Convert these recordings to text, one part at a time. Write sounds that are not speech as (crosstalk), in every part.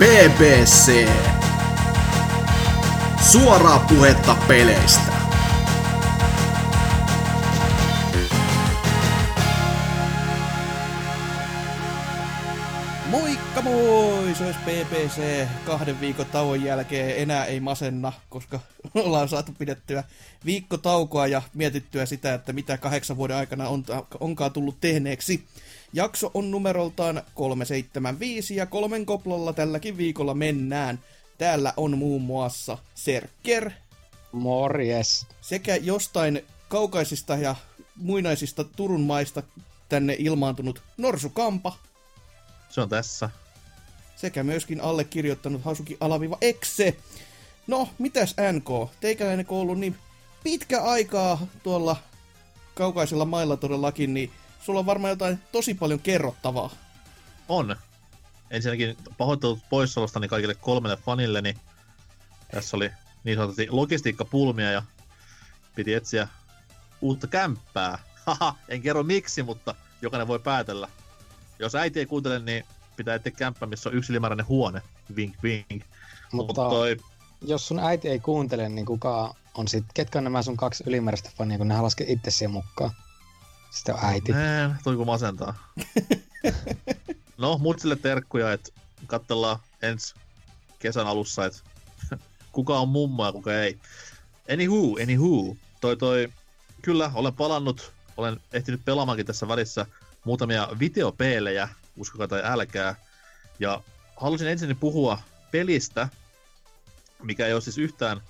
BBC. Suoraa puhetta peleistä. Moikka moi! Se olisi PPC kahden viikon tauon jälkeen. Enää ei masenna, koska (laughs) ollaan saatu pidettyä viikkotaukoa ja mietittyä sitä, että mitä kahdeksan vuoden aikana on, onkaan tullut tehneeksi. Jakso on numeroltaan 375 ja kolmen koplalla tälläkin viikolla mennään. Täällä on muun muassa Serker. Morjes. Sekä jostain kaukaisista ja muinaisista Turun maista tänne ilmaantunut Norsukampa. Se on tässä. Sekä myöskin allekirjoittanut Hasuki alaviva Exe. No, mitäs NK? Teikäläinen kun ollut niin pitkä aikaa tuolla kaukaisella mailla todellakin, niin sulla on varmaan jotain tosi paljon kerrottavaa. On. Ensinnäkin pahoittelut poissaolostani kaikille kolmelle fanille, niin tässä oli niin sanotusti logistiikkapulmia ja piti etsiä uutta kämppää. (laughs) Haha, en kerro miksi, mutta jokainen voi päätellä. Jos äiti ei kuuntele, niin pitää etsiä kämppä, missä on yksi ylimääräinen huone. Vink, vink. Mutta toi... jos sun äiti ei kuuntele, niin kuka on sit, ketkä on nämä sun kaksi ylimääräistä fania, kun ne laske itse siihen mukaan? Sitten on äiti. Nää, toi kun masentaa. (laughs) no, mutsille terkkuja, että katsellaan ensi kesän alussa, että (laughs) kuka on mummo ja kuka ei. Anywho, anywho. Toi toi, kyllä, olen palannut, olen ehtinyt pelaamaankin tässä välissä muutamia videopelejä, uskokaa tai älkää. Ja halusin ensin puhua pelistä, mikä ei ole siis yhtään,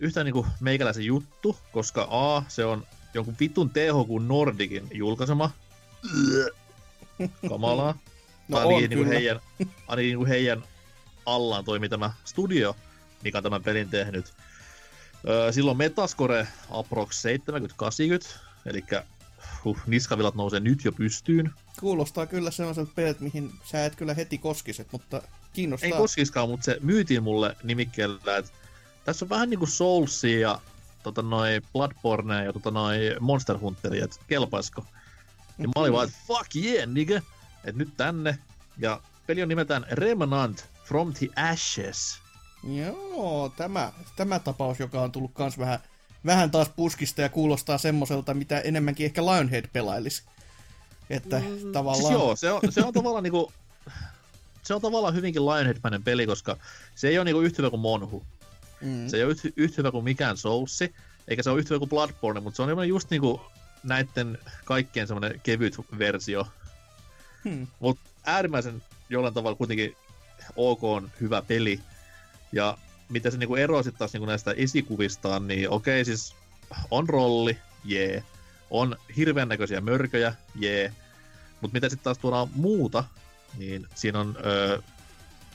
yhtään niin meikäläisen juttu, koska A, se on jonkun vitun THQ Nordicin julkaisema. Kamalaa. (laughs) No ainakin, on niin kuin kyllä. heidän, ainakin niin kuin heidän allaan toimi tämä studio, mikä on tämän pelin tehnyt. Öö, silloin Metascore Aprox 70-80, eli huh, niskavilat nousee nyt jo pystyyn. Kuulostaa kyllä sellaiselta pelit, mihin sä et kyllä heti koskiset, mutta kiinnostaa. Ei koskiskaan, mutta se myytiin mulle nimikkeellä, että tässä on vähän niinku Soulsia ja tota noi Bloodborne ja tota noi Monster Hunteria, että kelpaisko. Ja mä olin vaan, että fuck yeah, nigga, että nyt tänne. Ja peli on nimeltään Remnant from the Ashes. Joo, tämä, tämä tapaus, joka on tullut kans vähän, vähän taas puskista ja kuulostaa semmoiselta, mitä enemmänkin ehkä Lionhead pelailisi. Että mm, tavallaan... Siis joo, se on, se on tavallaan niinku, se on tavallaan hyvinkin Lionhead-mäinen peli, koska se ei ole niinku yhtä hyvä kuin Monhu. Mm, Se ei ole yhtä, yhtä hyvä kuin mikään Soulsi, eikä se ole yhtä hyvä kuin Bloodborne, mutta se on just niinku näiden kaikkien semmoinen kevyt versio. hmm. Mutta äärimmäisen jollain tavalla kuitenkin ok on hyvä peli. Ja mitä se niinku eroaa sitten taas niinku näistä esikuvistaan, niin okei siis on rolli, jee. Yeah. On hirveän näköisiä mörköjä, jee. Yeah. Mutta mitä sitten taas tuodaan muuta, niin siinä on öö,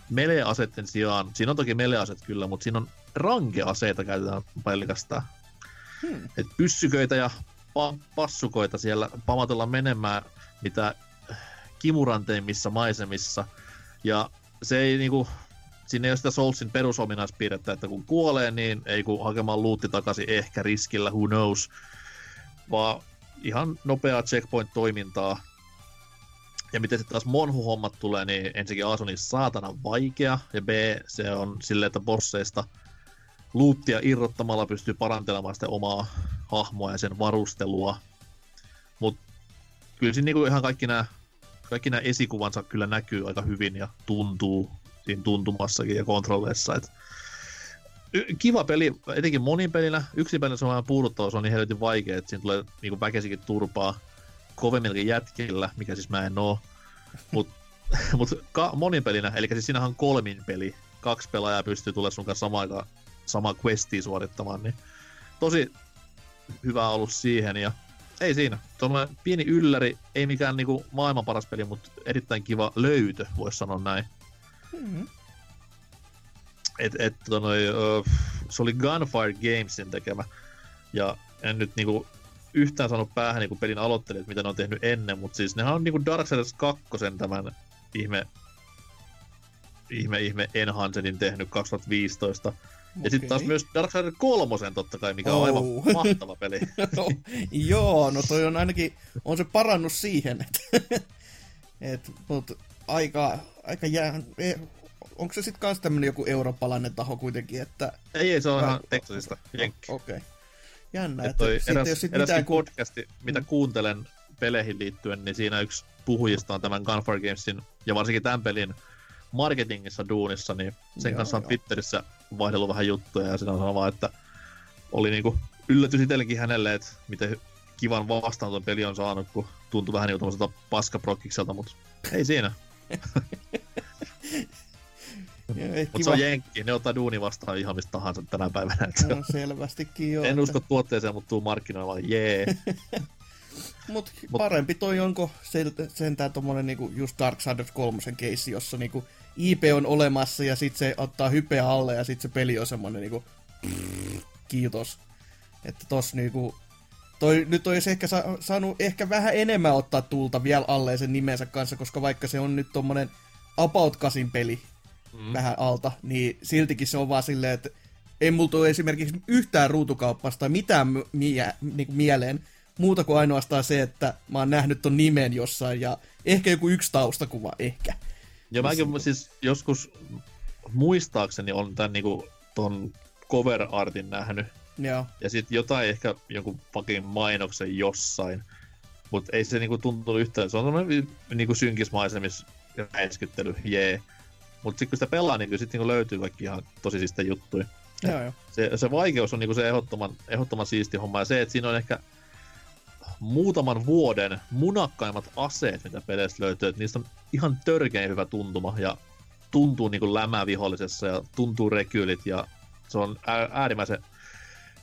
melee-aseiden sijaan, siinä on toki melee-aset kyllä, mutta siinä on ranke-aseita käytetään pelkästään. Hmm. Et pyssyköitä ja pa- passukoita siellä pamatellaan menemään, mitä kimuranteimmissa maisemissa. Ja se ei niinku, siinä ei ole sitä Soulsin perusominaispiirrettä, että kun kuolee, niin ei kun hakemaan luutti takaisin ehkä riskillä, who knows. Vaan ihan nopeaa checkpoint-toimintaa. Ja miten sitten taas Monhu-hommat tulee, niin ensinnäkin A se on niin saatana vaikea, ja B se on silleen, että bosseista luuttia irrottamalla pystyy parantelemaan sitä omaa hahmoa ja sen varustelua. Mutta kyllä siinä niinku ihan kaikki nämä kaikki nämä esikuvansa kyllä näkyy aika hyvin ja tuntuu siinä tuntumassakin ja kontrolleissa. Et kiva peli, etenkin monin pelinä. Yksin pelinä se on vähän puuduttava, se on niin helvetin vaikea, että siinä tulee niinku väkisikin turpaa kovemmillakin jätkillä, mikä siis mä en oo. Mut, (laughs) mut ka- monin pelinä, eli siis siinähän on kolmin peli. Kaksi pelaajaa pystyy tulemaan sun kanssa samaan aikaan samaa questia suorittamaan, niin tosi hyvä ollut siihen ja ei siinä. Tuollainen pieni ylläri, ei mikään niinku maailman paras peli, mutta erittäin kiva löytö, voisi sanoa näin. Hmm. Et, et, tota noi, ö, se oli Gunfire Gamesin tekemä, ja en nyt niinku yhtään saanut päähän niinku pelin aloittelijat, mitä ne on tehnyt ennen, mutta siis nehän on niinku Darksiders 2 tämän ihme, ihme, ihme Enhancenin tehnyt 2015. Ja sitten taas myös Darksiders 3 totta kai, mikä on aivan Oh. mahtava peli. (laughs) No, joo, no toi on ainakin, on se parannus siihen, että (laughs) et, mut aika, aika jää, e, onko se sitten kans tämmönen joku eurooppalainen taho kuitenkin, että... Ei, ei, se on ihan Texasista, Jenkki. Okei. Okay. Jännä, Et että sitten eräs, jos sit mitään... Ku... podcasti, mitä Mm. kuuntelen peleihin liittyen, niin siinä yksi puhujista on tämän Gunfire Gamesin ja varsinkin tämän pelin marketingissa duunissa, niin sen Joo, kanssa on joo. Twitterissä vaihdellut vähän juttuja ja sanonut vaan, että oli niinku yllätys itsellekin hänelle, että miten kivan vastaan tuo peli on saanut, kun tuntui vähän niinku tämmöiseltä paskaprokkikselta, mutta ei siinä. (laughs) Mutta se on jenkki, ne ottaa duuni vastaan ihan mistä tahansa tänä päivänä. No, selvästikin joo. en että- usko tuotteeseen, mutta tuu markkinoilla, jee. (laughs) Mut, Mut- parempi toi onko se, sentään tommonen niinku just Darksiders 3 keissi, jossa niinku IP on olemassa ja sit se ottaa hypeä alle ja sit se peli on semmonen niinku kiitos. Että tos niinku toi, nyt olisi ehkä sa- saanut ehkä vähän enemmän ottaa tulta vielä alle sen nimensä kanssa, koska vaikka se on nyt tommonen About Kasin peli Mm. vähän alta, niin siltikin se on vaan silleen, että ei mulla tule esimerkiksi yhtään ruutukauppasta mitään mie- niinku mieleen, muuta kuin ainoastaan se, että mä oon nähnyt ton nimen jossain ja ehkä joku yksi taustakuva, ehkä. Ja mäkin siis joskus muistaakseni on tän niinku ton cover artin nähnyt. Joo, Ja sitten jotain ehkä jonkun pakin mainoksen jossain. Mutta ei se niinku tuntunut yhtään. Se on semmoinen niinku synkismaisemis räiskyttely, jee. Mutta sitten kun sitä pelaa, niin kyllä sit niinku löytyy kaikki ihan tosi siistä juttuja. joo, joo. Se, se vaikeus on niinku se ehdottoman, ehdottoman siisti homma. Ja se, että siinä on ehkä muutaman vuoden munakkaimmat aseet, mitä peleistä löytyy. Että niistä on ihan törkein hyvä tuntuma. Ja tuntuu niinku lämävihollisessa ja tuntuu rekyylit. Ja se on ää- äärimmäisen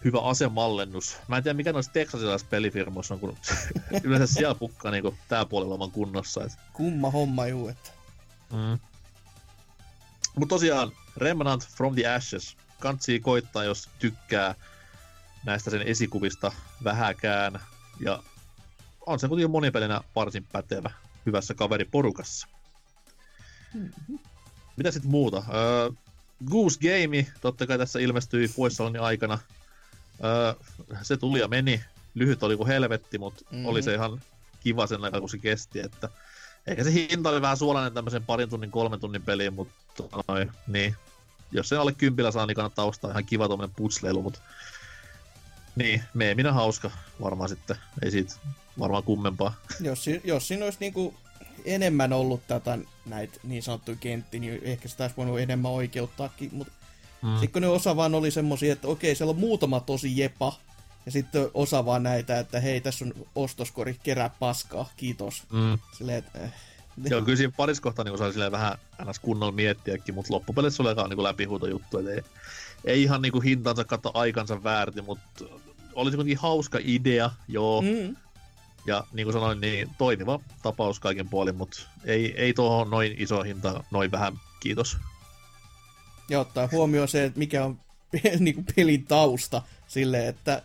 hyvä asemallennus. Mä en tiedä, mikä noissa teksasilaisissa pelifirmoissa on, kun (laughs) yleensä siellä pukkaa niinku tää puolella oman kunnossa. Et. Kumma homma juu, että Mm. Mutta tosiaan, Remnant from the Ashes. Kantsii koittaa, jos tykkää näistä sen esikuvista vähäkään. Ja on se kuitenkin monipelinä varsin pätevä hyvässä kaveriporukassa. Mitä sitten muuta? Öö, Goose Game, totta kai tässä ilmestyi poissaoloni aikana. Öö, se tuli ja meni. Lyhyt oli kuin helvetti, mutta Mhm. mm-hmm. oli se ihan kiva sen aikaa, kun se kesti. Että Eikä se hinta oli vähän suolainen tämmöisen parin tunnin, kolmen tunnin peliin, mutta noin, niin. Jos se alle kympillä saa, niin kannattaa ostaa ihan kiva tuommoinen putsleilu, mutta niin, meeminä hauska varmaan sitten. Ei siitä varmaan kummempaa. jos, jos siinä olisi niinku enemmän ollut tätä näitä niin sanottuja kenttiä, niin ehkä sitä olisi voinut enemmän oikeuttaakin, mutta Mm. Sitten kun ne osa vaan oli semmosia, että okei, siellä on muutama tosi jepa, ja sitten osa vaan näitä, että hei, tässä on ostoskori, kerää paskaa, kiitos. Mm. Silleen, että äh, Joo, kyllä siinä parissa kohtaa niin silleen vähän ns. kunnolla miettiäkin, mutta loppupeleissä oli aika niin läpihuutojuttu, et ei, ei ihan niin kuin hintansa kautta aikansa väärti, mutta oli se kuitenkin hauska idea, joo, mm. ja niin kuin sanoin, niin toimiva tapaus kaiken puolin, mutta ei, ei tuohon noin iso hinta, noin vähän, kiitos. ja ottaa huomioon se, että mikä on (laughs) niinku pelin tausta, silleen, että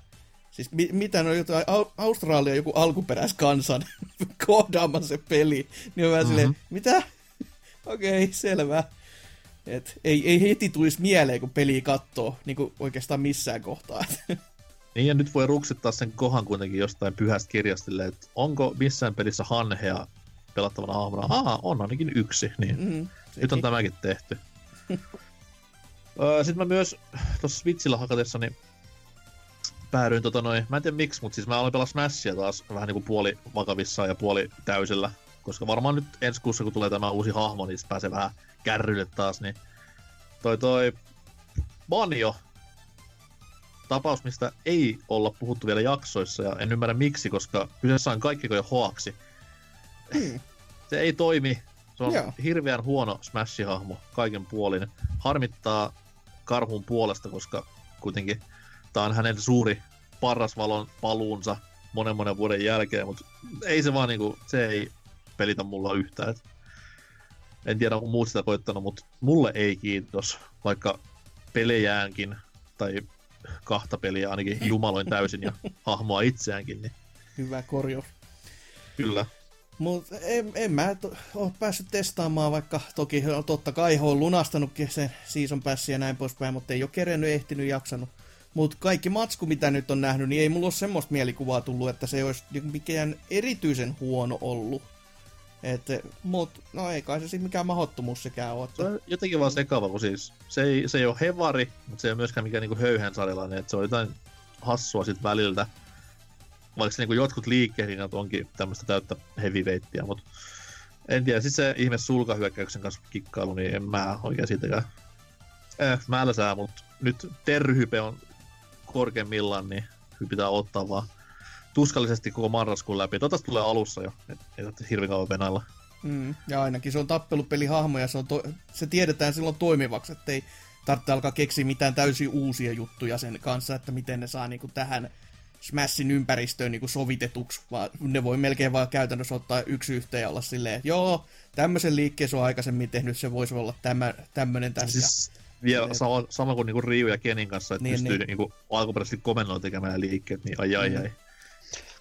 Siis mi- mitä on jotain, Au- Australia joku alkuperäiskansan (laughs) koodaama se peli, niin on vähän mm-hmm. silleen, mitä? (laughs) Okei, okay, selvä. Et ei, ei heti tulisi mieleen, kun peli kattoo, niin kuin oikeastaan missään kohtaa. (laughs) Niin ja nyt voi ruksittaa sen kohan kuitenkin jostain pyhästä kirjastille, että onko missään pelissä hanhea pelattavana hahmona? Aa, on ainakin yksi, niin mm, nyt on tämäkin tehty. (laughs) Sitten mä myös tuossa Switchillä hakatessani päädyin tota noin, mä en tiedä miksi, mutta siis mä aloin pelaa Smashia taas vähän niinku puoli vakavissaan ja puoli täysillä, koska varmaan nyt ensi kuussa kun tulee tämä uusi hahmo, niin pääsee vähän kärryille taas, niin toi toi Banjo, tapaus, mistä ei olla puhuttu vielä jaksoissa, ja en ymmärrä miksi, koska kyseessä on kaikki jo hoaksi. Hmm. Se ei toimi, se on Joo. hirveän huono Smash-hahmo kaiken puolin. Harmittaa karhun puolesta, koska kuitenkin tämä on hänen suuri parrasvalon paluunsa monen monen vuoden jälkeen, mutta ei se vaan niinku, se ei pelitä mulla yhtään. Et en tiedä, onko muut sitä koittanut, mutta mulle ei kiitos, vaikka pelejäänkin, tai kahta peliä ainakin (laughs) jumaloin täysin ja hahmoa itseäänkin, niin Hyvä korjaus. kyllä. Mutta en, en mä ole päässyt testaamaan, vaikka toki totta kai olen lunastanutkin sen season passin ja näin poispäin, mutta ei ole kerennyt, ehtinyt, jaksanut. Mutta kaikki matsku, mitä nyt on nähnyt, niin ei mulla ole semmoista mielikuvaa tullut, että se olisi mikään erityisen huono ollut. Et, mut, no ei kai se sitten mikään mahdottomuus sekään ole. Se on jotenkin vaan sekava, kun siis se ei, se ei ole hevari, mutta se ei ole myöskään mikään niinku höyhen sarjalainen, että se on jotain hassua sit väliltä. Vaikka se niinku jotkut liikkeet onkin tämmöistä täyttä heavyweighttia, mutta en tiedä, sitten se ihme sulkahyökkäyksen kanssa kikkailu, niin en mä oikein siitäkään. Eh, mä älä mutta nyt terryhype on korkeimmillaan, niin pitää ottaa vaan tuskallisesti koko marraskuun läpi. Toivottavasti tulee alussa jo, ei tarvitse hirveän kauan venailla. Mm, ja ainakin se on tappelupelihahmo ja se, on to- se tiedetään silloin toimivaksi, ettei tarvitse alkaa keksiä mitään täysin uusia juttuja sen kanssa, että miten ne saa niinku tähän Smashin ympäristöön niinku sovitetuksi, vaan ne voi melkein vaan käytännössä ottaa yksi yhteen ja olla silleen, että joo, tämmöisen liikkeen se on aikaisemmin tehnyt, se voisi olla tämä, tämmöinen tässä. Siis vielä sama, sama kuin niinku Ryu ja Kenin kanssa, että niin, pystyy niin. niinku alkuperäisesti komennolla tekemään liikkeet, niin ai ai mm. ai.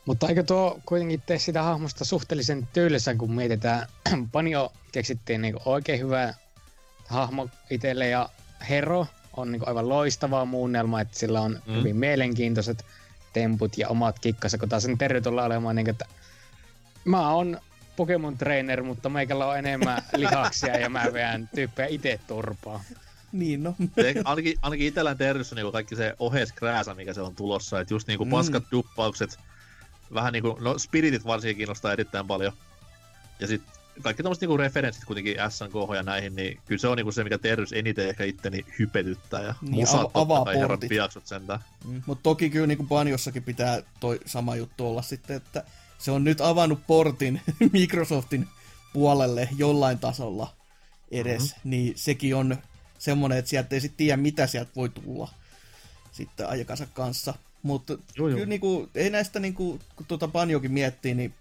Mutta eikö tuo kuitenkin tee sitä hahmosta suhteellisen tyylissä, kun mietitään, (clears throat) Panio keksittiin niinku oikein hyvä hahmo itselle ja Hero on niinku aivan loistava muunnelma, että sillä on mm. hyvin mielenkiintoiset temput ja omat kikkansa, kun taas sen Terry tulee olemaan niin, että mä oon Pokemon Trainer, mutta meikällä on enemmän (laughs) lihaksia ja mä veän tyyppejä itse turpaa. Niin no. ainakin, ainakin itsellään Terryssä niin kaikki se oheskrääsä, mikä se on tulossa, että just niinku mm. paskat duppaukset, vähän niinku, no spiritit varsinkin kiinnostaa erittäin paljon. Ja sitten kaikki tommoset niinku referenssit kuitenkin SNK ja näihin, niin kyllä se on niinku se, mikä Terrys eniten ehkä itteni hypetyttää ja niin, musat av- avaa portit. piaksut sentään. Mm. Mutta toki kyllä niinku Banjossakin pitää toi sama juttu olla sitten, että se on nyt avannut portin (laughs) Microsoftin puolelle jollain tasolla edes, mm-hmm. niin sekin on semmoinen, että sieltä ei sitten tiedä, mitä sieltä voi tulla sitten ajakansa kanssa. Mutta kyllä niinku, ei näistä, niinku, kun tuota Banjokin miettii, niin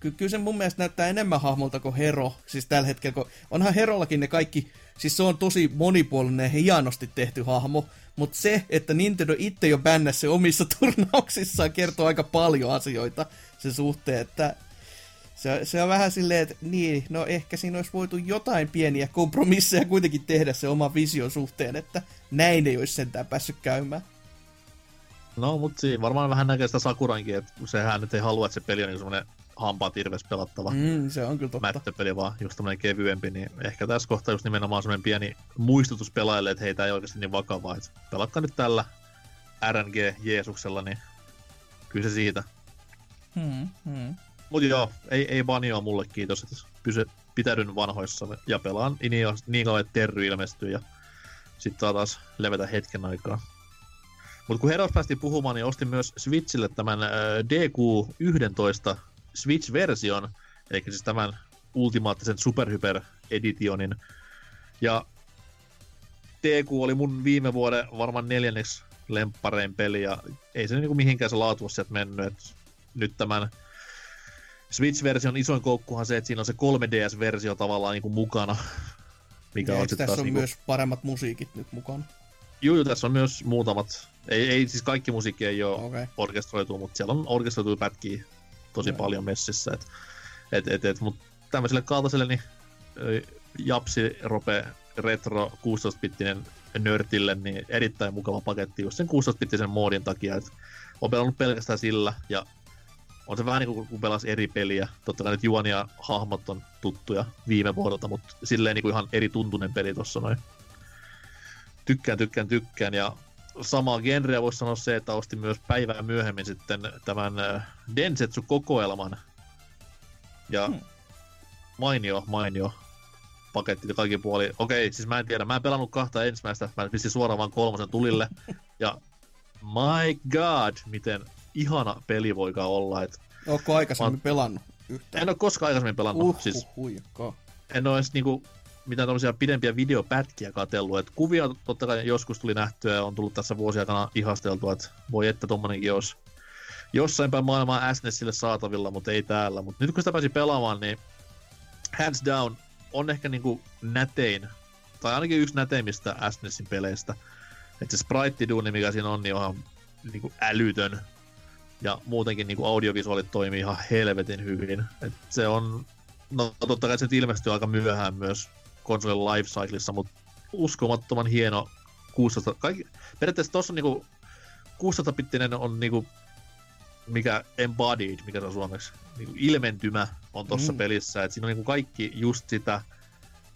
ky- kyllä se mun mielestä näyttää enemmän hahmolta kuin Hero. Siis tällä hetkellä, kun onhan Herollakin ne kaikki, siis se on tosi monipuolinen ja hienosti tehty hahmo, mutta se, että Nintendo itse jo bännäsi se omissa (laughs) turnauksissaan, kertoo aika paljon asioita sen suhteen, että se, se on vähän silleen, että niin, no ehkä siinä olisi voitu jotain pieniä kompromisseja kuitenkin tehdä se oma vision suhteen, että näin ei olisi sentään päässyt käymään. No, mutta siinä varmaan vähän näkee sitä Sakurankin, että sehän nyt ei halua, että se peli on niin semmoinen hampaat irves pelattava. Mm, se on kyllä totta. Mättöpeli vaan just tämmöinen kevyempi, niin ehkä tässä kohtaa just nimenomaan semmoinen pieni muistutus pelaajille, että heitä ei oikeasti niin vakavaa. Että pelatkaa nyt tällä RNG Jeesuksella, niin kyllä se siitä. Hmm, hmm. Mut joo, ei, ei banioa mulle kiitos, että pysy, pitäydyn vanhoissa ja pelaan niin, niin kauan, että Terry ilmestyy ja sitten taas levätä hetken aikaa. Mutta kun Heros päästiin puhumaan, niin ostin myös Switchille tämän äh, DQ11 Switch-version, eli siis tämän ultimaattisen Superhyper Editionin. Ja DQ oli mun viime vuoden varmaan neljänneksi lempparein peli, ja ei se niinku mihinkään se laatu ole sieltä mennyt. Et nyt tämän Switch-version isoin koukkuhan se, että siinä on se 3DS-versio tavallaan niinku mukana. Mikä on tässä on niinku... myös paremmat musiikit nyt mukana? Joo, joo, tässä on myös muutamat. Ei, ei siis kaikki musiikki ei ole okay. orkestroitu, mutta siellä on orkestroitu pätkiä tosi no. paljon messissä. Et, et, et, et, mutta tämmöiselle kaltaiselle niin Japsi Rope Retro 16-bittinen nörtille, niin erittäin mukava paketti just sen 16-bittisen moodin takia, että on pelannut pelkästään sillä, ja on se vähän niin kuin kun pelasi eri peliä. Totta kai nyt juoni ja hahmot on tuttuja viime vuodelta, mutta silleen niin kuin ihan eri tuntunen peli tuossa noin. Tykkään, tykkään, tykkään, ja samaa genreä voisi sanoa se, että ostin myös päivää myöhemmin sitten tämän äh, Densetsu-kokoelman. Ja hmm. mainio, mainio paketti kaikki puoli. Okei, siis mä en tiedä, mä en pelannut kahta ensimmäistä, mä pistin suoraan vaan kolmosen tulille. (laughs) ja my god, miten ihana peli voikaan olla. Et Ootko aikaisemmin mä... pelannut yhtään? En ole koskaan aikaisemmin pelannut. Uh, siis, en ole edes niinku mitään tämmöisiä pidempiä videopätkiä katsellut. Et kuvia totta kai joskus tuli nähtyä ja on tullut tässä vuosia aikana ihasteltua, että voi että tommonenkin olisi jossain päin maailmaa SNESille saatavilla, mutta ei täällä. Mutta nyt kun sitä pääsi pelaamaan, niin hands down on ehkä niinku nätein, tai ainakin yksi näteimmistä SNESin peleistä. Että se sprite mikä siinä on, niin on niinku älytön. Ja muutenkin niinku audiovisuaalit toimii ihan helvetin hyvin. Et se on, no totta kai se ilmestyy aika myöhään myös konsolin lifecycleissa, mutta uskomattoman hieno 16. Kaikki, periaatteessa tuossa on niinku 16-bittinen on niinku mikä embodied, mikä se on suomeksi, niinku ilmentymä on tuossa Mm. pelissä. Et siinä on niinku kaikki just sitä,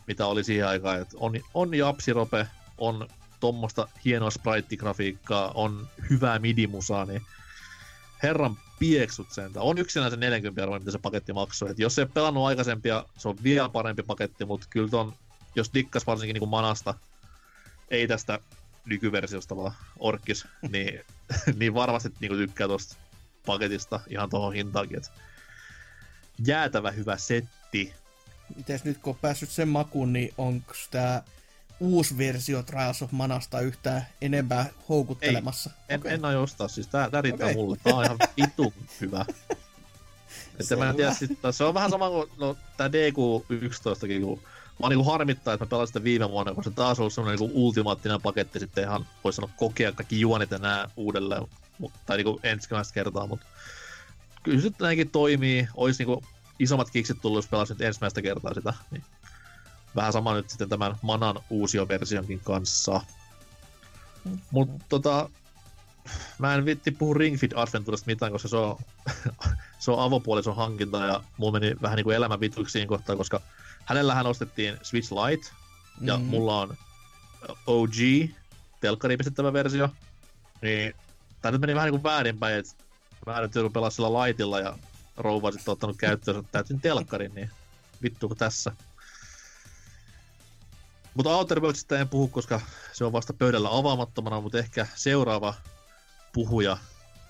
mitä oli siihen aikaan. Et on, on japsirope, on tommosta hienoa sprite-grafiikkaa, on hyvää midimusaa, niin herran pieksut sentä. On yksinään se 40 euroa, mitä se paketti maksoi. Et jos ei ole pelannut aikaisempia, se on vielä parempi paketti, mutta kyllä ton, jos dikkas varsinkin niin manasta, ei tästä nykyversiosta vaan orkkis, (laughs) niin, (laughs) niin varmasti niin tykkää tuosta paketista ihan tuohon hintaankin. Et jäätävä hyvä setti. Mites nyt kun on päässyt sen makuun, niin onko tämä uusi versio Trials of Manasta yhtään enempää houkuttelemassa? En, Okei. okay. en aio ostaa, siis tää, tää riittää okay. mulle. Tää on ihan vitun (laughs) hyvä. Että mä en tiedä, sit, se on vähän sama kuin no, tää DQ11, kun Mä niinku harmittaa, että mä pelasin sitä viime vuonna, koska se taas on semmonen niinku ultimaattinen paketti sitten ihan, voisi sanoa, kokea kaikki juonit ja nää uudelleen, mut, tai niinku ensimmäistä kertaa, mutta kyllä se näinkin toimii, olisi niinku isommat kiksit tullut, jos pelasin ensimmäistä kertaa sitä, niin vähän sama nyt sitten tämän Manan uusioversionkin kanssa. Mutta tota, mä en vitti puhu Ring Fit Adventuresta mitään, koska se on, (laughs) se on avopuolison hankinta ja mulla meni vähän niin kuin elämän vituiksi siinä kohtaa, koska hänellähän ostettiin Switch Lite ja Mhm. mm. mulla on OG, telkkariin pistettävä versio, niin tää nyt meni vähän niin kuin väärinpäin, että mä nyt joudun pelaa sillä Liteilla ja rouva sitten ottanut käyttöön täytin telkkarin, niin vittu kun tässä. Mutta Outer Worldsista en puhu, koska se on vasta pöydällä avaamattomana, mutta ehkä seuraava puhuja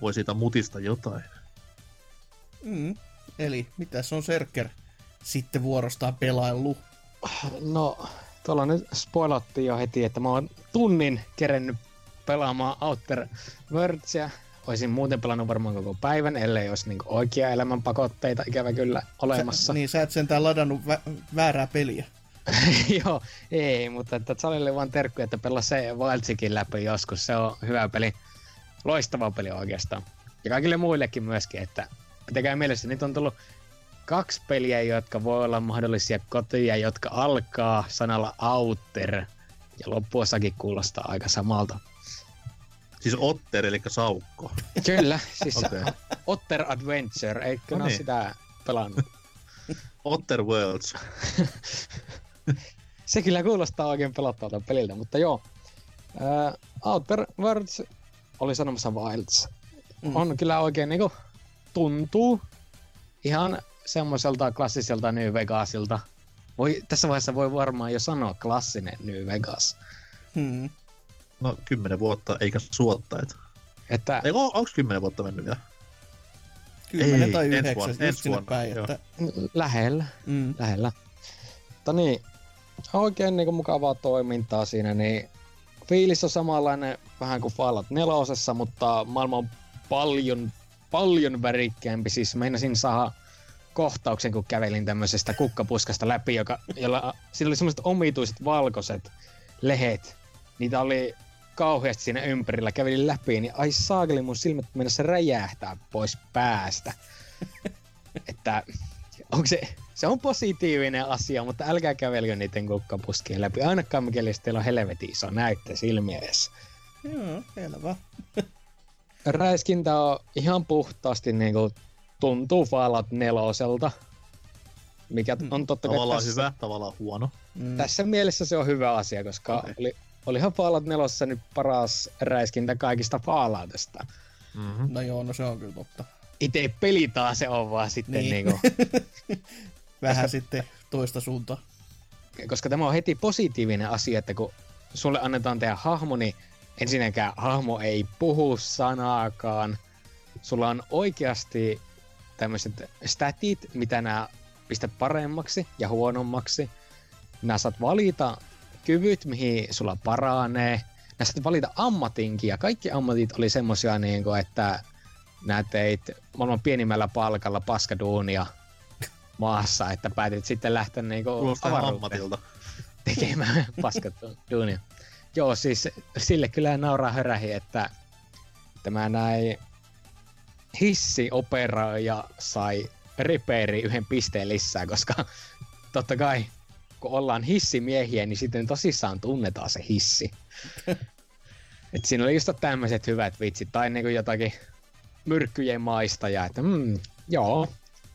voi siitä mutista jotain. Mm. Eli mitäs on Serker sitten vuorostaan pelaillut? No, tuolla nyt spoilattiin jo heti, että mä oon tunnin kerennyt pelaamaan Outer Worldsia. Olisin muuten pelannut varmaan koko päivän, ellei olisi niinku oikea elämän pakotteita ikävä kyllä olemassa. Sä, niin sä et sentään ladannut vä- väärää peliä. (laughs) Joo, ei, mutta että Salille vaan terkku, että pelaa se Wildsikin läpi joskus. Se on hyvä peli. Loistava peli oikeastaan. Ja kaikille muillekin myöskin, että pitäkää mielessä, nyt on tullut kaksi peliä, jotka voi olla mahdollisia kotia, jotka alkaa sanalla outer. Ja loppuosakin kuulostaa aika samalta. Siis Otter, eli saukko. Kyllä, siis okay. Otter Adventure, eikö No niin. sitä pelannut? Otter Worlds. (laughs) (laughs) Se kyllä kuulostaa oikein pelottavalta peliltä, mutta joo. Ää, Outer Worlds oli sanomassa Wilds. Mm. Mm. On kyllä oikein niinku tuntuu ihan semmoiselta klassiselta New Vegasilta. Voi, tässä vaiheessa voi varmaan jo sanoa klassinen New Vegas. Hmm. No, kymmenen vuotta, eikä suottajat. Että Eikö, on- onks kymmenen vuotta mennyt vielä? Kymmenen Ei, tai yhdeksän, just ensi sinne vuonna, päin. joo. Että, lähellä, mm. lähellä. Mutta niin, oikein niinku mukavaa toimintaa siinä, niin fiilis on samanlainen vähän kuin Fallout 4, mutta maailma on paljon, paljon värikkäämpi. Siis meinasin saada kohtauksen, kun kävelin tämmöisestä kukkapuskasta läpi, joka, jolla sillä oli semmoiset omituiset valkoiset lehet. Niitä oli kauheasti siinä ympärillä. Kävelin läpi, niin ai saakeli mun silmät mennessä räjähtää pois päästä. (laughs) että onko se, se on positiivinen asia, mutta älkää kävelkö niiden kukkapuskien läpi. Ainakaan mikäli teillä on helvetin iso näytte silmiä edessä. Joo, selvä. (laughs) Räiskintä on ihan puhtaasti niinku tuntuu Fallout neloselta. Mikä Mm. on totta kai Tavallaan tässä, hyvä, tavallaan huono. Mm. tässä mielessä se on hyvä asia, koska Okei. oli, olihan Fallout 4 nyt paras räiskintä kaikista Falloutista. Mm-hmm. No joo, no se on kyllä totta. Itse peli taas se on vaan sitten Niin. niin. niinku, (laughs) Vähän sitten toista suuntaan. koska tämä on heti positiivinen asia, että kun sulle annetaan tehdä hahmo, niin ensinnäkään hahmo ei puhu sanaakaan. Sulla on oikeasti tämmöiset statit, mitä nämä pistät paremmaksi ja huonommaksi. Nää saat valita kyvyt, mihin sulla paranee. Nää saat valita ammatinkin, ja kaikki ammatit oli semmosia, niin kuin, että nää teit maailman pienimmällä palkalla paskaduunia maassa, että päätit sitten lähteä niin ihan avaruuteen (laughs) tekemään paskat duunia. Joo, siis sille kyllä nauraa hörähi, että tämä näin hissioperaaja sai reperi yhden pisteen lisää, koska totta kai kun ollaan hissimiehiä, niin sitten tosissaan tunnetaan se hissi. (laughs) Et siinä oli just tämmöiset hyvät vitsit, tai niinku jotakin myrkkyjen maistaja, että mm, joo,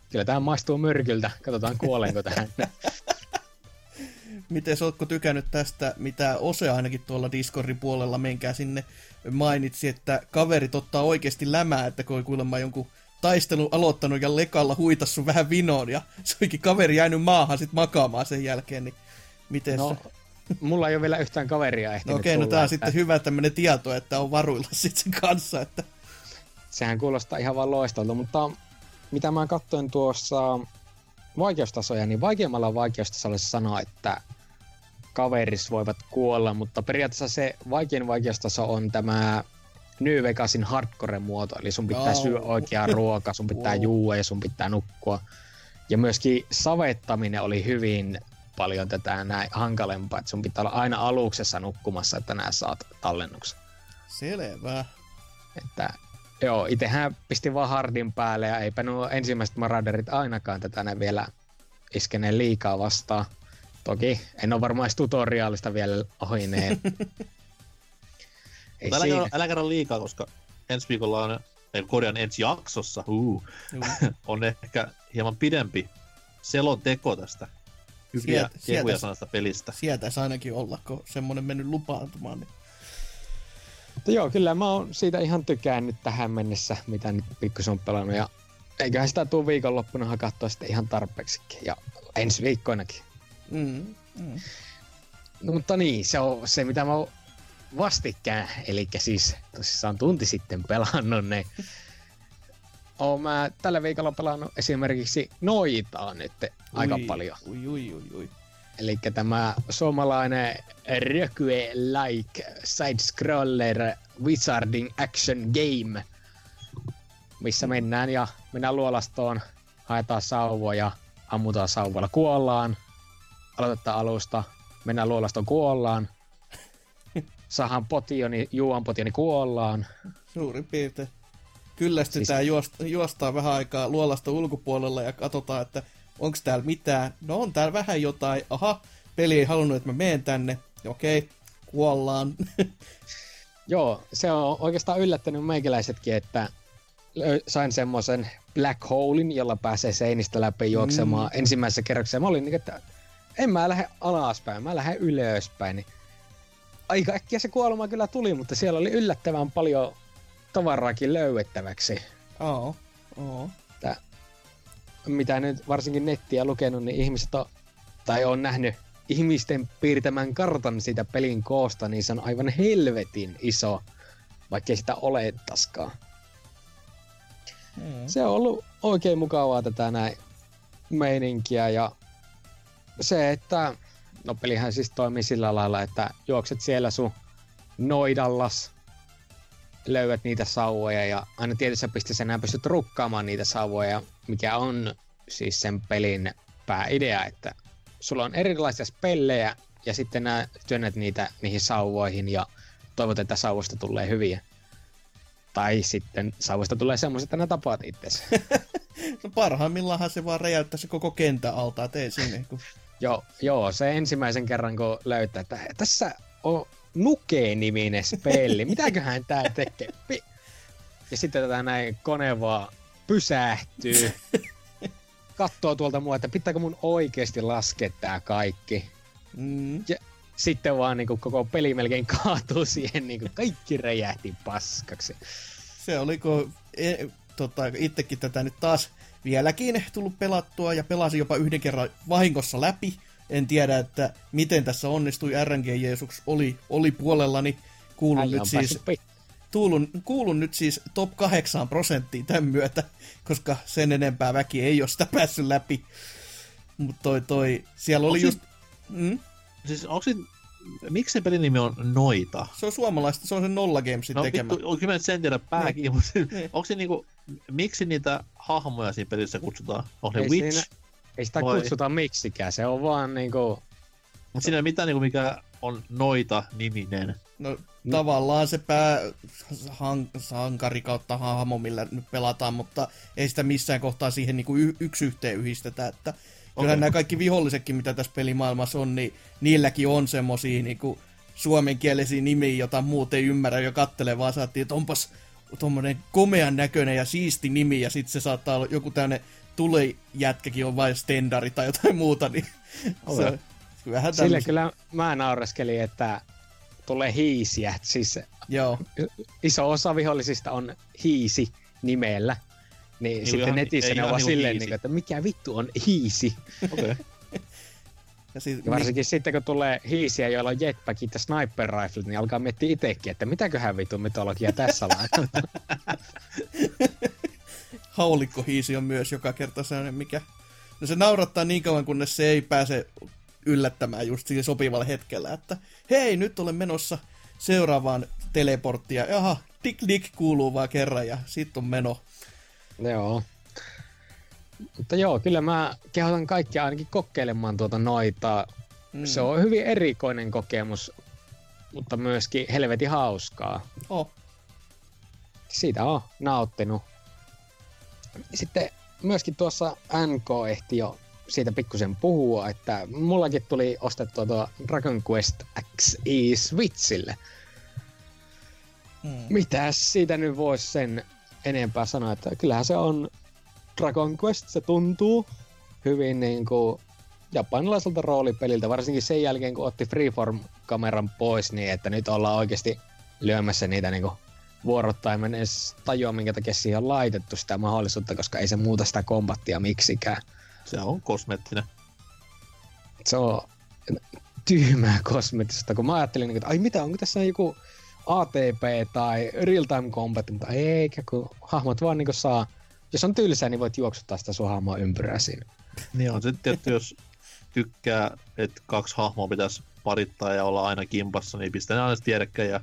kyllä tämä maistuu myrkyltä, katsotaan kuolenko tähän. (laughs) Miten ootko tykännyt tästä, mitä Ose ainakin tuolla Discordin puolella, menkää sinne, mainitsi, että kaverit ottaa oikeasti lämää, että kun kuulemma jonkun taistelun aloittanut ja lekalla huitassu vähän vinoon ja se olikin kaveri jäänyt maahan sit makaamaan sen jälkeen, niin miten no, se? mulla ei ole vielä yhtään kaveria ehtinyt No okei, okay, no tää on että... sitten hyvä tämmönen tieto, että on varuilla (laughs) sitten sen kanssa, että... Sehän kuulostaa ihan vaan loistolta, mutta mitä mä katsoin tuossa vaikeustasoja, niin vaikeimmalla vaikeustasolla se sanoo, että kaveris voivat kuolla, mutta periaatteessa se vaikein vaikeustaso on tämä New Vegasin hardcore-muoto, eli sun pitää oh. syödä oikeaa ruokaa, sun pitää oh. juua ja sun pitää nukkua. Ja myöskin savettaminen oli hyvin paljon tätä näin hankalempaa, että sun pitää olla aina aluksessa nukkumassa, että nää saat tallennuksen. Selvä. Että joo, itehän pisti vaan hardin päälle ja eipä nuo ensimmäiset Marauderit ainakaan tätä ne vielä iskeneen liikaa vastaan. Toki en ole varmaan tutoriaalista vielä ohineen. (laughs) Ei älä, kerro, älä kerro liikaa, koska ensi viikolla on, ei korjaan ensi jaksossa, uh, (laughs) on ehkä hieman pidempi selonteko tästä hyviä kehuja sanasta pelistä. Sietäisi ainakin olla, kun semmonen mennyt lupaantumaan. Niin. Mutta joo, kyllä mä oon siitä ihan tykännyt tähän mennessä, mitä nyt pikkusen on pelannut. Ja eiköhän sitä tuu viikonloppuna hakattua sitten ihan tarpeeksikin. Ja ensi viikkoinakin. Mm, mm. No, mutta niin, se on se, mitä mä oon vastikään, eli siis tosissaan tunti sitten pelannut ne. Oon mä tällä viikolla pelannut esimerkiksi Noitaa nyt aika ui, paljon. Ui, ui, ui, ui. Eli tämä suomalainen Rökue-like side-scroller wizarding action game, missä mennään ja mennään luolastoon, haetaan sauvoja, ammutaan sauvalla, kuollaan, aloitetaan alusta, mennään luolastoon, kuollaan, saadaan potioni, juon potioni, kuollaan. Suurin piirtein. Kyllästytään, siis... juosta, juostaan vähän aikaa luolasta ulkopuolella ja katsotaan, että onko täällä mitään. No on täällä vähän jotain. Aha, peli ei halunnut, että mä menen tänne. Okei, kuollaan. (laughs) Joo, se on oikeastaan yllättänyt meikäläisetkin, että sain semmoisen black holein, jolla pääsee seinistä läpi juoksemaan mm. ensimmäisessä kerroksessa. Mä olin niin, että en mä lähde alaspäin, mä lähden ylöspäin. Niin aika äkkiä se kuolema kyllä tuli, mutta siellä oli yllättävän paljon tavaraakin löydettäväksi. Oo, oo. Tää, mitä nyt varsinkin nettiä lukenut, niin ihmiset on, tai on nähnyt ihmisten piirtämän kartan siitä pelin koosta, niin se on aivan helvetin iso, vaikkei sitä olettaskaan. Mm. Se on ollut oikein mukavaa tätä näin meininkiä ja se, että no pelihän siis toimii sillä lailla, että juokset siellä sun noidallas, löydät niitä sauvoja ja aina tietyssä pisteessä enää pystyt rukkaamaan niitä sauvoja, mikä on siis sen pelin pääidea, että sulla on erilaisia spellejä ja sitten nää työnnät niitä niihin sauvoihin ja toivot, että sauvosta tulee hyviä. Tai sitten sauvosta tulee semmoiset, että nää tapaat itse. (laughs) no parhaimmillaan se vaan räjäyttää se koko kentän alta, et ei sinne. Kun... (laughs) joo, joo, se ensimmäisen kerran kun löytää, että tässä on Nuke-niminen spelli. Mitäköhän tää tekee? Ja sitten tätä näin kone vaan pysähtyy. Katsoo tuolta mua, että pitääkö mun oikeasti laskea tää kaikki. Mm. Ja sitten vaan niin kuin, koko peli melkein kaatuu siihen, niin kuin, kaikki räjähti paskaksi. Se oliko e, tota, itsekin tätä nyt taas vieläkin tullut pelattua ja pelasin jopa yhden kerran vahingossa läpi en tiedä, että miten tässä onnistui. RNG Jeesus oli, oli puolellani. Kuulun nyt siis, tuulun, kuulun nyt siis top 8 prosenttiin tämän myötä, koska sen enempää väki ei ole sitä päässyt läpi. Mutta toi, toi, siellä oli just... Mm? Siis onko miksi se pelin nimi on Noita? Se on suomalaista, se on se Nolla Gamesin no, tekemä. Vittu, kyllä mä sen tiedä pääkin, niin. mutta niin. onko se niinku, miksi niitä hahmoja siinä pelissä kutsutaan? On ne Witch? Siinä, ei sitä Vai. kutsuta miksikään, se on vaan niinku... Mutta siinä ei mitään niinku mikä on noita niminen. No tavallaan se pää sankari kautta hahmo, millä nyt pelataan, mutta ei sitä missään kohtaa siihen niinku y- yksi yhteen yhdistetä, että okay. nämä kaikki vihollisetkin, mitä tässä pelimaailmassa on, niin niilläkin on semmosia niinku suomenkielisiä nimiä, jota muut ei ymmärrä jo kattelee, vaan saatiin, että onpas tuommoinen komean näköinen ja siisti nimi, ja sitten se saattaa olla joku tämmöinen tulejätkäkin on vain stendari tai jotain muuta, niin se on vähän Sille kyllä mä naureskelin, että tulee hiisiä. Siis Joo, iso osa vihollisista on hiisi nimellä. Niin, Niin sitten ihan- netissä ei ne ovat niinku silleen, niin, että mikä vittu on hiisi. Okei. (laughs) ja sit, Ja varsinkin sitten kun tulee hiisiä, joilla on jetpackit ja sniper riflet, niin alkaa miettiä itsekin, että mitäköhän vittu mytologia tässä (laughs) laitetaan. Haulikkohiisi on myös joka kerta sellainen, mikä... No se naurattaa niin kauan, kunnes se ei pääse yllättämään just siinä sopivalla hetkellä, että hei, nyt olen menossa seuraavaan teleporttia. Jaha, dik dik kuuluu vaan kerran ja sit on meno. joo. Mutta joo, kyllä mä kehotan kaikkia ainakin kokeilemaan tuota noita. Mm. Se on hyvin erikoinen kokemus, mutta myöskin helvetin hauskaa. Oh. Siitä on nauttinut. Sitten myöskin tuossa NK ehti jo siitä pikkusen puhua, että mullakin tuli ostettua tuo Dragon Quest XI Switchille. Mm. Mitäs siitä nyt voisi sen enempää sanoa, että kyllähän se on Dragon Quest, se tuntuu hyvin niin kuin japanilaiselta roolipeliltä, varsinkin sen jälkeen kun otti Freeform-kameran pois, niin että nyt ollaan oikeasti lyömässä niitä niin kuin vuorottain. Mä en edes tajua, minkä takia siihen on laitettu sitä mahdollisuutta, koska ei se muuta sitä kombattia miksikään. Se on kosmeettinen. Se on tyhmää kosmetista, kun mä ajattelin, niin kuin, että ai mitä, onko tässä joku ATP tai Real Time Combat, mutta eikä, kun hahmot vaan niin saa, jos on tylsää, niin voit juoksuttaa sitä sun hahmoa ympyrää siinä. Niin on sitten tietty, jos tykkää, että kaksi hahmoa pitäisi parittaa ja olla aina kimpassa, niin pistää ne aina tiedäkkäin ja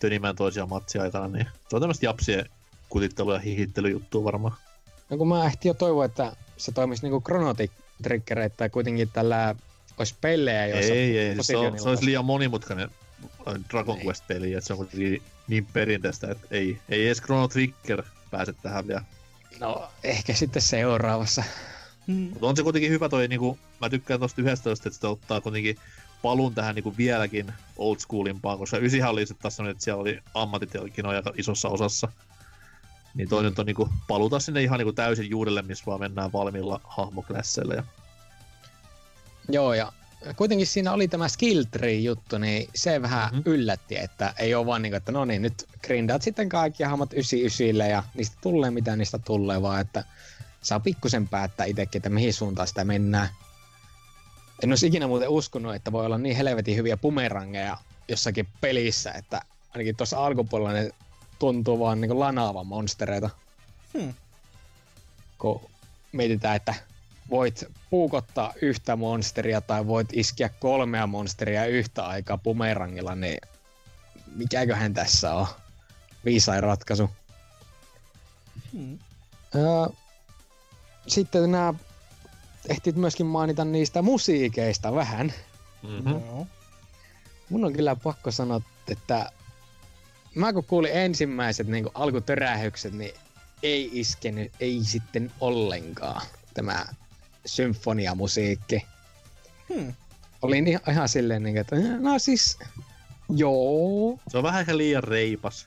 tönimään toisia matsia aikana, niin se on tämmöistä japsien kutittelu- ja hihittelyjuttua varmaan. No kun mä ehtin jo toivoa, että se toimisi niinku että kuitenkin tällä olisi pellejä, Ei, joissa ei, ei. Se, on, se olisi liian monimutkainen äh, Dragon Ei. Quest-peli, että se on kuitenkin niin perinteistä, että ei, ei edes Chrono Trigger pääse tähän vielä. No, ehkä sitten seuraavassa. Mm. Mutta on se kuitenkin hyvä toi, niinku, mä tykkään tosta 11, että se ottaa kuitenkin palun tähän niinku vieläkin old schoolimpaan, koska ysihän oli sitten taas että siellä oli ammattitelkin aika isossa osassa. Niin toi nyt on niinku paluta sinne ihan niinku täysin juurelle, missä vaan mennään valmiilla hahmoklässeillä. Ja... Joo, ja kuitenkin siinä oli tämä skill tree juttu, niin se vähän Mhm. mm-hmm. yllätti, että ei ole vaan niin kuin, että no niin, nyt grindaat sitten kaikki hahmot 99 ja niistä tulee mitä niistä tulee, vaan että saa pikkusen päättää itsekin, että mihin suuntaan sitä mennään. En olisi ikinä muuten uskonut, että voi olla niin helvetin hyviä bumerangeja jossakin pelissä, että ainakin tuossa alkupuolella ne tuntuu vaan niin lanaavan monstereita. Hmm. Kun mietitään, että voit puukottaa yhtä monsteria tai voit iskeä kolmea monsteria yhtä aikaa bumerangilla, niin mikäköhän tässä on viisain ratkaisu. Hmm. Öö, sitten nämä ehtit myöskin mainita niistä musiikeista vähän. Mm-hmm. Joo. Mun on kyllä pakko sanoa, että mä kun kuulin ensimmäiset niin alkutörähykset, niin ei iskenyt, ei sitten ollenkaan tämä symfoniamusiikki. Hmm. Olin ihan, ihan silleen, niin, että no siis, joo, Se on vähän ehkä liian reipas.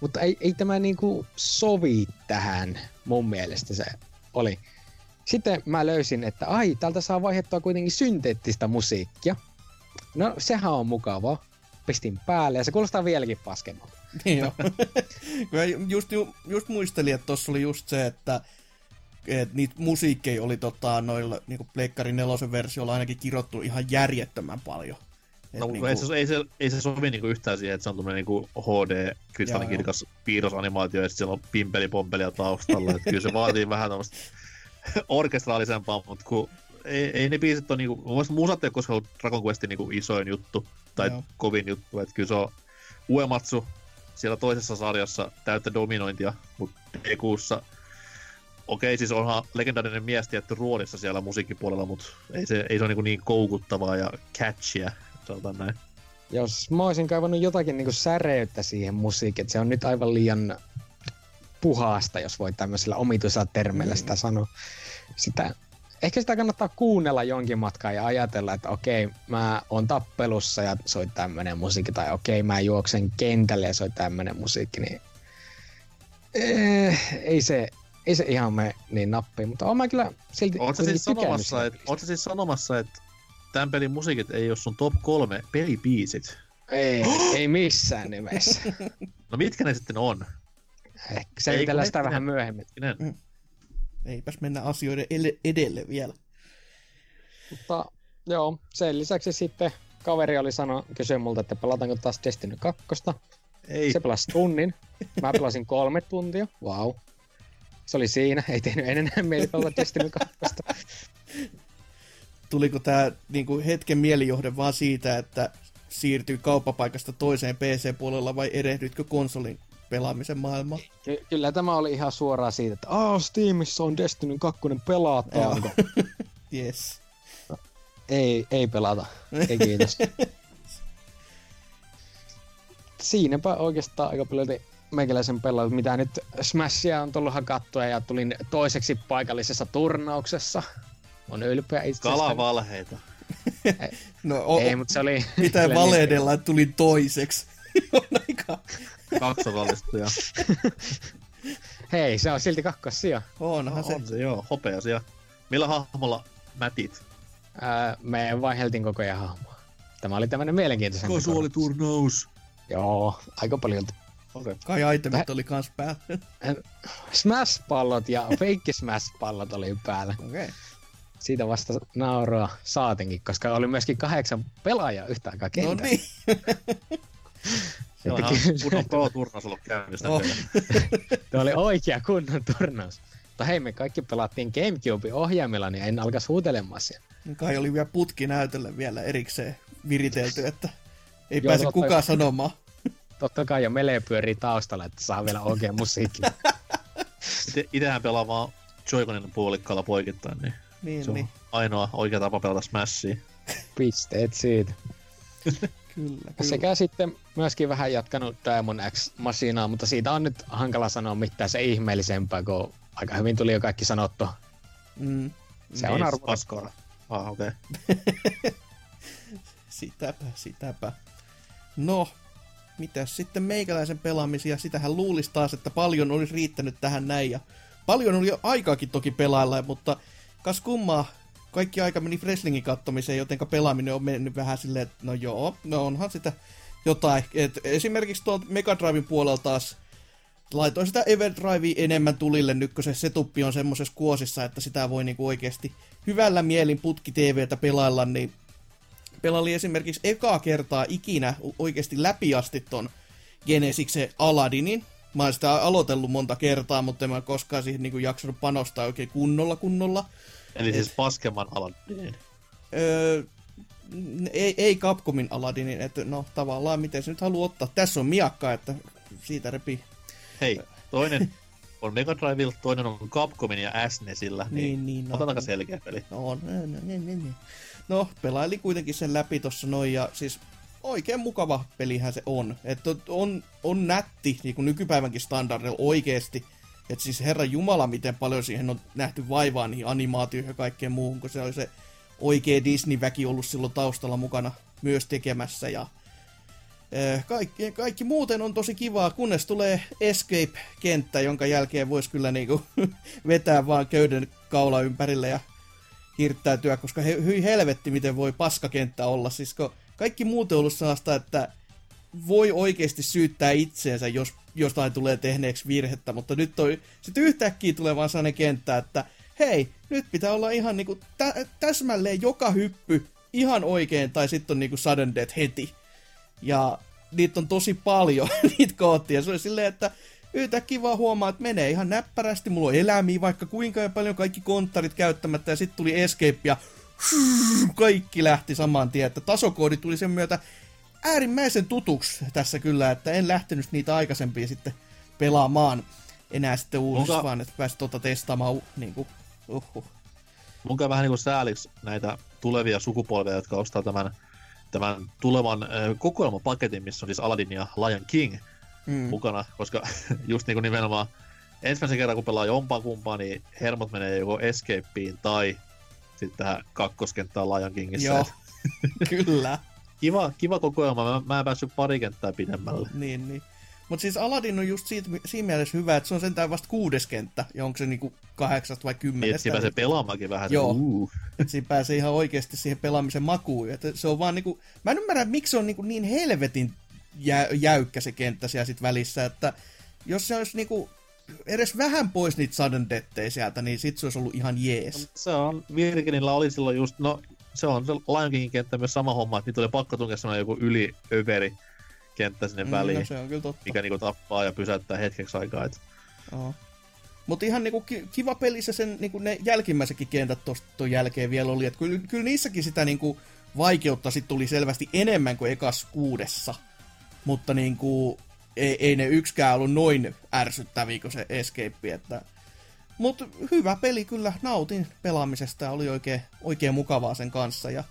mutta ei, ei tämä niinku sovi tähän mun mielestä se oli. Sitten mä löysin, että ai, täältä saa vaihdettua kuitenkin synteettistä musiikkia. No, sehän on mukavaa. Pistin päälle ja se kuulostaa vieläkin paskemmalta. Niin joo. Kun (laughs) mä just, ju- just muistelin, että tossa oli just se, että et niitä musiikkeja oli tota, noilla niinku Pleikkarin nelosen versiolla ainakin kirottu ihan järjettömän paljon. Et No, niinku, ei, se, ei, se, ei se sovi niinku yhtään siihen, että se on tämmöinen niinku HD kristallinkirkas piirrosanimaatio ja sitten siellä on pimpelipompelia taustalla. että kyllä se vaatii vähän tämmöistä (laughs) orkestraalisempaa, mutta kun ei, ei ne biisit ole niinku, mun mielestä musat ei ole koskaan ollut Dragon Questin niinku isoin juttu tai Joo. kovin juttu, että kyllä se on Uematsu siellä toisessa sarjassa täyttä dominointia, mutta D6 Okei, siis onhan legendaarinen mies tietty ruolissa siellä musiikkipuolella, mutta ei se, ei se ole niin, niin koukuttavaa ja catchia, sanotaan näin. Jos mä olisin kaivannut jotakin niinku säreyttä siihen musiikkiin, että se on nyt aivan liian puhasta, jos voi tämmöisellä omituisella termeillä sitä sanoa. Sitä, ehkä sitä kannattaa kuunnella jonkin matkaa ja ajatella, että okei, mä oon tappelussa ja soi tämmönen musiikki, tai okei, mä juoksen kentälle ja soi tämmönen musiikki, niin Eh, ei se, ei se ihan me niin nappiin, mutta oon mä kyllä silti Oletko siis, tykännyt sanomassa, pelistä. ootko siis sanomassa, että tämän pelin musiikit ei ole sun top kolme pelibiisit? Ei, ei (gasps) missään nimessä. No mitkä ne sitten on? Ehkä selitellään sitä hetkinen. vähän myöhemmin. Hetkinen. Eipäs mennä asioiden edelle vielä. Mutta joo, sen lisäksi sitten kaveri oli sano, kysyi multa, että pelataanko taas Destiny 2. Ei. Se pelasi tunnin. Mä pelasin kolme tuntia. Wow. Se oli siinä. Ei tehnyt enää mieli pelata Destiny 2. Tuliko tää niinku hetken mielijohde vaan siitä, että siirtyy kauppapaikasta toiseen PC-puolella vai erehdytkö konsolin pelaamisen maailmaan? Ky- kyllä tämä oli ihan suoraan siitä, että Aa, Steamissa on Destiny 2 Joo. pelataan. (laughs) Yes. ei, ei pelata. Ei kiitos. (laughs) Siinäpä oikeastaan aika paljon meikäläisen pelaa, mitä nyt Smashia on tullut hakattua ja tulin toiseksi paikallisessa turnauksessa. On ylpeä itsestäni. Kalavalheita. (laughs) No, o- Ei, mutta se oli... pitää kyllä valehdella, että tuli toiseksi. On aika... Kaksosallistuja. Niin, (laughs) hei, se on silti kakkossija. Onhan se. on se joo, hopeasia. Millä hahmolla mätit? Ää, me vaiheltiin koko ajan hahmoa. Tämä oli tämmönen mielenkiintoisen. Kasuaaliturnaus. Joo, aika paljon. Okei. Okay. Kai itemit oli kans päällä. (laughs) Smash-pallot ja fake Smash-pallot oli päällä. Okei. Okay. Siitä vasta nauroa saatinkin, koska oli myöskin kahdeksan pelaajaa yhtä aikaa No kentällä. niin. (laughs) Se on ihan kunnon pro-turnaus ollut käynnissä. Oh. (laughs) Tuo oli oikea kunnon turnaus. Mutta hei, me kaikki pelattiin Gamecube ohjaimella, niin en alkas huutelemaan siellä. Kai oli vielä putki näytölle vielä erikseen viritelty, että ei Joo, pääse totta- kukaan sanomaan. Totta kai jo melee pyörii taustalla, että saa vielä oikein musiikki. (laughs) Ite, itehän pelaa vaan Joy-Conin puolikkaalla poikittain, niin Niin, se on niin. ainoa oikea tapa pelata Smashia. Pisteet siitä. (laughs) Kyllä, kyllä. Sekä sitten myöskin vähän jatkanut Diamond X-masinaa, mutta siitä on nyt hankala sanoa mitään se ihmeellisempää, kun aika hyvin tuli jo kaikki sanottu. Mm, Se on Niin, arvokas. Ah, okei. Okay. (laughs) sitäpä, sitäpä. No, mitäs sitten meikäläisen pelaamisia? Sitähän luulisi taas, että paljon olisi riittänyt tähän näin. Ja paljon oli jo aikaakin toki pelailla, mutta kas kummaa, kaikki aika meni wrestlingin kattomiseen, jotenka pelaaminen on mennyt vähän silleen, että no joo, no onhan sitä jotain. Et esimerkiksi tuolta Mega Driven puolella taas laitoin sitä Everdrivea enemmän tulille nyt, kun se setuppi on semmoisessa kuosissa, että sitä voi niinku oikeasti hyvällä mielin putki TVtä pelailla, niin pelaili esimerkiksi ekaa kertaa ikinä oikeasti läpi asti ton Genesiksen Aladinin. Mä oon sitä aloitellut monta kertaa, mutta en mä koskaan siihen niinku jaksanut panostaa oikein kunnolla kunnolla. Eli siis paskemman alan. Niin. Öö, ei, ei Capcomin Aladinin, että no tavallaan miten se nyt haluaa ottaa. Tässä on miakka, että siitä repii. Hei, toinen on Mega Drivella, toinen on Capcomin ja SNESillä. Niin, Niin, niin. Otan aika selkeä peli. No, no, no, no, no, no. no, pelaili kuitenkin sen läpi tossa noin, ja siis oikein mukava pelihän se on. Että on, on nätti, niin kuin nykypäivänkin standardilla oikeesti. Että siis herra jumala, miten paljon siihen on nähty vaivaa niihin animaatioihin ja kaikkeen muuhun, kun se oli se oikea Disney-väki ollut silloin taustalla mukana myös tekemässä. Ja eh, kaikki, kaikki muuten on tosi kivaa, kunnes tulee Escape-kenttä, jonka jälkeen voisi kyllä niinku (laughs) vetää vaan köyden kaula ympärille ja hirttäytyä, koska he, hyi helvetti, miten voi paskakenttä olla. Siis kaikki muut on ollut sellaista, että voi oikeasti syyttää itseensä, jos jostain tulee tehneeksi virhettä, mutta nyt toi, sit yhtäkkiä tulee vaan sellainen kenttä, että hei, nyt pitää olla ihan niinku tä- täsmälleen joka hyppy ihan oikein, tai sitten on niinku sudden death heti. Ja niitä on tosi paljon, (laughs) niitä koottia. Se oli silleen, että yhtäkkiä vaan huomaa, että menee ihan näppärästi, mulla on eläimiä vaikka kuinka paljon kaikki konttarit käyttämättä, ja sitten tuli escape ja (laughs) kaikki lähti saman tien, että tasokoodi tuli sen myötä äärimmäisen tutuksi tässä kyllä, että en lähtenyt niitä aikaisempia sitten pelaamaan enää sitten uusissa, Onko- vaan että pääsit tuota testaamaan niin kuin, uhuh. Mun käy vähän niin kuin sääliksi näitä tulevia sukupolvia, jotka ostaa tämän, tämän tulevan äh, kokoelmapaketin, missä on siis Aladdin ja Lion King Mm. mukana, koska (laughs) just niin kuin nimenomaan ensimmäisen kerran kun pelaa jompaa kumpaa, niin hermot menee joko Escapeen tai sitten tähän kakkoskenttään Lion Kingissä. Joo, (laughs) kyllä. Kiva, kiva kokoelma, mä, mä en päässyt pari kenttää pidemmälle. Niin, niin. Mutta siis Aladdin on just siitä, siinä mielessä hyvä, että se on sentään vasta kuudes kenttä, ja onko se niinku kahdeksasta vai Niin, kymmenestä. että siinä pääsee pelaamaankin vähän. Joo. Uh. siinä pääsee ihan oikeasti siihen pelaamisen makuun. Että se on vaan niinku, mä en ymmärrä, miksi se on niinku niin helvetin jä, jäykkä se kenttä siellä sit välissä, että jos se olisi niinku edes vähän pois niitä sudden deathejä sieltä, niin sit se olisi ollut ihan jees. Se on, Virginillä oli silloin just, no se on se Lion Kingin kenttä myös sama homma, että niitä oli pakko tunkea semmoinen joku yli överi kenttä sinne Mm, väliin, no, se on kyllä totta. mikä niinku tappaa ja pysäyttää hetkeksi aikaa. Et Mutta ihan niinku ki- kiva peli se sen niinku ne jälkimmäisetkin kentät tuosta jälkeen vielä oli. Että kyllä, kyllä niissäkin sitä niinku vaikeutta sit tuli selvästi enemmän kuin ekas kuudessa. Mutta niinku, ei, ei ne yksikään ollut noin ärsyttäviä kuin se Escape. Että... Mutta hyvä peli kyllä, nautin pelaamisesta oli oikein, oikein mukavaa sen kanssa. Ja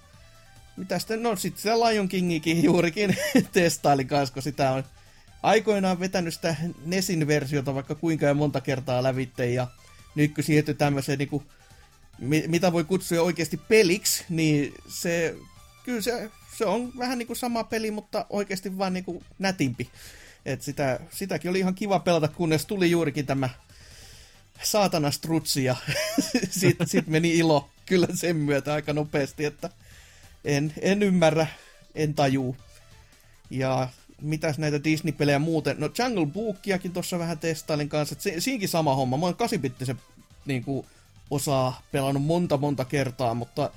mitä sitten, no sitten sitä Lion Kingikin juurikin (laughs) testailin kanssa, kun sitä on aikoinaan vetänyt sitä Nesin versiota vaikka kuinka ja monta kertaa lävitte ja nyt kun siirtyi tämmöiseen niinku, mi- mitä voi kutsua oikeasti peliksi, niin se, kyllä se, se on vähän niinku sama peli, mutta oikeasti vaan niinku nätimpi. Et sitä, sitäkin oli ihan kiva pelata, kunnes tuli juurikin tämä saatana strutsi ja (laughs) sitten sit meni ilo kyllä sen myötä aika nopeasti, että en, en ymmärrä, en tajuu. Ja mitäs näitä Disney-pelejä muuten? No Jungle Bookiakin tuossa vähän testailin kanssa, se, siinkin sama homma. Mä oon 8 niin osaa pelannut monta monta kertaa, mutta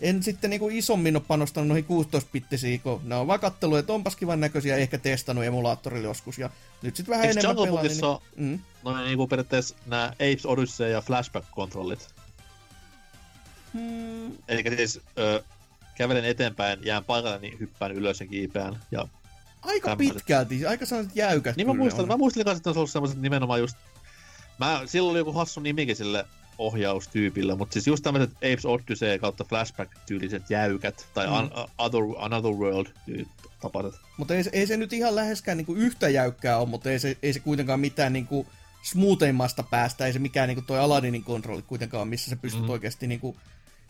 en sitten niin kuin isommin ole panostanut noihin 16 bittisiin, kun ne on vaan kattellut, että onpas kivan näköisiä, ehkä testannut emulaattorilla joskus, ja nyt sitten vähän Eikö enemmän pelaan. Bookissa Niin, mm. no niin niinku periaatteessa nämä Apes Odyssey ja Flashback-kontrollit. Mm, Eli siis ö, kävelen eteenpäin, jään paikalle, niin hyppään ylös ja kiipeän. Ja, aika Tämmöset. pitkälti, aika sellaiset jäykät niin mä muistan, on. mä muistelin kanssa, että olisi ollut sellaiset nimenomaan just... Mä, silloin oli joku hassu nimikin sille ohjaustyypille, mutta siis just tämmöiset Apes Odyssey kautta Flashback-tyyliset jäykät, tai Mm. mm. other, Another World tapaiset. Mutta ei, se- ei se nyt ihan läheskään niinku yhtä jäykkää ole, mutta ei se, ei se kuitenkaan mitään niinku smootheimmasta päästä, ei se mikään niinku toi Aladdinin kontrolli kuitenkaan ole, missä sä pystyt mm. Oikeasti niinku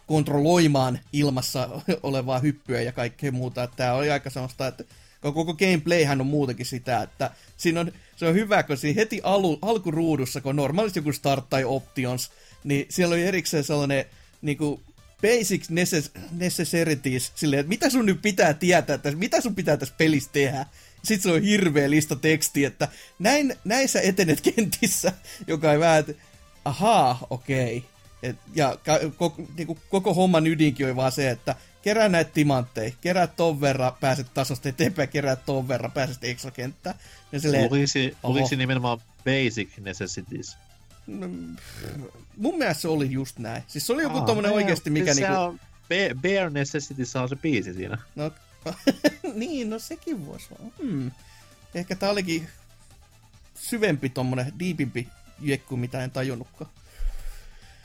kontrolloimaan ilmassa (laughs) olevaa hyppyä ja kaikkea muuta. Että tää oli aika semmoista, että koko gameplayhän on muutenkin sitä, että siinä on, se on hyvä, kun siinä heti alu, alkuruudussa, kun normaalisti joku start tai options, niin siellä oli erikseen sellainen niinku basic necess- necessities, silleen, että mitä sun nyt pitää tietää, että mitä sun pitää tässä pelissä tehdä. Sitten se on hirveä lista tekstiä, että näin, näin sä etenet (laughs) kentissä, joka ei vähän, että ahaa, okei. Et, ja koko, niinku, koko homman ydinkin oli vaan se, että kerää näitä timantteja, kerää ton verran, pääset tasosta eteenpäin, kerää ton verran, pääset Lukisi, oho. lukisi nimenomaan Basic Necessities. No, mun mielestä se oli just näin. Siis se oli joku Aa, tommonen no oikeasti, mikä siis niinku... se on, Ba- Bare Necessities on se biisi siinä. No, (laughs) niin, no sekin voisi olla. Hmm. Ehkä tää olikin syvempi tommonen, diipimpi jekku, mitä en tajunnutkaan.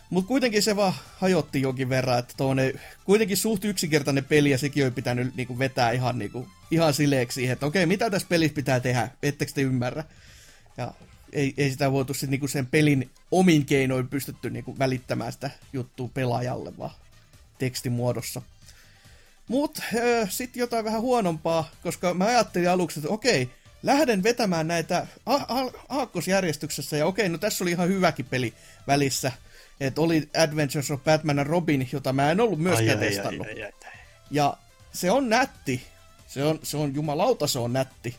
Mut kuitenkin se vaan hajotti jonkin verran, että tommonen kuitenkin suht yksinkertainen peli ja sekin oli pitänyt niinku vetää ihan, niinku, ihan sileeksi siihen, että okei, mitä tässä pelissä pitää tehdä, ettekö te ymmärrä. Ja ei, ei sitä voitu sit niinku sen pelin omin keinoin pystytty niinku välittämään sitä juttua pelaajalle, vaan tekstimuodossa. Mut äh, sitten jotain vähän huonompaa, koska mä ajattelin aluksi, että okei, lähden vetämään näitä a- a- aakkosjärjestyksessä, ja okei, no tässä oli ihan hyväkin peli välissä. Että oli Adventures of Batman and Robin, jota mä en ollut myöskään testannut. ai, ai, ai. Ja se on nätti. Se on, se on jumalauta, se on nätti.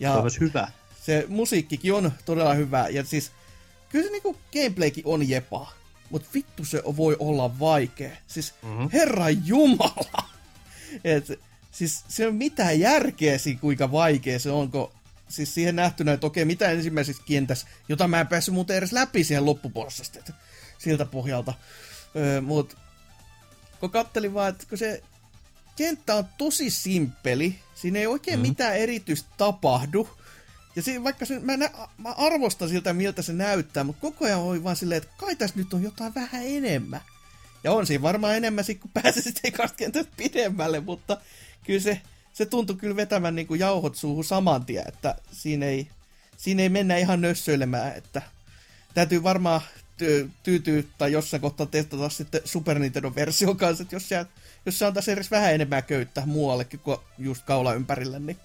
Ja Se on myös hyvä. Se musiikkikin on todella hyvä. Ja siis, kyllä se niinku gameplaykin on jepaa. Mut vittu se voi olla vaikea. Siis, mm-hmm. herra jumala! (laughs) Et, siis se on mitään järkeä siinä, kuinka vaikea se on, kun siis siihen nähtynä, että okei, mitä ensimmäisessä kentässä, jota mä en päässyt muuten edes läpi siihen loppupuolesta, että siltä pohjalta. Öö, mut kun kattelin vaan, että kun se kenttä on tosi simppeli, siinä ei oikein mm. mitään erityistä tapahdu, ja siinä, vaikka se, mä, nä, mä arvostan siltä, miltä se näyttää, mutta koko ajan oli vaan silleen, että kai tässä nyt on jotain vähän enemmän. Ja on siinä varmaan enemmän sit, kun pääsee (laughs) sitten ekasta kentästä pidemmälle, mutta kyllä se, se tuntui kyllä vetävän niin kuin jauhot suuhun saman tien, että siinä ei, siinä ei mennä ihan nössöilemään, että täytyy varmaan ty- tyytyä tai jossain kohtaa testata sitten Super Nintendo-versio kanssa, että jos, siellä, jos se antaisi edes vähän enemmän köyttä muuallekin kuin just kaula ympärillä, niin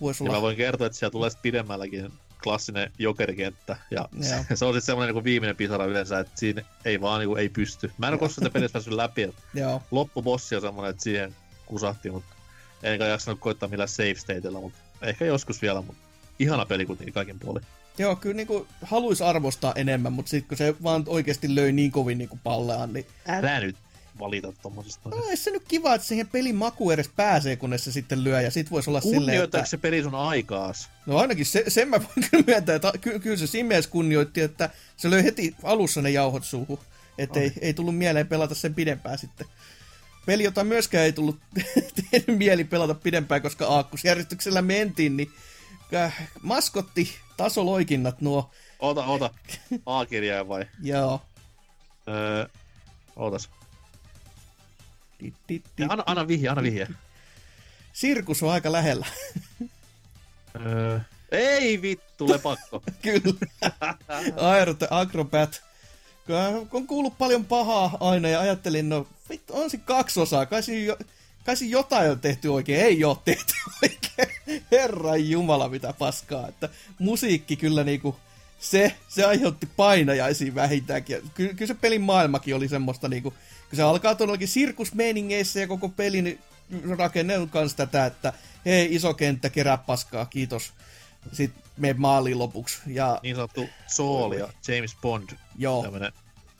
voisi Ja olla... mä voin kertoa, että siellä tulee pidemmälläkin klassinen jokerikenttä. Ja (laughs) se, (laughs) se on sitten semmoinen niin viimeinen pisara yleensä, että siinä ei vaan niin kuin, ei pysty. Mä en ole koskaan sitä pelissä päässyt läpi. (laughs) Loppubossi on semmoinen, että siihen kusahti, mutta enkä jaksanut koittaa millään save stateilla, mutta ehkä joskus vielä, mutta ihana peli kuitenkin kaikin puolin. Joo, kyllä niinku haluaisi arvostaa enemmän, mutta sitten kun se vaan oikeasti löi niin kovin niinku palleaan, niin Älä nyt valita tommosesta. no, ei se nyt kiva, että siihen pelin maku edes pääsee, kunnes se sitten lyö, ja sit voisi olla silleen, että... se peli sun aikaas? No ainakin se, sen mä voin (laughs) kyllä myöntää, että ky- kyllä se siinä mielessä kunnioitti, että se löi heti alussa ne jauhot suuhun. Että ei, ei tullut mieleen pelata sen pidempään sitten. Peli, jota myöskään ei tullut (laughs) tehnyt mieli pelata pidempään, koska aakkusjärjestyksellä mentiin, niin äh, maskotti, tasoloikinnat nuo, Ota, ota. A-kirjain vai? (laughs) joo. Öö, ootas. Anna, anna vihje, anna vihje. Sirkus on aika lähellä. Öö, ei vittu, lepakko. (laughs) Kyllä. Aero the Acrobat. Kun on kuullut paljon pahaa aina ja ajattelin, no vittu, on se kaksi osaa. Kai siinä, jo, kai siinä jotain on tehty oikein. Ei ole tehty (laughs) oikein. Herran jumala, mitä paskaa. Että musiikki kyllä niinku, se, se aiheutti painajaisiin vähintäänkin. Ky, kyllä se pelin maailmakin oli semmoista niinku, se alkaa todellakin sirkusmeiningeissä ja koko pelin rakenne on kans tätä, että hei iso kenttä, kerää paskaa, kiitos. Sitten me maaliin lopuksi. Ja Niin sanottu Saul ja James Bond. joo, Tämmönen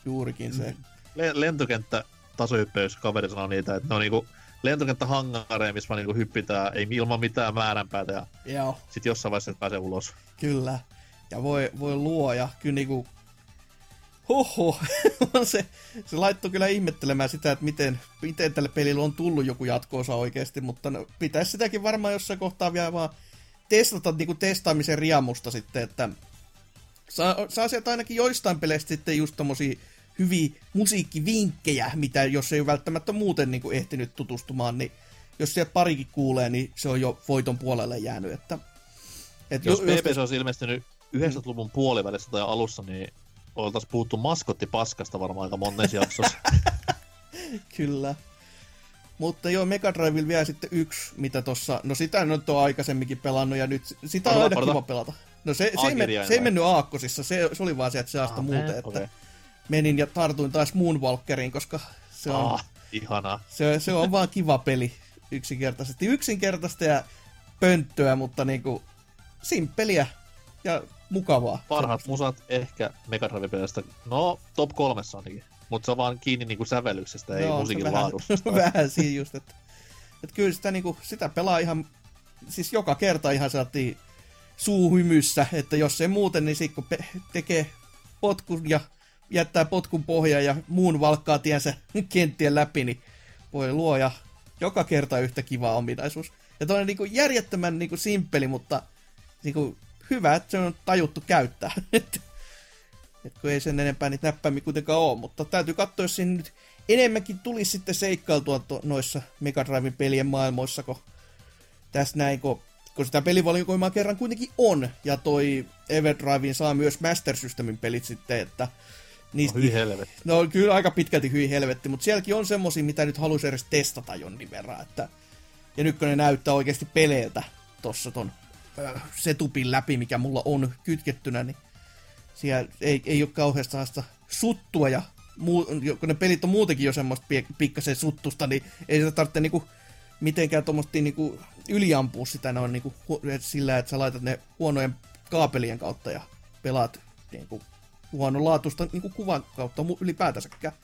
juurikin se. le- lentokenttä tasohyppäys, kaveri sanoo niitä, että ne on niinku lentokenttä hangareja, missä vaan niinku hyppitään, ei ilman mitään määränpäätä ja Joo, sit jossain vaiheessa pääsee ulos. kyllä. Ja voi, voi luoja, kyllä niinku... Hoho, on (laughs) se, se laittoi kyllä ihmettelemään sitä, että miten, miten tälle pelille on tullut joku jatko-osa oikeasti, mutta no, pitäisi sitäkin varmaan jossain kohtaa vielä vaan testata niinku testaamisen riamusta sitten, että saa, saa sieltä ainakin joistain peleistä sitten just tommosia hyviä musiikkivinkkejä, mitä jos ei välttämättä muuten niinku ehtinyt tutustumaan, niin jos sieltä parikin kuulee, niin se on jo voiton puolelle jäänyt, että et Jos jo- PPC olisi ilmestynyt 90-luvun puolivälissä tai alussa, niin oltaisiin puhuttu maskottipaskasta varmaan aika monessa jaksossa. (laughs) Kyllä. Mutta joo, Mega Drivella vielä sitten yksi, mitä tossa, no sitä nyt on aikaisemminkin pelannut ja nyt sitä on aina kiva pelata. No se, se, ei, men, se ei mennyt aakkosissa, se, se oli vaan sieltä seasta Ah, muuten, että okei. menin ja tartuin taas Moonwalkeriin, koska se on, ah, ihanaa. se, se on vaan kiva peli yksinkertaisesti. Yksinkertaista ja pönttöä, mutta niinku simppeliä ja mukavaa. Parhaat musat ehkä Mega Drive-peleistä. No, top kolmessa ainakin. Mutta se on vaan kiinni niinku sävellyksestä, ei Joo, se musiikin vähän, laadusta. (laughs) vähän siinä just, että, että kyllä sitä, niinku, sitä pelaa ihan, siis joka kerta ihan saatiin suuhymyssä, että jos ei muuten, niin sitten kun pe- tekee potkun ja jättää potkun pohjaan ja muun valkkaa tiensä (laughs) kenttien läpi, niin voi luoja joka kerta yhtä kiva ominaisuus. Ja toinen niinku järjettömän niinku simppeli, mutta niinku hyvä, että se on tajuttu käyttää. (laughs) Et kun ei sen enempää niitä näppäimiä kuitenkaan ole, mutta täytyy katsoa, jos siinä nyt enemmänkin tulisi sitten seikkailtua to, noissa Mega Driven pelien maailmoissa, kun tässä näin, kun, kun sitä pelivalikoimaa kerran kuitenkin on, ja toi Everdrivein saa myös Master Systemin pelit sitten, että niistä, Hyi helvetti. No kyllä aika pitkälti hyi helvetti, mutta sielläkin on semmosia, mitä nyt haluaisi edes testata jonkin verran. Että... Ja nyt kun ne näyttää oikeasti peleiltä tossa ton setupin läpi, mikä mulla on kytkettynä, niin siellä ei, ei ole kauheasti sellaista suttua ja muu, kun ne pelit on muutenkin jo semmoista pikkasen suttusta, niin ei sitä tarvitse niinku mitenkään tuommoista niinku yliampua sitä noin niinku, sillä, että sä laitat ne huonojen kaapelien kautta ja pelaat niinku huonolaatuista niin kuvan kautta ylipäätänsäkään.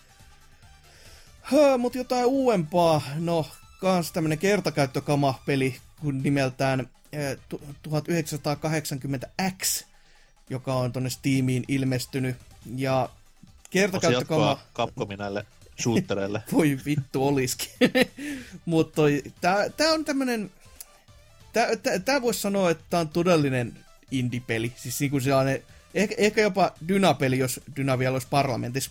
Mutta jotain uudempaa, no kans tämmönen kertakäyttökama-peli kun nimeltään 1980X, joka on tonne Steamiin ilmestynyt. Ja jatkoa Capcomin näille shootereille? (laughs) Voi vittu olisikin. (laughs) Mutta tää, tää on tämmönen... Tää, tää, tää voisi sanoa, että tää on todellinen indie-peli. Siis niinku sellainen... Ehkä, ehkä jopa Dyna-peli, jos Dyna vielä olisi parlamentissa.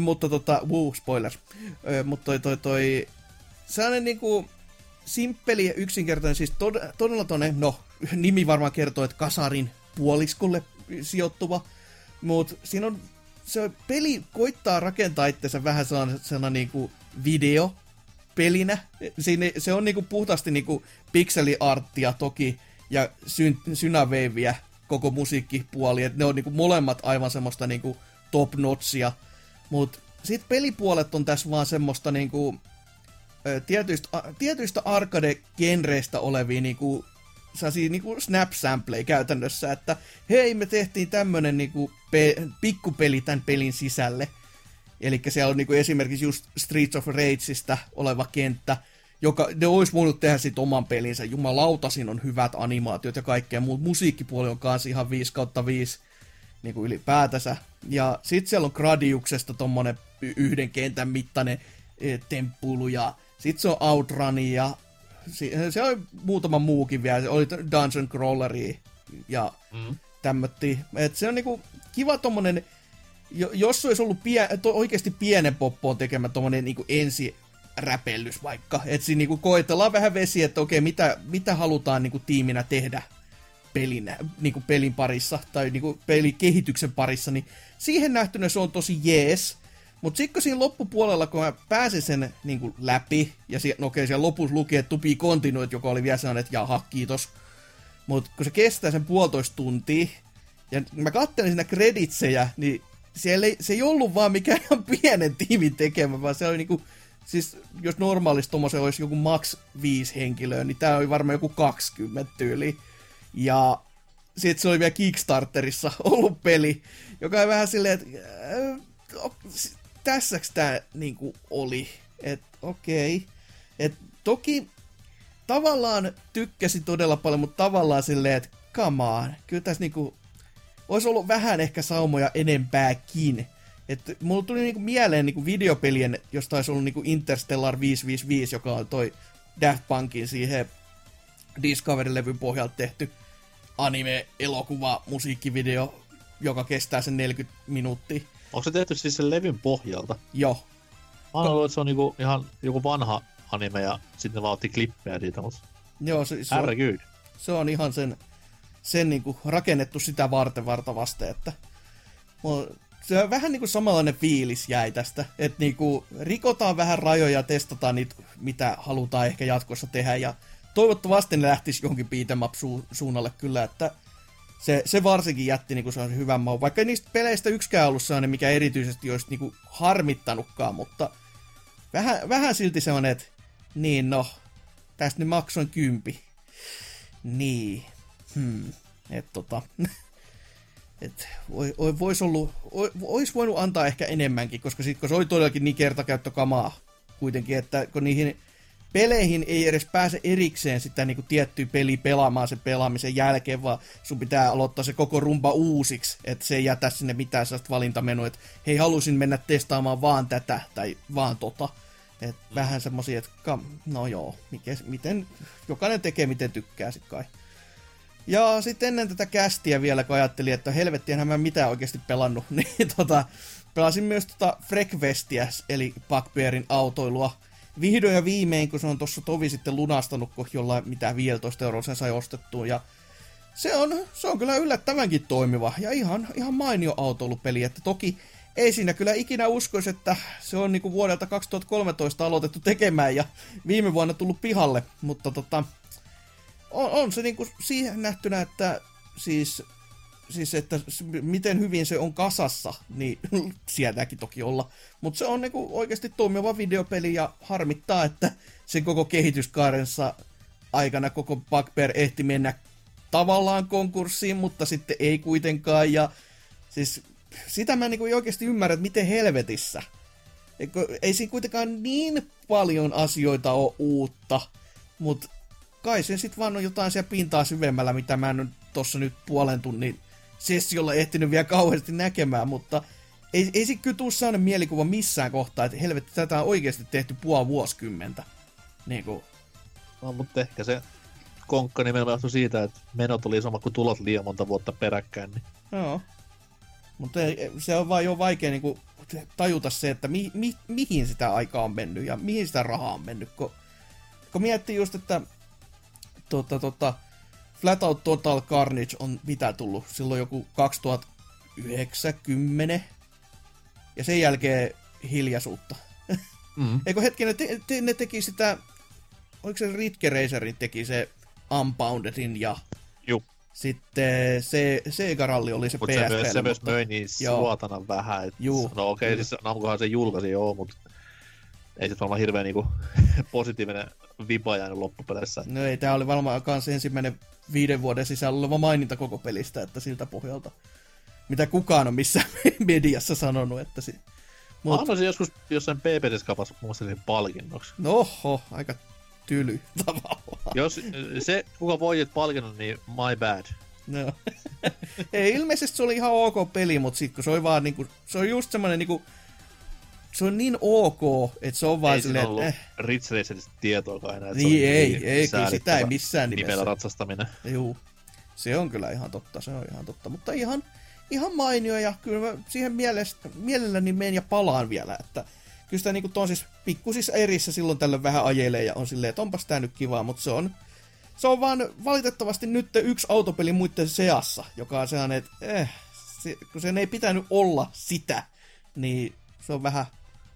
Mutta tota, wuu, spoilers. Ö, Mutta toi, toi, toi... Sellainen niinku simppeli ja yksinkertainen, siis tod, todella tonne, no, nimi varmaan kertoo, että kasarin puoliskolle sijoittuva. Mutta siinä on se peli koittaa rakentaa itsensä vähän sellainen niinku video pelinä. Siinä, se on niinku puhtaasti niinku pikseliarttia toki, ja syn- Synawaveä koko musiikkipuoli, että ne on niinku molemmat aivan semmoista niinku top notchia, mutta sitten pelipuolet on tässä vaan semmoista niinku, tietyistä, tietyistä arcade-genreistä olevia niinku, sellaisia niinku snap sampleja käytännössä, että hei me tehtiin tämmönen niinku pe- pikkupeli tämän pelin sisälle. Eli siellä on niinku esimerkiksi just Streets of Rageista oleva kenttä, joka, ne olisi voinut tehdä sit oman pelinsä. Jumalauta, siinä on hyvät animaatiot ja kaikkea muut. Musiikkipuoli on kanssa ihan 5 kautta 5 niin kuin ylipäätänsä. Ja sit siellä on Gradiuksesta tommonen yhden kentän mittainen e, temppulu ja sit se on Outrun ja se on muutama muukin vielä. Se oli Dungeon Crawleri ja Mm. tämmötti. Et se on niinku kiva tommonen, jo- jos se olisi ollut pie, to, oikeasti pienen poppoon tekemä tommonen niinku ensi räpellys vaikka. Että siinä niinku koetellaan vähän vesi, että okei, mitä, mitä halutaan niinku tiiminä tehdä pelin, niinku pelin parissa tai niinku pelikehityksen parissa, niin siihen nähtynä se on tosi jees. Mutta sitten kun siinä loppupuolella, kun mä pääsin sen niinku läpi, ja si- no okei, siellä lopussa luki, että tupii continued, joka oli vielä sellainen, että jaha, kiitos. Mutta kun se kestää sen puolitoista tuntia, ja mä kattelin siinä kreditsejä, niin siellä ei, se ei ollut vaan mikään ihan pienen tiimin tekemä, vaan se oli niinku, siis jos normaalisti tommosen olisi joku max 5 henkilöä, niin tää oli varmaan joku 20 tyyli. Ja sitten se oli vielä Kickstarterissa (laughs) ollut peli, joka on vähän silleen, että äh, tässäks tää niinku oli, että okei. Okay. Et toki tavallaan tykkäsin todella paljon, mutta tavallaan silleen, että come on, kyllä tässä niinku olisi ollut vähän ehkä saumoja enempääkin. Että mulla tuli niinku mieleen niinku videopelien, josta olisi ollut niinku Interstellar 555, joka on toi Daft Punkin siihen Discovery-levyn pohjalta tehty anime-elokuva, musiikkivideo, joka kestää sen 40 minuuttia. Onko se tehty siis sen levyn pohjalta? Joo, Mä oon ollut, että se on niinku ihan joku vanha anime ja sitten ne vaan otti klippejä siitä, mutta joo se, se, on, se on ihan sen, sen niinku rakennettu sitä varten varta vasten, että se on vähän niinku samanlainen fiilis jäi tästä, että niinku rikotaan vähän rajoja ja testataan niitä, mitä halutaan ehkä jatkossa tehdä ja toivottavasti ne lähtis johonkin beat'em su- suunnalle kyllä, että se, se varsinkin jätti niinku sellaisen hyvän maun, vaikka niistä peleistä yksikään ollut sellainen, mikä erityisesti olisi niinku harmittanutkaan, mutta vähän, vähän silti sellainen, että niin no, tästä nyt maksoin kympi. Niin. Hmm. Et tota... (laughs) Et voi, voi, vois ois voinut antaa ehkä enemmänkin, koska sit, kun se oli todellakin niin kertakäyttökamaa kuitenkin, että kun niihin peleihin ei edes pääse erikseen sitä niin tiettyä peliä pelaamaan sen pelaamisen jälkeen, vaan sun pitää aloittaa se koko rumba uusiksi, että se ei jätä sinne mitään sellaista valintamenoa, että hei, halusin mennä testaamaan vaan tätä tai vaan tota. Et mm. Vähän semmosia, että kam, no joo, mikä, miten, jokainen tekee miten tykkää sit kai. Ja sitten ennen tätä kästiä vielä, kun ajattelin, että helvetti, enhän mä mitään oikeasti pelannut, (laughs) niin tota, pelasin myös tota Frekvestiä, eli Bugbearin autoilua. Vihdoin ja viimein, kun se on tuossa tovi sitten lunastanut, kun jollain mitä 15 euroa sen sai ostettua. Ja se on, se on kyllä yllättävänkin toimiva ja ihan, ihan mainio autoilupeli, että toki ei siinä kyllä ikinä uskoisi, että se on niinku vuodelta 2013 aloitettu tekemään ja viime vuonna tullut pihalle, mutta tota, on, on se niinku siihen nähtynä, että siis, siis että miten hyvin se on kasassa, niin (laughs) sieltäkin toki olla. Mutta se on niinku oikeasti toimiva videopeli ja harmittaa, että sen koko kehityskaarensa aikana koko Bugbear ehti mennä tavallaan konkurssiin, mutta sitten ei kuitenkaan. Ja siis sitä mä niinku oikeasti ymmärrän, että miten helvetissä. Ei siinä kuitenkaan niin paljon asioita ole uutta, mutta kai se sitten vaan on jotain siellä pintaa syvemmällä, mitä mä nyt tossa nyt puolen tunnin sessiolla ehtinyt vielä kauheasti näkemään, mutta ei, ei se kyllä tuu sellainen mielikuva missään kohtaa, että helvetti, tätä on oikeasti tehty puoli vuosikymmentä. Niin kuin, No, mutta ehkä se konkka nimenomaan siitä, että menot oli sama kuin tulot liian monta vuotta peräkkäin. Niin. Joo. Mutta se on vaan jo vaikea niinku tajuta se, että mi, mi, mihin sitä aikaa on mennyt ja mihin sitä rahaa on mennyt. Kun, kun miettii just, että tota, tota, Flat Out Total Carnage on mitä tullut silloin joku 2090 ja sen jälkeen hiljaisuutta. Mm. (laughs) Eikö hetki, ne, te, te, ne teki sitä, oliko se Ritke Racerin teki se Unboundedin ja Juu. Sitten se Sega-ralli oli se Mutta se, myös, PSP. se myös möi niin suotana vähän. Et, Juu. No okei, okay, siis Namcohan se julkaisi joo, mutta ei se varmaan hirveän niinku, (laughs) positiivinen vipa jäänyt loppupeleissä. No ei, tää oli varmaan kans ensimmäinen viiden vuoden sisällä oleva maininta koko pelistä, että siltä pohjalta. Mitä kukaan on missään (laughs) mediassa sanonut, että si... Mut... Mut, Annoisin joskus jossain muun muassa sen palkinnoksi. no oho, aika tyly (laughs) tavallaan. Jos se, kuka voitit palkinnon, niin my bad. No. ei, ilmeisesti se oli ihan ok peli, mutta sit kun se oli vaan niinku, se on just semmonen niinku, se on niin ok, että se on vaan ei silleen, ollut että eh, tietoakaan enää. että se Niin oli ei, niin ei, kyllä sitä ei missään nimessä. Nimellä ratsastaminen. Juu, se on kyllä ihan totta, se on ihan totta. Mutta ihan, ihan mainio ja kyllä mä siihen mielestä, mielelläni menen ja palaan vielä, että kyllä sitä niinku on siis pikkusissa erissä silloin tällöin vähän ajelee ja on silleen, että onpas tää nyt kivaa, mutta se on, se on vaan valitettavasti nyt yksi autopeli muiden seassa, joka on sellainen, että eh, se, kun sen ei pitänyt olla sitä, niin se on vähän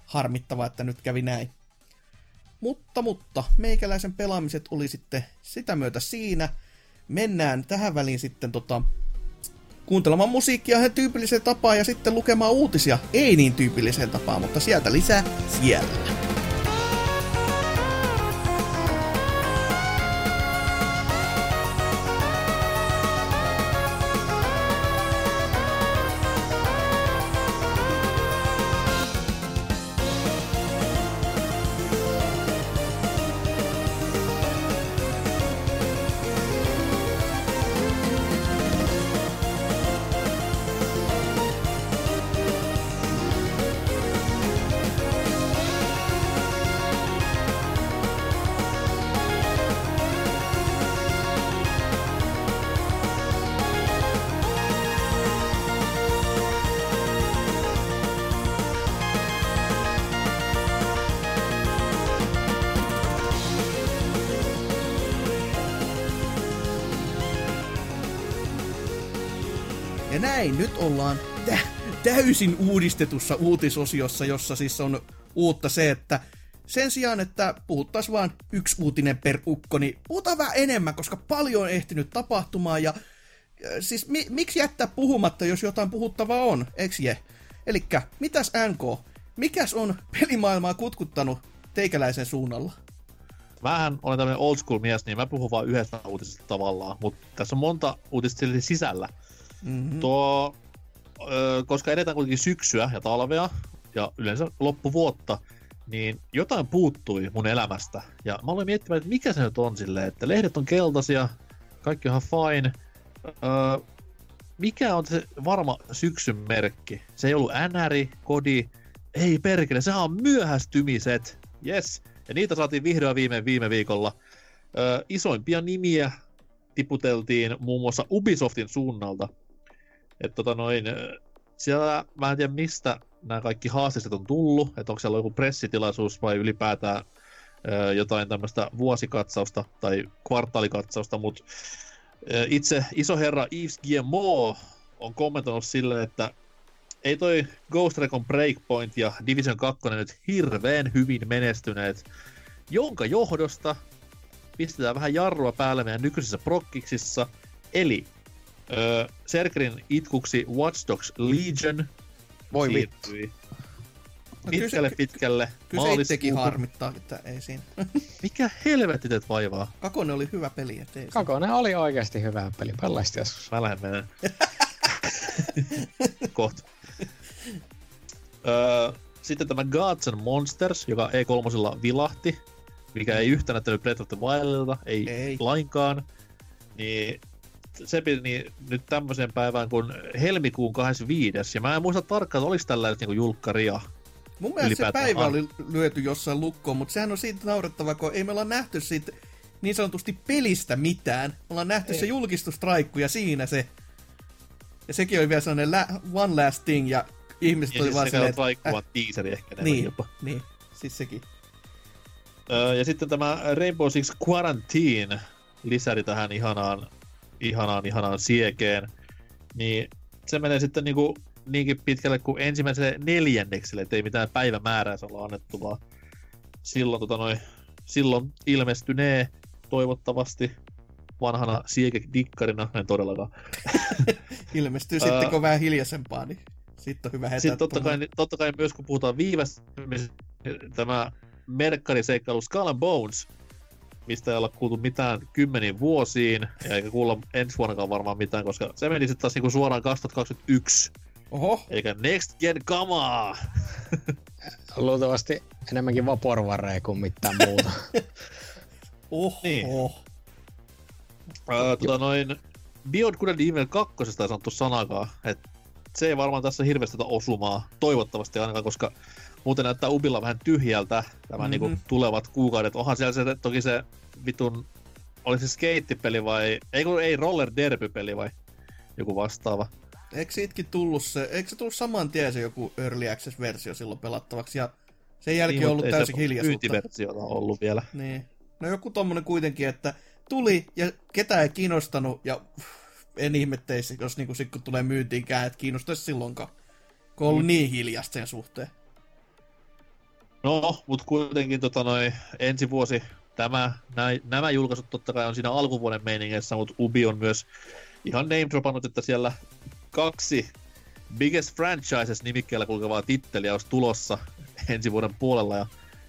harmittavaa, että nyt kävi näin. Mutta, mutta, meikäläisen pelaamiset oli sitten sitä myötä siinä. Mennään tähän väliin sitten tota, kuuntelemaan musiikkia ihan tyypilliseen tapaan ja sitten lukemaan uutisia ei niin tyypilliseen tapaan, mutta sieltä lisää siellä. Täysin uudistetussa uutisosiossa, jossa siis on uutta se, että sen sijaan, että puhuttaisiin vain yksi uutinen per ukko, niin puhutaan vähän enemmän, koska paljon on ehtinyt tapahtumaan ja siis mi- miksi jättää puhumatta, jos jotain puhuttavaa on, eks je? Elikkä, mitäs NK? Mikäs on pelimaailmaa kutkuttanut teikäläisen suunnalla? Vähän olen tämmöinen old school mies, niin mä puhun vain yhdestä uutisesta tavallaan, mutta tässä on monta uutista sisällä. Mm-hmm. Tuo, ö, koska edetään kuitenkin syksyä ja talvea ja yleensä loppuvuotta, niin jotain puuttui mun elämästä. Ja mä aloin miettimään, että mikä se nyt on silleen, että lehdet on keltaisia, kaikki on fine. Öö, mikä on se varma syksyn merkki? Se ei ollut NR, kodi, ei perkele, sehän on myöhästymiset. Yes. Ja niitä saatiin vihdoin viime viime viikolla. Öö, isoimpia nimiä tiputeltiin muun muassa Ubisoftin suunnalta. Et tota noin, siellä mä en tiedä mistä nämä kaikki haasteet on tullut, että onko siellä joku pressitilaisuus vai ylipäätään jotain tämmöistä vuosikatsausta tai kvartaalikatsausta, mutta itse iso herra Yves Guillemot on kommentoinut silleen, että ei toi Ghost Recon Breakpoint ja Division 2 nyt hirveän hyvin menestyneet, jonka johdosta pistetään vähän jarrua päälle meidän nykyisissä prokkiksissa, eli öö, Serkerin itkuksi Watch Dogs Legion Voi vittu. siirtyi No kyllä se- pitkälle pitkälle Kyllä se harmittaa, että ei siinä. (laughs) Mikä helvetti teet vaivaa? Kakonen oli hyvä peli, ettei se. Kakonen oli oikeasti hyvä peli. Pelasit joskus. Mä lähden menen. (laughs) Kohta. Öö, sitten tämä Gods and Monsters, joka E3 vilahti, mikä ei yhtään näyttänyt Breath of the Wildilta, ei, Ei. lainkaan. Niin se piti niin, nyt tämmöiseen päivään kuin helmikuun 25. Ja mä en muista tarkkaan, että oliko tällä nyt niinku julkkaria. Mun mielestä se ylipäätään päivä ar- oli lyöty jossain lukkoon, mutta sehän on siitä naurettavaa, kun ei me olla nähty siitä niin sanotusti pelistä mitään. Me ollaan nähty Ei. se julistustraikku ja siinä se. Ja sekin oli vielä sellainen lä- one last thing ja ihmiset Ja oli siis vaan se silleen, katsoi että, traikkuva teaseri ehkä niin, jopa. niin, siis sekin. Öö, ja sitten tämä Rainbow Six Quarantine lisäri tähän ihanaan, ihanaan, ihanaan siekeen. Niin se menee sitten niinku niinkin pitkälle kuin ensimmäiselle neljännekselle, ettei mitään päivämäärää se olla annettu, vaan silloin, tota noi, silloin ilmestynee toivottavasti. vanhana siekekdikkarina, en todellakaan. (laughs) Ilmestyy sitten, kun vähän hiljaisempaa, niin sitten on hyvä hetä. Sitten totta kai, totta kai myös kun puhutaan viivästymisestä, tämä merkkariseikkailu Skull and Bones, mistä ei olla kuultu mitään kymmeniin vuosiin, ja eikä kuulla ensi vuonnakaan varmaan mitään, koska se meni sitten taas niinku suoraan 2021. Oho, Eikä Next Gen kamaa! Luultavasti enemmänkin vaporvareja kuin mitään muuta. (laughs) oho. Niin. Öö, tota noin, Beyond Good and Evil 2 ei sanottu sanakaan, et se ei varmaan tässä hirveästi tätä osumaa, toivottavasti ainakaan, koska muuten näyttää Ubilla vähän tyhjältä nämä Mhm. niinku tulevat kuukaudet. Onhan siellä se, toki se vitun, oli se skeittipeli vai, ei kun ei roller derby-peli vai joku vastaava. Eikö siitäkin tullut se, eikö se tullut saman tien se joku Early Access-versio silloin pelattavaksi, ja sen jälkeen Niin, on ollut ei täysin se hiljaisuutta. myyntiversiota ollut vielä. Niin. No joku tommonen kuitenkin, että tuli ja ketään ei kiinnostanut ja en ihmetteisi, jos niinku sit kun tulee myyntiinkään, että kiinnostaisi silloinkaan. Kun on ollut niin hiljasta sen suhteen. No, mutta kuitenkin tota noi, ensi vuosi tämä, näin, nämä julkaisut totta kai on siinä alkuvuoden meiningeissä, mutta Ubi on myös ihan name dropannut, että siellä kaksi Biggest Franchises nimikkeellä kulkevaa titteliä olisi tulossa ensi vuoden puolella. Ja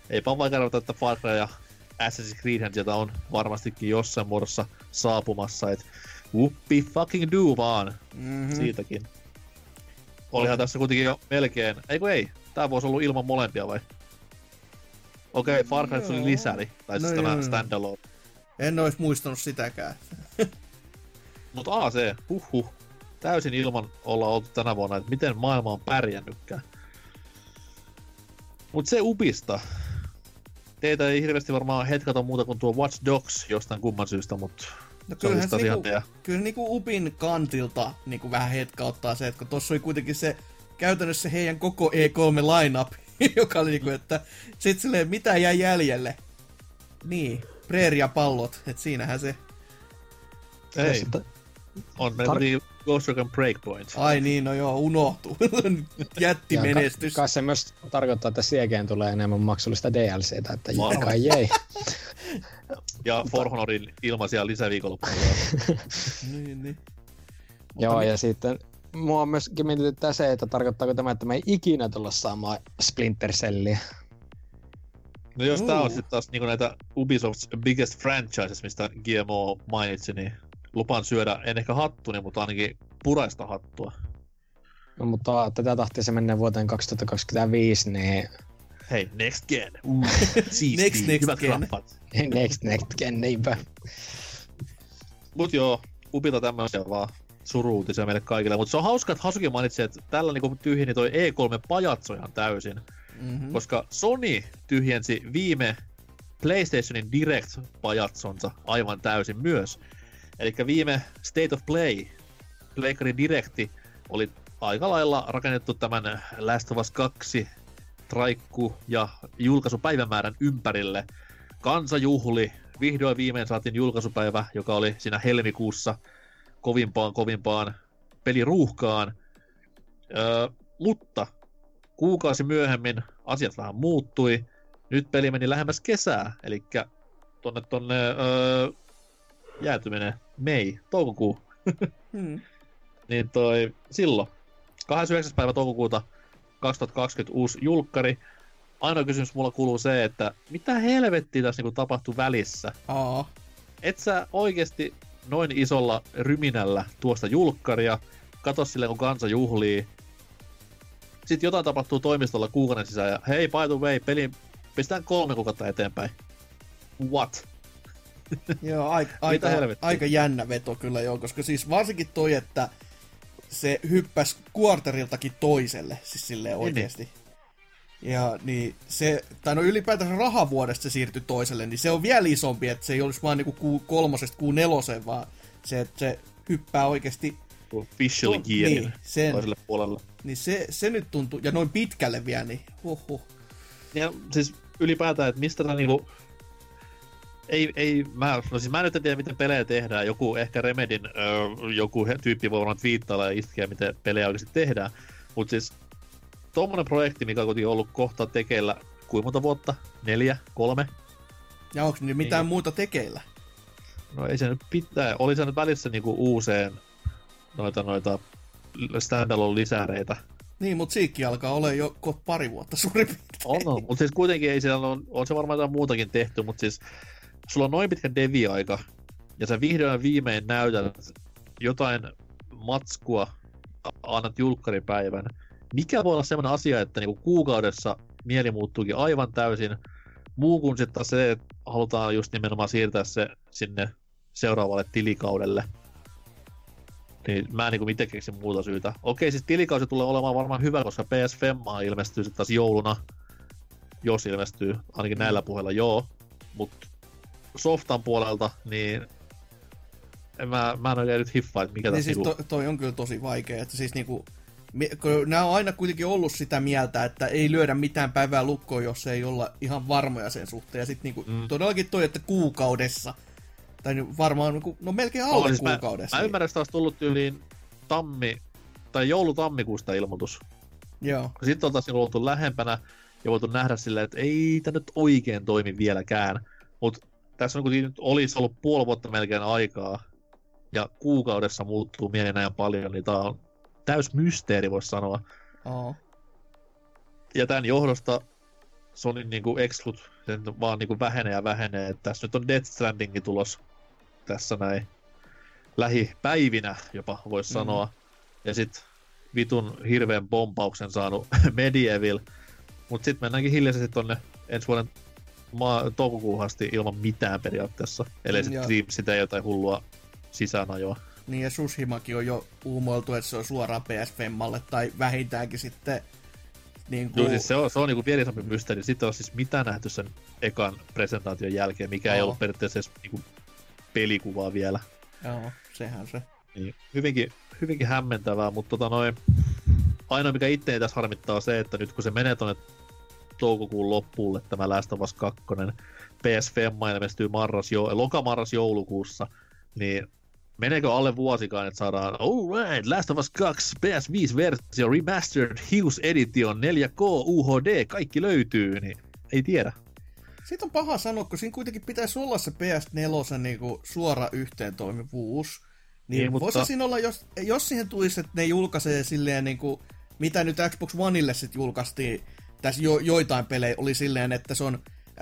eipä vaikka arvata, että Far Cry ja Assassin's Creed sieltä on varmastikin jossain muodossa saapumassa. Et whoopi fucking do vaan Mm-hmm. siitäkin. Olihan tässä kuitenkin jo melkein, ei kun ei, tää voisi ollut ilman molempia vai? Okei, okay, Far Cry tuli lisäri, tai siis No tämä joo. standalone. En olisi muistanut sitäkään. (laughs) Mut AC, huhhuh, täysin ilman olla oltu tänä vuonna, että miten maailma on pärjännytkään. Mut se Ubista. Teitä ei hirveästi varmaan hetkata muuta kuin tuo Watch Dogs jostain kumman syystä, mut No se kyllähän se ihan niinku, teidän. kyllä niinku Upin kantilta niinku vähän hetkauttaa se, että kun tossa oli kuitenkin se käytännössä se heidän koko E3 lineup, (laughs) joka oli niinku, että sit silleen mitä jää jäljelle. Niin, preeriapallot, että siinähän se, Ei, on Tar- kuitenkin Ghost Recon Breakpoint. ai niin, no joo, unohtuu. (laughs) Jätti Ja menestys. Ka- kai se myös tarkoittaa, että sielläkin tulee enemmän maksullista DLCtä, että Varmasti. kai jei. Ja For Honorin ilmaisia lisäviikonloppuja. (laughs) niin, niin. Joo, mit- ja sitten mua myöskin mietityttää se, että tarkoittaako tämä, että me ei ikinä tulla saamaan Splinter Cellia. No jos tää on Juu. sitten taas niinku näitä Ubisofts biggest franchises, mistä GMO mainitsi, niin lupaan syödä, en ehkä hattuni, mutta ainakin puraista hattua. No, mutta tätä tahtia se menee vuoteen 2025, niin Hei, next gen! Uh, (laughs) siisti, Next, next hyvät gen. next next gen, niinpä. Mut joo, Ubilta tämmöisiä vaan suruutisia meille kaikille. Mutta se on hauska, että Hasuki mainitsi, että tällä niinku tyhjeni toi E3-pajatso ihan täysin. Mm-hmm. Koska Sony tyhjensi viime PlayStationin Direct-pajatsonsa aivan täysin myös. Eli viime State of Play, Playkarin Directi, oli aika lailla rakennettu tämän Last of Us 2 traikku ja julkaisupäivämäärän ympärille. Kansa juhli, vihdoin viimein saatiin julkaisupäivä, joka oli siinä helmikuussa kovimpaan kovimpaan peliruuhkaan. Öö, mutta kuukausi myöhemmin asiat vähän muuttui. Nyt peli meni lähemmäs kesää, eli tonne tonne öö, jäätyminen Mei, toukokuu. (laughs) Mm. Niin toi silloin, 29. päivä toukokuuta 2020 uusi julkkari. Ainoa kysymys mulla kuuluu se, että mitä helvettiä tässä niinku tapahtui välissä? Aa. Et sä oikeesti noin isolla ryminällä tuosta julkkaria, kato sille kun kansa juhlii. Sitten jotain tapahtuu toimistolla kuukauden sisään ja hei by the way, peli pistetään kolme kuukautta eteenpäin. What? (laughs) Joo, aika, aika, aika jännä veto kyllä joo, koska siis varsinkin toi, että se hyppäs kuarteriltakin toiselle, siis silleen Niin, oikeesti. Ja niin se, tai no ylipäätänsä rahavuodesta se siirtyi toiselle, niin se on vielä isompi, että se ei olisi vaan niinku kuu kolmosesta kuu neloseen, vaan se, että se hyppää oikeasti, Official To- gearin niin, sen. toiselle puolelle. niin se, se nyt tuntuu, ja noin pitkälle vielä, niin huhhuh. Ja siis ylipäätään, että mistä tää niinku... Ei, ei, mä, no siis mä nyt en tiedä, miten pelejä tehdään. Joku ehkä Remedin öö, joku tyyppi voi varmaan twiittailla ja iskeä, miten pelejä oikeasti tehdään. Mutta siis tommonen projekti, mikä on kuitenkin ollut kohta tekeillä kuinka monta vuotta? Neljä? Kolme? Ja onko niin mitään Niin. muuta tekeillä? no ei se nyt pitää, oli se nyt välissä niinku uuseen noita noita standalone lisäreitä. Niin, mutta Siikki alkaa olla jo pari vuotta suurin piirtein. On, on. mutta siis kuitenkin ei siellä on, on se varmaan jotain muutakin tehty, mutta siis sulla on noin pitkä devi-aika, ja sä vihdoin viimein näytät jotain matskua, annat julkkaripäivän. Mikä voi olla sellainen asia, että niinku kuukaudessa mieli muuttuukin aivan täysin, muu kuin sitten se, että halutaan just nimenomaan siirtää se sinne seuraavalle tilikaudelle. Niin mä en niin itse keksin muuta syytä. Okei, siis tilikausi tulee olemaan varmaan hyvä, koska PS Femma ilmestyy sitten taas jouluna. Jos ilmestyy, ainakin näillä puheilla joo. Mutta softan puolelta, niin en mä, mä en oikein nyt hiffaa, että mikä niin tässä siis niinku... to, toi on kyllä tosi vaikea, että siis niinku, kun nämä on aina kuitenkin ollut sitä mieltä, että ei lyödä mitään päivää lukkoon, jos ei olla ihan varmoja sen suhteen. Ja sitten niinku, mm. todellakin toi, että kuukaudessa, tai nyt varmaan niinku, no melkein alle Oh, siis kuukaudessa. Mä, mä ymmärrän, että olisi tullut tyyliin tammi, tai joulu-tammikuusta ilmoitus. Joo. Sitten oltaisiin niinku oltu lähempänä ja voitu nähdä silleen, että ei tämä nyt oikein toimi vieläkään. Mutta tässä on kuitenkin nyt olisi ollut puoli vuotta melkein aikaa, ja kuukaudessa muuttuu mieli näin paljon, niin tämä on täys mysteeri, voisi sanoa. Oo. Ja tämän johdosta Sonin niinku exclut sen vaan niinku vähenee ja vähenee. Et tässä nyt on Death Strandingin tulos tässä näin lähipäivinä jopa voisi Mhm. mm. sanoa. Ja sit vitun hirveän pompauksen saanut (laughs) Medieval. Mut sit mennäänkin hiljaisesti tonne ensi vuoden maa- toukokuuhun asti ilman mitään periaatteessa. Ellei sit Joo. Dream sitä jotain hullua sisäänajoa. Niin ja Sushimakin on jo uumoiltu, että se on suoraan PS Femmalle, tai vähintäänkin sitten niin kuin, Joo, siis se on, se on niinku vielä isompi mysteeri. Sitten on siis mitä nähty sen ekan presentaation jälkeen, mikä ei Oo. ollut periaatteessa edes niinku pelikuvaa vielä. Joo, sehän se. Niin, hyvinkin, hyvinkin hämmentävää, mutta tota noin, ainoa mikä itseäni tässä harmittaa on se, että nyt kun se menee tonne toukokuun loppuulle tämä Last of Us 2, PS Femma ilmestyy marras, jo, lokamarras joulukuussa, niin meneekö alle vuosikaan, että saadaan alright, Last of Us 2 PS5-versio, Remastered Hughes Edition, 4K, UHD, kaikki löytyy, niin ei tiedä. Siitä on paha sanoa, kun siinä kuitenkin pitäisi olla se PS4 niinku suora yhteentoimivuus. Niin, Niin, mutta- siinä olla, jos, jos siihen tulisi, että ne julkaisee silleen niinku, mitä nyt Xbox Oneille sitten julkaistiin, tässä jo, joitain pelejä oli silleen, että se on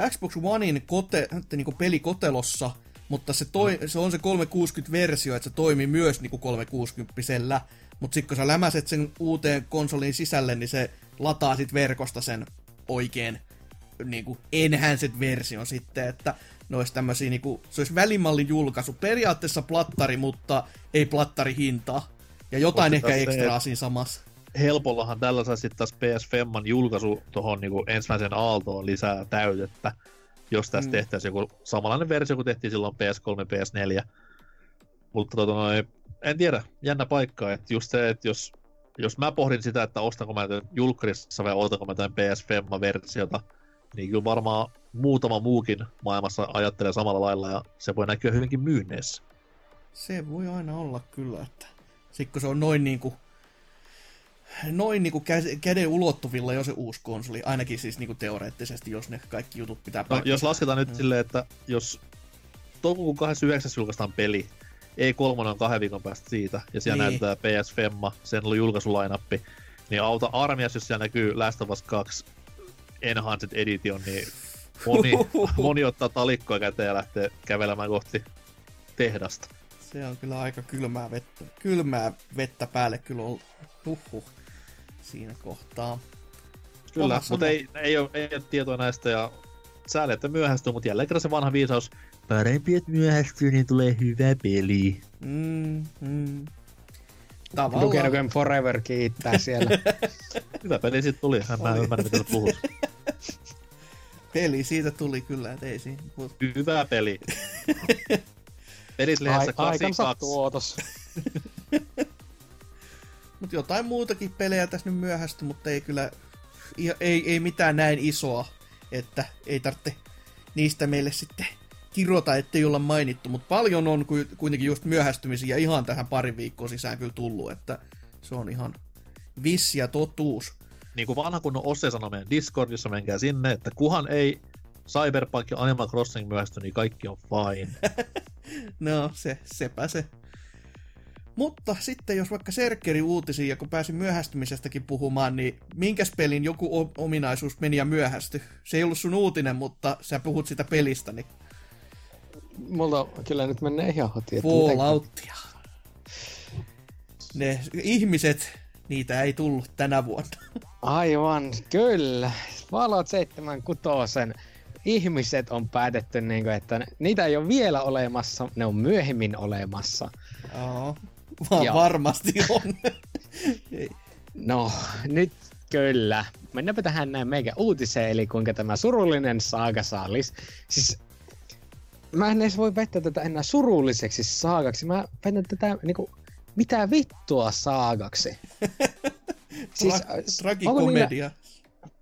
Xbox Onein kote, niinku pelikotelossa, mutta se, toi, se on se 360-versio, että se toimii myös niinku 360-sellä, mutta sitten kun sä lämäset sen uuteen konsolin sisälle, niin se lataa sit verkosta sen oikein niinku enhanced version sitten, että ne olisi tämmösiä niinku, se olisi välimallin julkaisu. Periaatteessa plattari, mutta ei plattari hintaa. Ja jotain Mutta ehkä ekstraa siinä samassa. helpollahan tällä saisi sitten taas PS Femman julkaisu tuohon niinku ensimmäiseen aaltoon lisää täytettä, jos tästä Mm. tehtäisiin joku samanlainen versio kuin tehtiin silloin PS3 PS4. Mutta tota noin, en tiedä, jännä paikka, että just se, että jos, jos mä pohdin sitä, että ostanko mä tämän julkkarissa vai otanko mä tämän PS Femma-versiota, niin kyllä varmaan muutama muukin maailmassa ajattelee samalla lailla ja se voi näkyä hyvinkin myynneissä. Se voi aina olla kyllä, että sitten kun se on noin niinku noin niinku kä- käden ulottuvilla jo se uusi konsoli, ainakin siis niinku teoreettisesti, jos ne kaikki jutut pitää No, jos lasketaan nyt Mm. silleen, että jos toukokuun 29. julkaistaan peli, E3 on kahden viikon päästä siitä, ja siellä Niin. niin. näyttää PS Femma, sen oli julkaisulainappi, niin auta armias, jos siellä näkyy Last of Us 2 Enhanced Edition, niin moni, (laughs) moni ottaa talikkoa käteen ja lähtee kävelemään kohti tehdasta. Se on kyllä aika kylmää vettä, kylmää vettä päälle kyllä ollut. Huhhuh. Siinä kohtaa. Kyllä, mutta ei, ei, ole, ei ole tietoa näistä, ja sääli, että myöhästyy, mutta jälleen kerran se vanha viisaus, parempi, että myöhästyy, niin tulee hyvä peli. Mm, mm. Duke Tavallaan. Nukem Forever kiittää siellä. (laughs) Hyvä peli siitä tuli, en mä ymmärrä, mitä puhut. (laughs) Peli siitä tuli kyllä, et ei siinä. Mut, Hyvä peli. (laughs) Pelislehdessä Ai, aikansa 82. tuotos. Mut jotain muutakin pelejä tässä nyt myöhästy, mutta ei kyllä, ei, ei, mitään näin isoa, että ei tarvitse niistä meille sitten kirota, ettei olla mainittu, mutta paljon on ku- kuitenkin just myöhästymisiä ihan tähän pari viikkoa sisään kyllä tullut, että se on ihan vissi ja totuus. Niin kuin vanha kunnon Osse sanoi meidän Discordissa, menkää sinne, että kuhan ei Cyberpunk ja Animal Crossing myöhästy, niin kaikki on fine. (laughs) no, se, sepä se. Mutta sitten jos vaikka Serkkeri uutisiin, ja kun pääsin myöhästymisestäkin puhumaan, niin minkäs pelin joku ominaisuus meni ja myöhästy? Se ei ollut sun uutinen, mutta sä puhut sitä pelistä, niin... Mulla kyllä nyt menee ihan hoti. Falloutia. Ne ihmiset, niitä ei tullut tänä vuonna. Aivan, kyllä. Fallout 76 ihmiset on päätetty, niin kuin, että niitä ei ole vielä olemassa, ne on myöhemmin olemassa. (laughs) Oh. Va- varmasti on. (laughs) no, nyt kyllä. Mennäänpä tähän näin meikä uutiseen, eli kuinka tämä surullinen saaga saalis. Siis mä en edes voi vetää tätä enää surulliseksi saagaksi. Mä vetän tätä niinku, mitä vittua saagaksi. (laughs) siis, Tra- tragikomedia.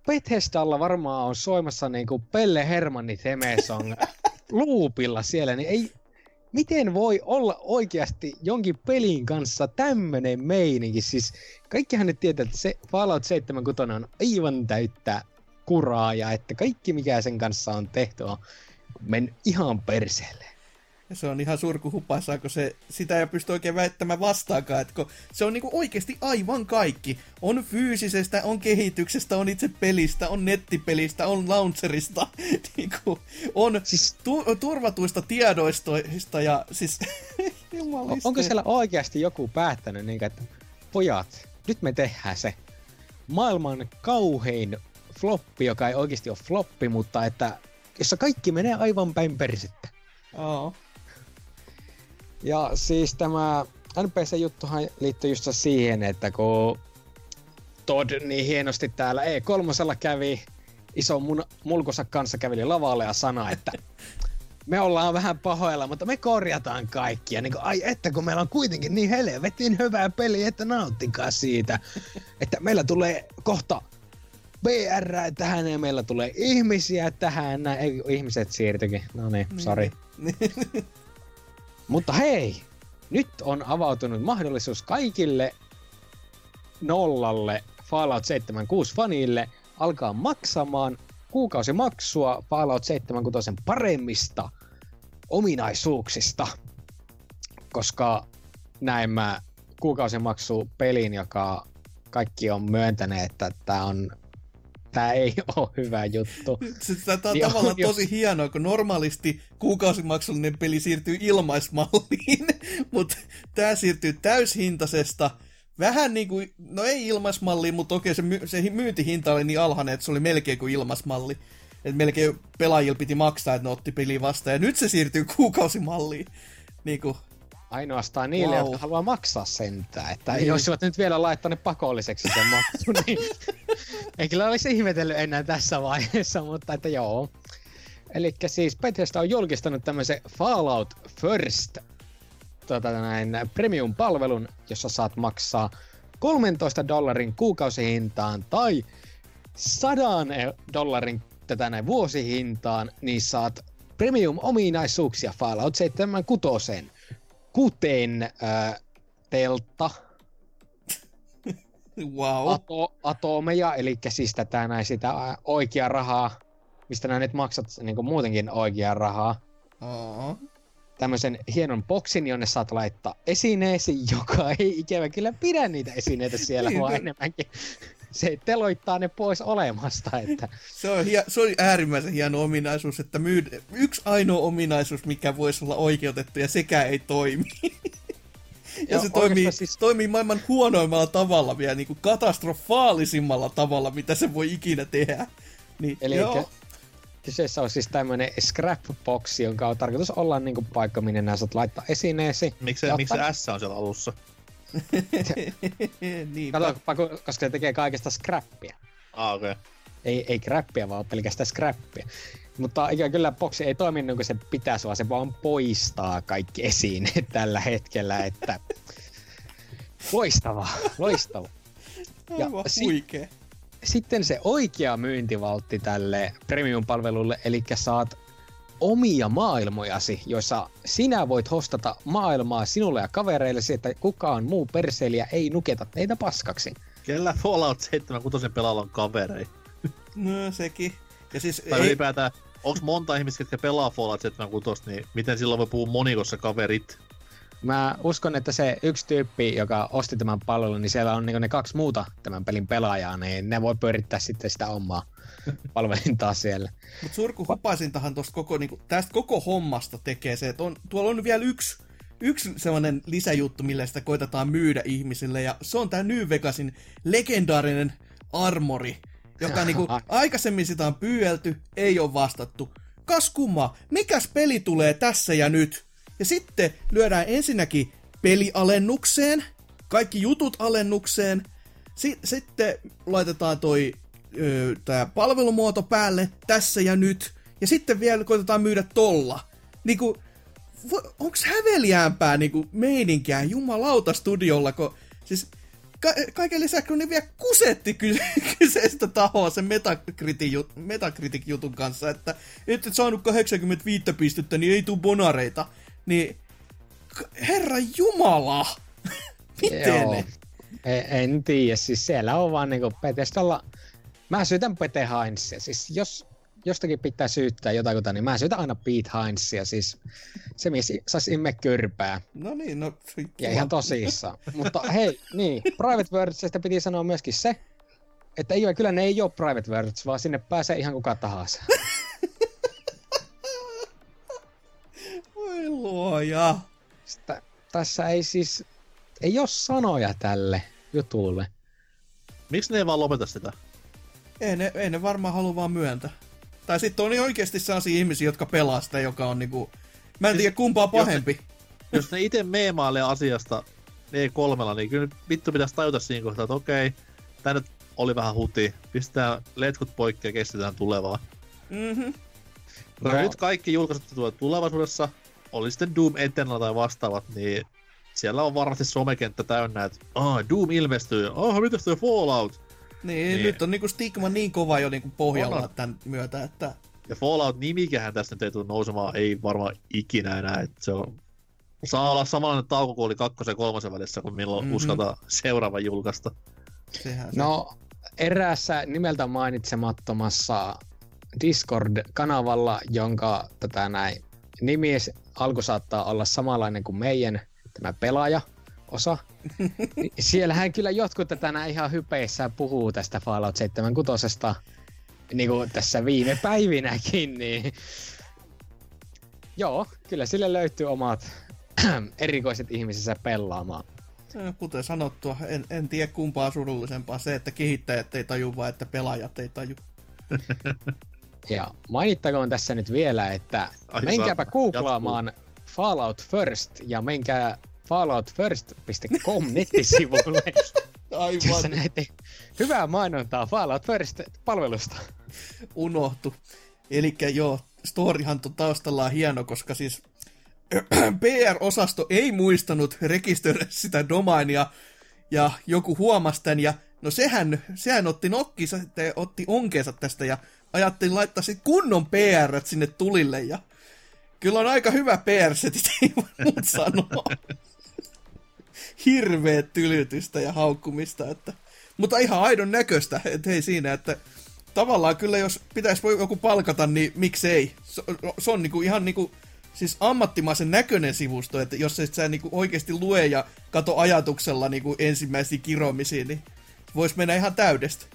Bethesdalla varmaan on soimassa niinku Pelle Hermanni Temeson luupilla siellä, niin ei, miten voi olla oikeasti jonkin pelin kanssa tämmönen meininki? Siis kaikkihan nyt tietää, että se Fallout 76 on aivan täyttä kuraa ja että kaikki mikä sen kanssa on tehty on men ihan perseelle. Ja se on ihan surkuhupaisaa, kun se, sitä ei pysty oikein väittämään vastaakaan, että kun se on niinku oikeasti aivan kaikki. On fyysisestä, on kehityksestä, on itse pelistä, on nettipelistä, on launcherista, (laughs) niinku, on siis... tu- turvatuista tiedoistoista ja siis... (laughs) Onko siellä oikeasti joku päättänyt, niin, että pojat, nyt me tehdään se maailman kauhein floppi, joka ei oikeasti ole floppi, mutta että jossa kaikki menee aivan päin persettä. Oh. Ja siis tämä NPC-juttuhan liittyy just siihen, että kun Todd niin hienosti täällä E3 kävi, iso mun, mulkosa kanssa käveli lavalle ja sanoi, että (laughs) me ollaan vähän pahoilla, mutta me korjataan kaikkia. Niin kuin, ai että kun meillä on kuitenkin niin helvetin hyvää peli, että nauttikaa siitä. (laughs) Että meillä tulee kohta BR tähän ja meillä tulee ihmisiä tähän. Ei, ihmiset siirtyikin. No niin, sori. (laughs) Mutta hei, nyt on avautunut mahdollisuus kaikille nollalle Fallout 76 fanille alkaa maksamaan kuukausimaksua Fallout 76 paremmista ominaisuuksista, koska näin mä kuukausimaksu pelin, joka kaikki on myöntäneet, että tämä on tämä ei (laughs) ole hyvä juttu. Tämä on niin tavallaan on, tosi hienoa, kun normaalisti kuukausimaksullinen peli siirtyy ilmaismalliin, (laughs) mutta tämä siirtyy täyshintaisesta vähän niin kuin, no ei ilmaismalliin, mutta okei se, my, se myyntihinta oli niin alhainen, että se oli melkein kuin ilmaismalli. Että melkein pelaajilla piti maksaa, että ne otti peli vastaan. Ja nyt se siirtyy kuukausimalliin. Niin kuin, Ainoastaan niille, wow. jotka haluaa maksaa sentään. Että niin. jos olisivat nyt vielä laittaneet pakolliseksi sen maksu, (laughs) niin ei kyllä olisi ihmetellyt enää tässä vaiheessa, mutta että joo. Eli siis Bethesda on julkistanut tämmöisen Fallout First tota, näin, premium-palvelun, jossa saat maksaa 13 dollarin kuukausihintaan tai 100 dollarin tätä näin vuosihintaan, niin saat premium-ominaisuuksia Fallout 76 kuten äh, teltta, wow. ato, atomeja, eli siis tätä näin sitä oikeaa rahaa, mistä näin nyt maksat niin kuin muutenkin oikeaa rahaa. Oh. Tämmöisen hienon boksin, jonne saat laittaa esineesi, (laughs) joka ei ikävä kyllä pidä niitä esineitä siellä, niin, vaan enemmänkin se teloittaa ne pois olemasta. Että... se, on hie- se on äärimmäisen hieno ominaisuus, että myy- yksi ainoa ominaisuus, mikä voisi olla oikeutettu ja sekä ei toimi. (laughs) ja, ja se toimii, siis... toimii maailman huonoimmalla tavalla vielä, niin kuin katastrofaalisimmalla tavalla, mitä se voi ikinä tehdä. Niin, Eli joo. Kyseessä on siis tämmöinen scrapbox, jonka on tarkoitus olla niin kuin paikka, minne nää saat laittaa esineesi. Miksi, miksi S on siellä alussa? (laughs) niin. Kato, koska se tekee kaikesta scrappia. Ah, okei. Okay. Ei, ei crappia, vaan pelkästään scrappia. Mutta ikävä kyllä boksi ei toimi niin kuin se pitäisi, vaan se vaan poistaa kaikki esineet (laughs) tällä hetkellä, että loistava, loistava. Ja si- sitten se oikea myyntivaltti tälle premium-palvelulle, eli saat omia maailmojasi, joissa sinä voit hostata maailmaa sinulle ja kavereillesi, että kukaan muu perseilijä ei nuketa teitä paskaksi. Kellä Fallout 76 pelaalla on kaverei? No sekin. Ja siis tai ei... ylipäätään onks monta ihmistä, jotka pelaa Fallout 76, niin miten silloin voi puhua monikossa kaverit? Mä uskon, että se yksi tyyppi, joka osti tämän palvelun, niin siellä on niin ne kaksi muuta tämän pelin pelaajaa, niin ne voi pyörittää sitten sitä omaa palvelintaa siellä. Mutta surku hupaisintahan tosta koko, niinku, tästä koko hommasta tekee se, että on, tuolla on vielä yksi, yksi sellainen lisäjuttu, millä sitä koitetaan myydä ihmisille, ja se on tämä New Vegasin legendaarinen armori, joka niinku, (laughs) aikaisemmin sitä on pyydelty, ei ole vastattu. Kas kumma, mikäs peli tulee tässä ja nyt? Ja sitten lyödään ensinnäkin pelialennukseen, kaikki jutut alennukseen, si- sitten laitetaan toi tää palvelumuoto päälle tässä ja nyt, ja sitten vielä koitetaan myydä tolla. Niinku, vo- onks häveliäämpää niinku meininkiä jumalauta studiolla, kun siis ka- kaiken lisäksi kun ne vielä kusetti ky- (laughs) kyseistä tahoa sen Metacritic-jutun kanssa, että et et saanut 85 pistettä, niin ei tuu bonareita. Niin, herra jumala! (laughs) Miten Joo. ne? En, en tiedä, siis siellä on vaan niinku Bethesdalla... Mä syytän Pete Heinzia, siis jos jostakin pitää syyttää jotakuta, niin mä syytän aina Pete Heinzia, siis se mies saisi imme kyrpää. No niin, no... Ja ihan tosissaan. Mutta hei, niin, Private Worldsista piti sanoa myöskin se, että ei, kyllä ne ei ole Private Worlds, vaan sinne pääsee ihan kuka tahansa. (laughs) Voi luoja. Sitä, tässä ei siis, ei ole sanoja tälle jutulle. Miksi ne ei vaan lopeta sitä? Ei ne, ei ne varmaan halua vaan myöntää. Tai sitten on oikeasti sellaisia ihmisiä, jotka pelaa sitä, joka on niinku... Mä en Siis, tiedä kumpaa jos ne- pahempi. Jos ne itse meemailee asiasta E3, niin kyllä vittu pitäisi tajuta siinä kohtaa, että okei, tää nyt oli vähän huti, pistetään letkut poikki ja kestetään tulevaa. Mhm. No. No. nyt kaikki julkaisut jotka tulevat tulevaisuudessa, oli sitten Doom Eternal tai vastaavat, niin siellä on varmasti somekenttä täynnä, että ah, Doom ilmestyy, ah, mitäs toi Fallout? Niin, Niin. nyt on niinku stigma niin kova jo niinku pohjalla On, tämän myötä, että... Ja Fallout-nimikähän tästä nyt ei tule nousemaan, ei varmaan ikinä enää, että se on Saa olla samanlainen tauko kuin oli kakkosen ja kolmosen välissä, kun milloin Mhm. mm-hmm. uskaltaa seuraava julkaista. Sehän se. No, eräässä nimeltä mainitsemattomassa Discord-kanavalla, jonka tätä näin nimi alku saattaa olla samanlainen kuin meidän tämä pelaaja osa. (laughs) siellähän kyllä jotkut tätä näin ihan hypeissään puhuu tästä Fallout 76 niin kuin tässä viime (laughs) päivinäkin, niin joo, kyllä sille löytyy omat (clears throat) erikoiset ihmisensä pelaamaan. Eh, Kuten sanottua, en, en tiedä kumpaa surullisempaa se, että kehittäjät ei taju vai että pelaajat ei taju. (laughs) Ja mainittakoon tässä nyt vielä, että Ai, menkääpä googlaamaan Fallout First ja menkää falloutfirst.com nettisivulle, jossa Aivan näette hyvää mainontaa Fallout First-palvelusta. unohtu. Eli joo, storyhan tuon taustalla on hieno, koska siis (clears throat) PR-osasto ei muistanut rekisteröidä sitä domainia, ja joku huomasi tämän, ja no sehän, sehän otti nokkinsa, sitten otti onkeensa tästä, ja ajatteli laittaa sit kunnon PR sinne tulille, ja kyllä on aika hyvä PR-setit, ei (laughs) voi sanoa. Hirveet tylytystä ja haukkumista, että... Mutta ihan aidon näköistä, että hei siinä, että tavallaan kyllä jos pitäisi voi joku palkata, niin miksei. Se, se on niinku ihan niinku, siis ammattimaisen näköinen sivusto, että jos et sä niinku oikeasti lue ja kato ajatuksella niinku ensimmäisiä kiromisia, niin voisi mennä ihan täydestä.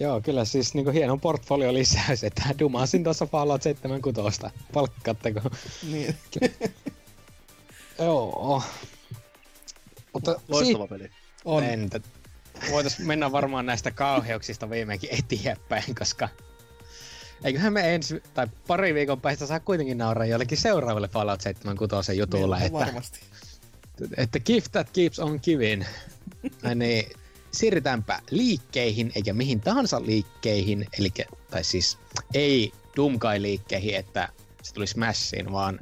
Joo, kyllä siis niinku hieno portfolio lisäys, että dumasin tuossa Fallout 76. Palkkaatteko? Niin. (laughs) Joo. Mutta Loistava peli. On. Entä? Voitais mennä varmaan näistä kauheuksista viimeinkin eteenpäin, koska eiköhän me ensi, tai pari viikon päästä saa kuitenkin nauraa jollekin seuraavalle Fallout 76 jutulle, Niin, että, varmasti. että gift that keeps on giving. Ai niin, siirrytäänpä liikkeihin, eikä mihin tahansa liikkeihin, eli, tai siis ei Doomkai-liikkeihin, että se tuli Smashiin, vaan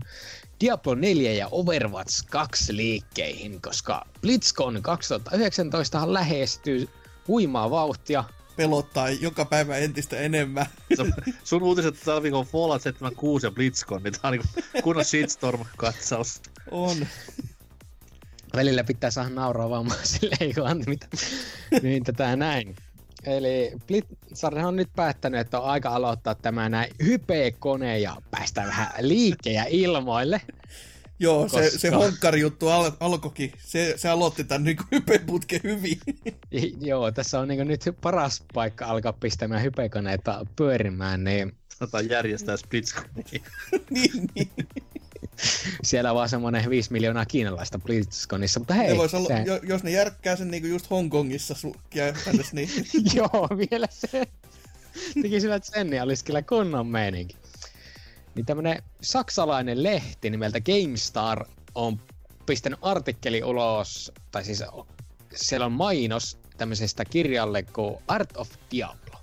Diablo 4 ja Overwatch 2 liikkeihin, koska BlitzCon 2019 lähestyy huimaa vauhtia. Pelottaa joka päivä entistä enemmän. Sun, sun uutiset tällä viikolla Fallout 76 ja BlitzCon, niin tää on niinku kunnon shitstorm-katsaus. On. Välillä pitää saada nauraa vaan (laughs) silleen, kun on mitä, niin tätä näin. Eli Blizzard on nyt päättänyt, että on aika aloittaa tämä näin hype-kone ja päästä vähän liikkeelle ilmoille. Joo, Koska... se, se honkkari juttu al- alkoikin. Se, se aloitti tämän niin hypeputken hyvin. (laughs) Joo, tässä on niin nyt paras paikka alkaa pistämään hypekoneita pyörimään, niin... Sanotaan järjestää Splitsconi. (laughs) niin, niin. (laughs) Siellä on vaan semmoinen 5 miljoonaa kiinalaista BlizzConissa, mutta hei. Ne olla, se... jos ne järkkää sen niin just Hongkongissa su- niin... (laughs) Joo, vielä se. Tekisivät sen, niin olisi kyllä kunnon meininki. Niin tämmönen saksalainen lehti nimeltä GameStar on pistänyt artikkeli ulos, tai siis siellä on mainos tämmöisestä kirjalle kuin Art of Diablo,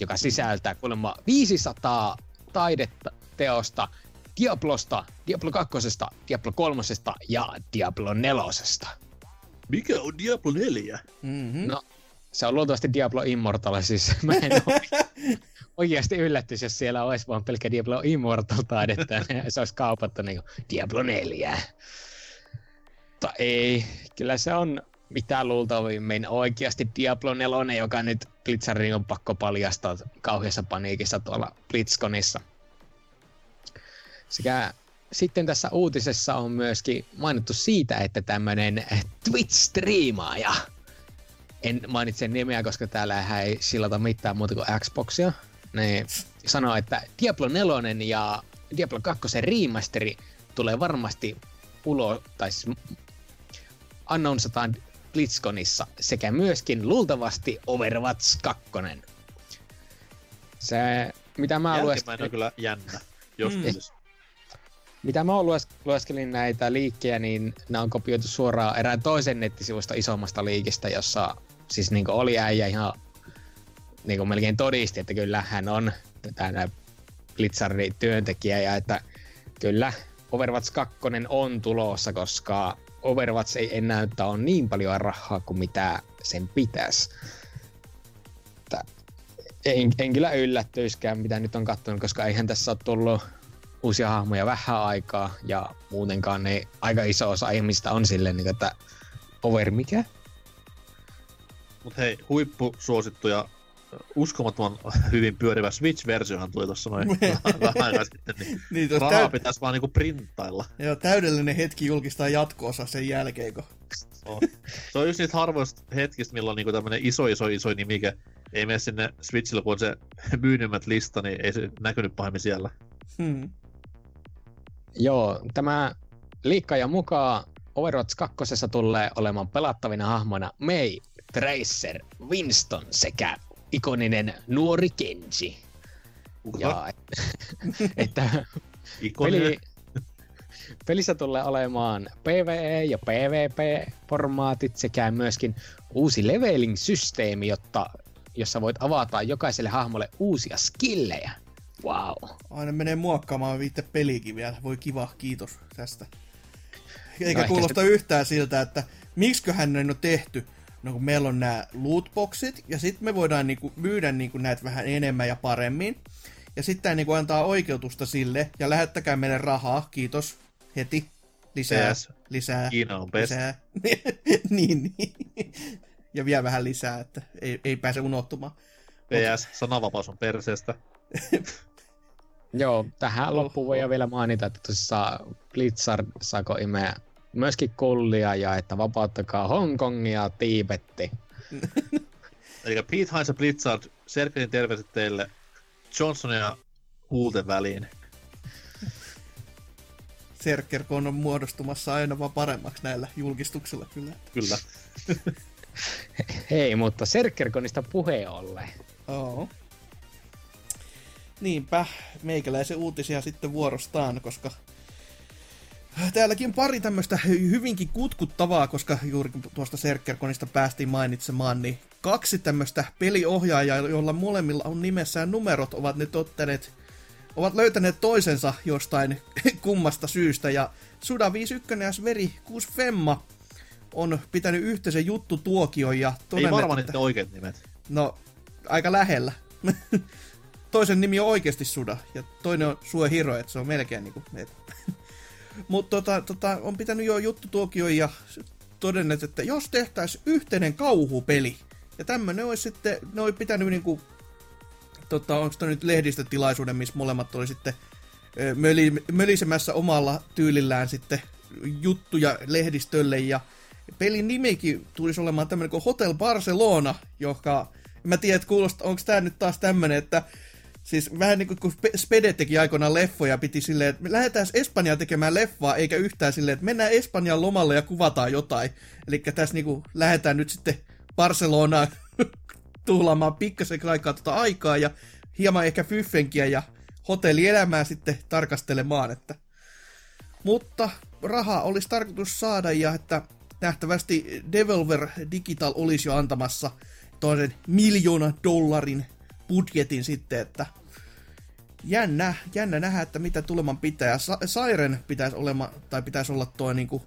joka sisältää kuulemma 500 taidetta Diablosta, Diablo 2, Diablo 3 ja Diablo 4. Mikä on Diablo 4? Mm-hmm. No, se on luultavasti Diablo Immortal, siis mä en (laughs) oikeasti yllättyisi, jos siellä olisi vaan pelkkä Diablo Immortal taidetta, (laughs) ja se olisi kaupattu niin Diablo 4. Mutta ei, kyllä se on mitä luultavimmin oikeasti Diablo 4, joka nyt Blitzarin on pakko paljastaa kauheassa paniikissa tuolla Blitzconissa. Sekä sitten tässä uutisessa on myöskin mainittu siitä, että tämmöinen Twitch-striimaaja, en mainitse nimeä, koska täällä ei sillata mitään muuta kuin Xboxia, niin sanoo, että Diablo 4 ja Diablo 2 remasteri tulee varmasti ulos, tai announsataan BlitzConissa sekä myöskin luultavasti Overwatch 2. Se, mitä mä lueskelin... on kyllä jännä, jos mm. Mitä mä lueskelin näitä liikkejä, niin nämä on kopioitu suoraan erään toisen nettisivusta isommasta liikistä, jossa siis niin oli äijä ihan niin melkein todisti, että kyllä hän on tämä Blitzardin työntekijä ja että kyllä Overwatch 2 on tulossa, koska Overwatch ei enää näyttää on niin paljon rahaa kuin mitä sen pitäisi. En, en kyllä yllättyiskään, mitä nyt on katsonut, koska eihän tässä ole tullut uusia hahmoja vähän aikaa ja muutenkaan ne aika iso osa ihmistä on silleen, niin että over mikä? Mut hei, huippusuosittu ja uskomattoman hyvin pyörivä Switch-versiohan tuli tuossa noin (laughs) vähän aikaa sitten, niin, (laughs) niin rahaa täyd... pitäisi vaan niinku printtailla. Joo, täydellinen hetki julkistaa jatkoosa sen jälkeen, kun... (laughs) Oh. Se on just niitä harvoista hetkistä, milloin niinku tämmönen iso, iso, iso nimike ei mene sinne Switchille, kun on se myynimmät lista, niin ei se näkynyt pahemmin siellä. Hmm. Joo, tämä liikkaja mukaan Overwatch 2 tulee olemaan pelattavina hahmona May, Tracer, Winston sekä ikoninen nuori Kenji. Ja, (laughs) että peli, pelissä tulee olemaan PvE ja PvP-formaatit sekä myöskin uusi leveling-systeemi, jotta, jossa voit avata jokaiselle hahmolle uusia skillejä. Wow. Aina menee muokkaamaan viitte pelikin vielä. Voi kiva, kiitos tästä. Eikä no kuulosta se... yhtään siltä, että miksiköhän ne on tehty no kun meillä on nämä lootboxit, ja sitten me voidaan niinku myydä niinku näitä vähän enemmän ja paremmin. Ja sitten niinku antaa oikeutusta sille, ja lähettäkää meille rahaa, kiitos, heti. Lisää, yes. lisää, Kiina on best. lisää. (laughs) niin, niin. Ja vielä vähän lisää, että ei, ei pääse unohtumaan. PS, sananvapaus on perseestä. (laughs) Joo, tähän loppuun voi vielä mainita, että tosissaan Blitzard saako imeä myöskin kullia ja että vapauttakaa Hongkongia, Tiibetti. (laughs) Eli Pete Hines ja Blitzard, Serkelin terveiset teille Johnsonia huulten väliin. Serker on muodostumassa aina vaan paremmaksi näillä julkistuksilla kyllä. Kyllä. (laughs) Hei, mutta Serkerkonista puheen ollen. Oo. Niinpä, meikäläisen uutisia sitten vuorostaan, koska Täälläkin pari tämmöistä hyvinkin kutkuttavaa, koska juuri tuosta Serkerkonista päästiin mainitsemaan, niin kaksi tämmöistä peliohjaajaa, joilla molemmilla on nimessään numerot, ovat nyt ottaneet, ovat löytäneet toisensa jostain (laughs) kummasta syystä, ja Suda 51 ja Sveri 6 Femma on pitänyt yhteisen juttu tuokion ja Ei varmaan että... oikeat nimet. No, aika lähellä. (laughs) Toisen nimi on oikeasti Suda, ja toinen on Sue Hiro, että se on melkein niinku... Et... (laughs) Mutta tota, tota, on pitänyt jo juttu tuokio ja todennet, että jos tehtäisiin yhteinen kauhupeli, Ja tämmönen olisi sitten, ne oli pitänyt niinku, tota, onko nyt lehdistötilaisuuden, missä molemmat oli sitten möli, mölisemässä omalla tyylillään sitten juttuja lehdistölle ja pelin nimikin tulisi olemaan tämmöinen kuin Hotel Barcelona, joka, mä tiedän, että kuulostaa, onko tämä nyt taas tämmöinen, että Siis vähän niin kuin kun Spede teki aikoinaan leffoja, piti silleen, että me lähdetään Espanjaan tekemään leffaa, eikä yhtään silleen, että mennään Espanjaan lomalle ja kuvataan jotain. Eli tässä niin kuin lähdetään nyt sitten Barcelonaan (laughs) tuhlaamaan pikkasen aikaa tuota aikaa ja hieman ehkä fyffenkiä ja hotellielämää sitten tarkastelemaan. Että. Mutta rahaa olisi tarkoitus saada ja että nähtävästi Devolver Digital olisi jo antamassa toisen miljoonan dollarin budjetin sitten, että jännä, jännä nähdä, että mitä tuleman pitää. Siren pitäisi, olema, tai pitäisi olla tuo niinku,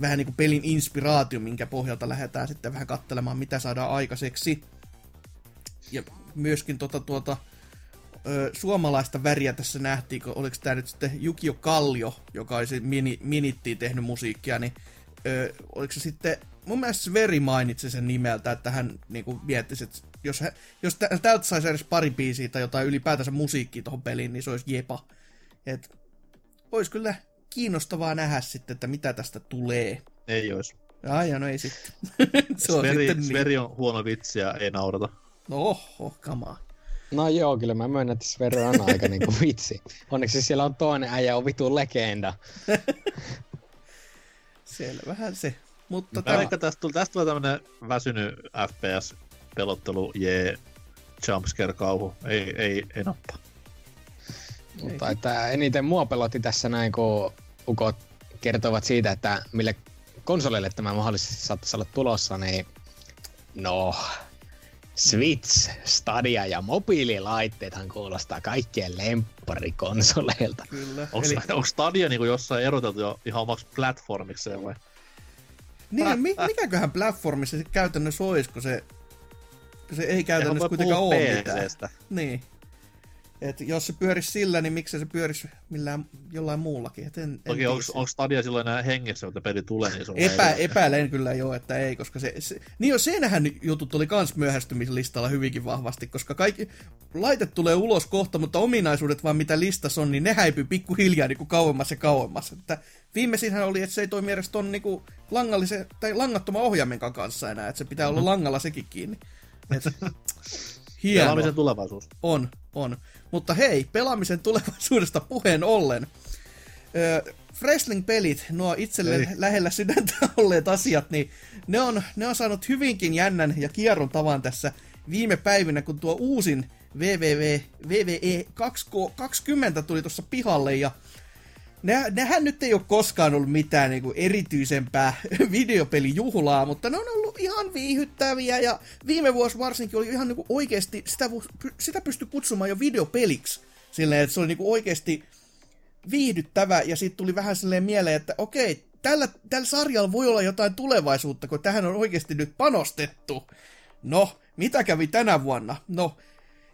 vähän niin kuin pelin inspiraatio, minkä pohjalta lähdetään sitten vähän katselemaan, mitä saadaan aikaiseksi. Ja myöskin tuota, tuota, ö, suomalaista väriä tässä nähtiin, kun oliko tämä nyt sitten Jukio Kallio, joka olisi mini, Minittiin tehnyt musiikkia, niin ö, oliko se sitten, mun mielestä Sveri mainitsi sen nimeltä, että hän niin miettisi, että jos, jos täältä saisi edes pari biisiä tai jotain ylipäätänsä musiikkia tuohon peliin, niin se olisi jepa. Et, olisi kyllä kiinnostavaa nähdä sitten, että mitä tästä tulee. Ei olisi. Ai, no ei sitten. (laughs) se on Sveri, sitten niin. Sveri on huono vitsi ja ei naurata. No oho, kamaa. No joo, kyllä mä myönnän, että Sveri on aika (laughs) niinku vitsi. Onneksi siellä on toinen äijä, on vitun legenda. (laughs) Selvähän se. Mutta tämä... tästä, tuli, tästä tulee tämmönen väsynyt FPS pelottelu, jee, jumpscare kauhu. Ei, ei, ei nappaa. Mutta että eniten mua pelotti tässä näin, kun ukot kertovat siitä, että mille konsoleille tämä mahdollisesti saattaisi olla tulossa, niin no, Switch, Stadia ja mobiililaitteethan kuulostaa kaikkien lempparikonsoleilta. Kyllä. Onko, Eli... onko Stadia niin jossain eroteltu jo ihan omaksi platformikseen vai? Niin, mikäköhän platformissa se käytännössä olisi, kun se se ei käytännössä kuitenkaan ole mitään. Niin. Et jos se pyörisi sillä, niin miksi se pyörisi millään jollain muullakin? Et en, Toki onko, onko Stadia silloin enää hengessä, että peli tulee, niin Epä, Epäilen kyllä jo, että ei, koska se... se niin jo senhän jutut oli kans myöhästymislistalla hyvinkin vahvasti, koska kaikki laite tulee ulos kohta, mutta ominaisuudet vaan mitä listassa on, niin ne häipyy pikkuhiljaa niin kuin kauemmas ja kauemmas. Että viimeisinhän oli, että se ei toimi edes ton niin kuin langallisen, tai langattoman ohjaimen kanssa enää, että se pitää olla langalla sekin kiinni. (laughs) hieno. Pelaamisen tulevaisuus. On, on. Mutta hei, pelaamisen tulevaisuudesta puheen ollen. Wrestling-pelit, nuo itselle Ei. lähellä sydäntä (laughs) olleet asiat, niin ne on, ne on saanut hyvinkin jännän ja kierron tavan tässä viime päivinä, kun tuo uusin VVV, VVE 2K20 tuli tuossa pihalle ja ne, nehän nyt ei ole koskaan ollut mitään niin kuin erityisempää (laughs) videopelijuhlaa, mutta ne on ollut ihan viihyttäviä ja viime vuosi varsinkin oli ihan niin kuin oikeasti, sitä, sitä pystyi kutsumaan jo videopeliksi. Silleen, että se oli niin kuin oikeasti viihdyttävä ja sitten tuli vähän silleen mieleen, että okei, tällä, tällä sarjalla voi olla jotain tulevaisuutta, kun tähän on oikeasti nyt panostettu. No, mitä kävi tänä vuonna? No,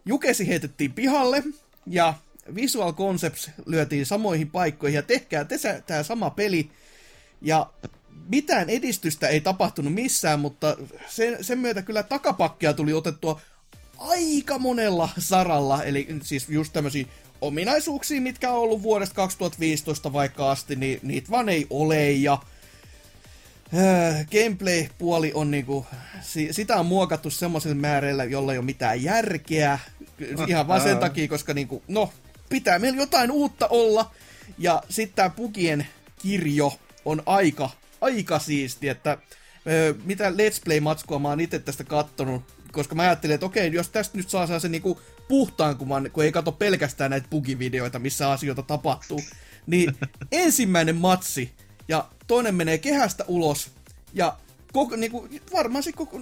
Jukesi heitettiin pihalle ja Visual Concepts lyötiin samoihin paikkoihin ja tehkää tämä sama peli. Ja mitään edistystä ei tapahtunut missään, mutta sen, sen myötä kyllä takapakkia tuli otettua aika monella saralla, eli siis just tämmöisiä ominaisuuksia, mitkä on ollut vuodesta 2015 vaikka asti, niin niitä vaan ei ole, ja äh, gameplay-puoli on niinku, sitä on muokattu semmoisilla määreillä, jolla ei ole mitään järkeä, ihan vaan sen takia, koska niinku, no, pitää meillä jotain uutta olla. Ja sitten tämä Pugien kirjo on aika, aika siisti, että ö, mitä Let's Play-matskua mä oon itse tästä kattonut, koska mä ajattelin, että okei, jos tästä nyt saa se niinku puhtaan kuvan, kun ei kato pelkästään näitä bugivideoita, missä asioita tapahtuu, niin (laughs) ensimmäinen matsi, ja toinen menee kehästä ulos, ja koko, niinku, varmaan se koko,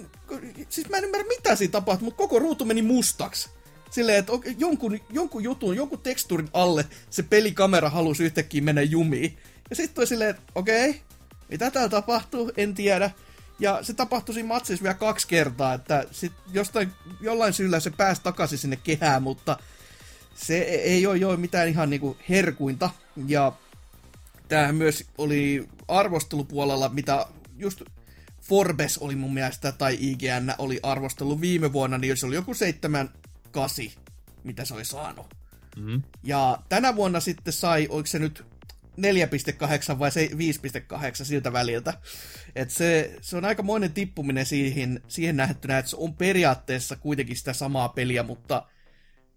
siis mä en ymmärrä mitä siinä tapahtuu, mutta koko ruutu meni mustaksi silleen, että jonkun, jonkun jutun, jonkun teksturin alle se pelikamera halusi yhtäkkiä mennä jumiin. Ja sitten toi silleen, että okei, okay, mitä täällä tapahtuu, en tiedä. Ja se tapahtui siinä matsissa vielä kaksi kertaa, että sit jostain, jollain syyllä se pääsi takaisin sinne kehään, mutta se ei ole jo mitään ihan niinku herkuinta. Ja tämähän myös oli arvostelupuolella, mitä just Forbes oli mun mielestä, tai IGN oli arvostellut viime vuonna, niin se oli joku 7-8, mitä se oli saanut. Mm-hmm. Ja tänä vuonna sitten sai, oliko se nyt 4,8 vai 5,8 siltä väliltä. Et se, se on aika monen tippuminen siihen, siihen nähtynä, että se on periaatteessa kuitenkin sitä samaa peliä, mutta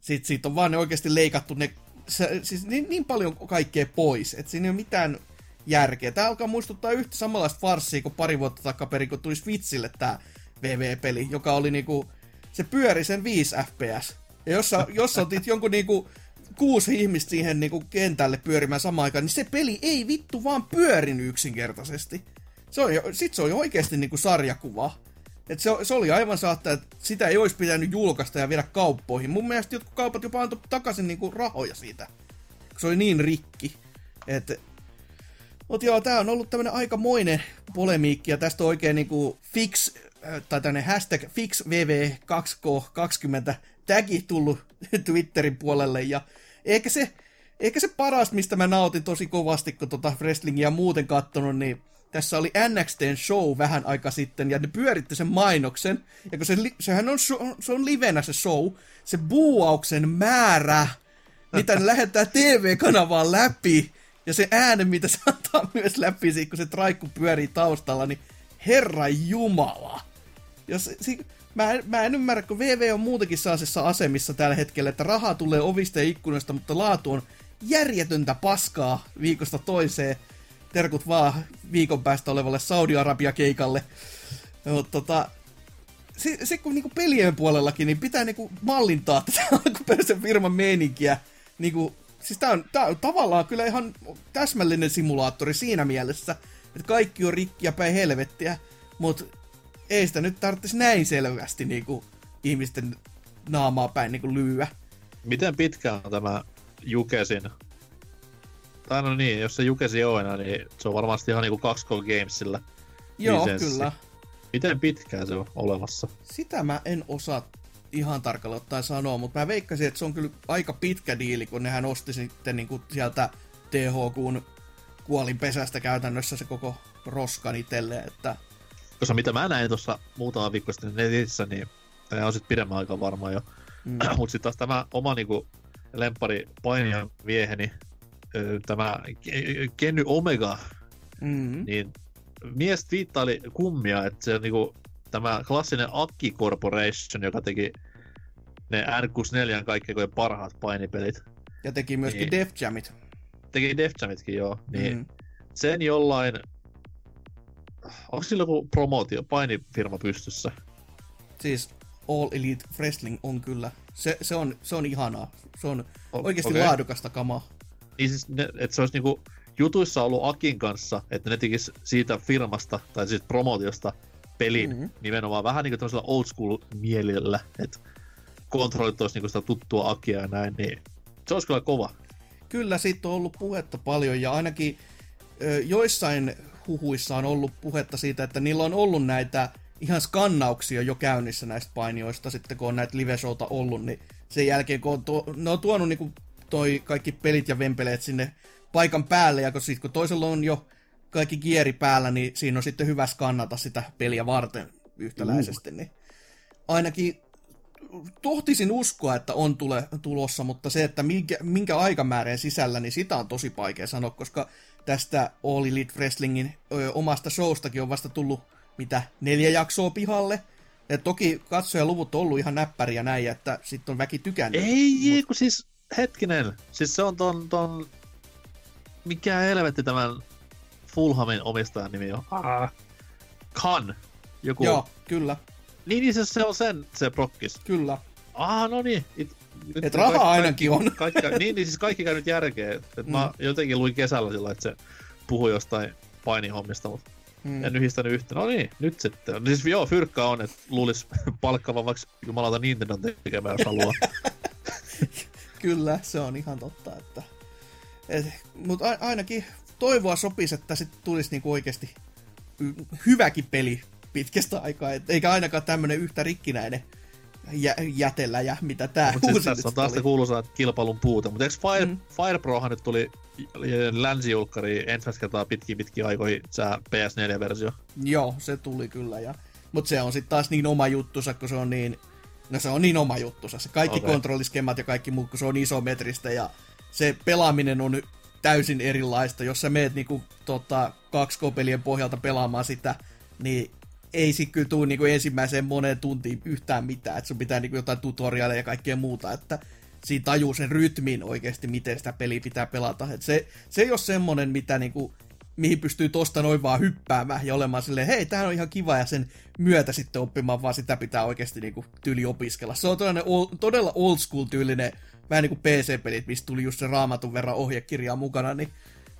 sit siitä on vaan oikeasti leikattu ne, se, siis niin, niin paljon kaikkea pois, että siinä ei ole mitään järkeä. Tämä alkaa muistuttaa yhtä samanlaista farssia kuin pari vuotta takaperin, kun tuli Switchille tämä VV-peli, joka oli niinku, se pyöri sen 5 FPS. Ja jos, sä, jos sä otit jonkun niinku kuusi ihmistä siihen niinku kentälle pyörimään samaan aikaan, niin se peli ei vittu vaan pyörin yksinkertaisesti. Se on sit se jo oikeasti niinku sarjakuva. Et se, se, oli aivan saattaa, että sitä ei olisi pitänyt julkaista ja viedä kauppoihin. Mun mielestä jotkut kaupat jopa antoi takaisin niinku rahoja siitä. Se oli niin rikki. Et, mut joo, tää on ollut tämmönen aikamoinen polemiikki ja tästä on oikein niinku fix, tai tämmönen hashtag fixvv2k20 tagi tullut (laughs) Twitterin puolelle. Ja ehkä se, ehkä se paras, mistä mä nautin tosi kovasti, kun tota wrestlingia muuten kattonut, niin tässä oli NXTn show vähän aika sitten, ja ne pyöritti sen mainoksen, ja kun se, sehän on, se on livenä se show, se buuauksen määrä, mitä ne lähettää TV-kanavaan läpi, ja se ääne, mitä se antaa (laughs) myös läpi, kun se traikku pyörii taustalla, niin herra jumala. Jos, se, mä, en, mä en ymmärrä, kun VV on muutenkin sellaisessa asemissa tällä hetkellä, että rahaa tulee ovista ja ikkunoista, mutta laatu on järjetöntä paskaa viikosta toiseen. Terkut vaan viikon päästä olevalle Saudi-Arabia-keikalle. Mutta tota, se, se kun niinku pelien puolellakin, niin pitää niinku mallintaa tätä (laughs) alkuperäisen firman meininkiä. Niinku, siis tää on, tää on tavallaan kyllä ihan täsmällinen simulaattori siinä mielessä, että kaikki on rikki ja päin helvettiä, mutta ei sitä nyt tarvitsisi näin selvästi niinku ihmisten naamaa päin niinku lyyä. Miten pitkään on tämä Jukesin? Tai no niin, jos se Jukesi on enää, niin se on varmasti ihan niinku 2K Gamesilla. Joo, lisenssi. kyllä. Miten pitkään se on olemassa? Sitä mä en osaa ihan tarkalleen ottaen sanoa, mutta mä veikkasin, että se on kyllä aika pitkä diili, kun nehän osti sitten niinku sieltä THQn kuolinpesästä käytännössä se koko roskan itselleen, että koska mitä mä näin tuossa muutama viikko sitten netissä, niin tämä on sitten pidemmän aikaa varmaan jo. Mm. (clears throat) Mutta sitten taas tämä oma niinku, lempari painijan vieheni, tämä Kenny Omega, mm. niin mies twiittaili kummia, että se on niinku, tämä klassinen Akki Corporation, joka teki ne R64 kaikkein parhaat painipelit. Ja teki myöskin niin, Def Jamit. Teki Def Jamitkin, joo. Niin mm. sen jollain onko sillä joku promootio, painifirma pystyssä? Siis All Elite Wrestling on kyllä. Se, se, on, se on ihanaa. Se on oikeasti okay. laadukasta kamaa. Niin siis, ne, että se olisi niinku jutuissa ollut Akin kanssa, että ne tekis siitä firmasta tai siitä promootiosta pelin mm-hmm. nimenomaan vähän niin kuin tämmöisellä old school mielellä, että kontrollit olisi niinku sitä tuttua Akia ja näin, niin se olisi kyllä kova. Kyllä, siitä on ollut puhetta paljon ja ainakin ö, joissain huhuissa on ollut puhetta siitä, että niillä on ollut näitä ihan skannauksia jo käynnissä näistä painioista, sitten kun on näitä live ollut, niin sen jälkeen kun on tuo, ne on tuonut niin kuin toi kaikki pelit ja vempeleet sinne paikan päälle, ja kun, sit, kun toisella on jo kaikki kieri päällä, niin siinä on sitten hyvä skannata sitä peliä varten yhtäläisesti, mm. niin ainakin tohtisin uskoa, että on tule, tulossa, mutta se, että minkä, minkä aikamääreen sisällä, niin sitä on tosi vaikea sanoa, koska tästä All Elite Wrestlingin ö, omasta showstakin on vasta tullut mitä neljä jaksoa pihalle. Ja toki katsojaluvut on ollut ihan näppäriä näin, että sitten on väki tykännyt. Ei, mut... kun siis hetkinen. Siis se on ton, ton mikä helvetti tämän Fulhamin omistajan nimi on? Ah. Khan. Joku. Joo, kyllä. Niin, niin se, se on sen, se prokkis. Kyllä. Ah, no niin. It, nyt Et raha kaikki, ainakin on. (laughs) Kaikki, niin, niin siis kaikki käy nyt järkeä. Et mm. Mä jotenkin luin kesällä sillä, että se puhui jostain painihommista, mutta mm. en yhdistänyt yhtä. No niin, nyt sitten. No siis joo, fyrkka on, että luulis (laughs) palkkaavan vaikka jumalauta Nintendo tekemään, jos haluaa. (laughs) Kyllä, se on ihan totta, että... Et, mutta a- ainakin toivoa sopisi, että sitten tulisi niinku oikeasti hyväkin peli pitkästä aikaa, et, eikä ainakaan tämmönen yhtä rikkinäinen jä, jätellä ja mitä tää Mutta siis tässä on taas se kuuluisa kilpailun puute. Mutta eikö Fire, Mm. mm. Fire Prohan nyt tuli länsijulkkari ensimmäistä kertaa pitkin pitkin aikoihin tämä PS4-versio? Joo, se tuli kyllä. Ja... Mutta se on sitten taas niin oma juttusa, kun se on niin... No se on niin oma juttusa. Se kaikki okay. Kontrolliskemat ja kaikki muu, kun se on isometristä ja se pelaaminen on täysin erilaista. Jos sä meet niinku, tota, kaksi kopelien pohjalta pelaamaan sitä, niin ei sit kyllä tuu niinku ensimmäiseen moneen tuntiin yhtään mitään. Et sun pitää niinku jotain tutoriaaleja ja kaikkea muuta, että siinä tajuu sen rytmin oikeasti, miten sitä peliä pitää pelata. Et se, se ei ole semmonen, mitä niinku, mihin pystyy tosta noin vaan hyppäämään ja olemaan silleen, hei, tämähän on ihan kiva ja sen myötä sitten oppimaan, vaan sitä pitää oikeasti niinku tyyli opiskella. Se on todella, todella old school tyylinen, vähän niin kuin PC-pelit, mistä tuli just se raamatun verran ohjekirjaa mukana, niin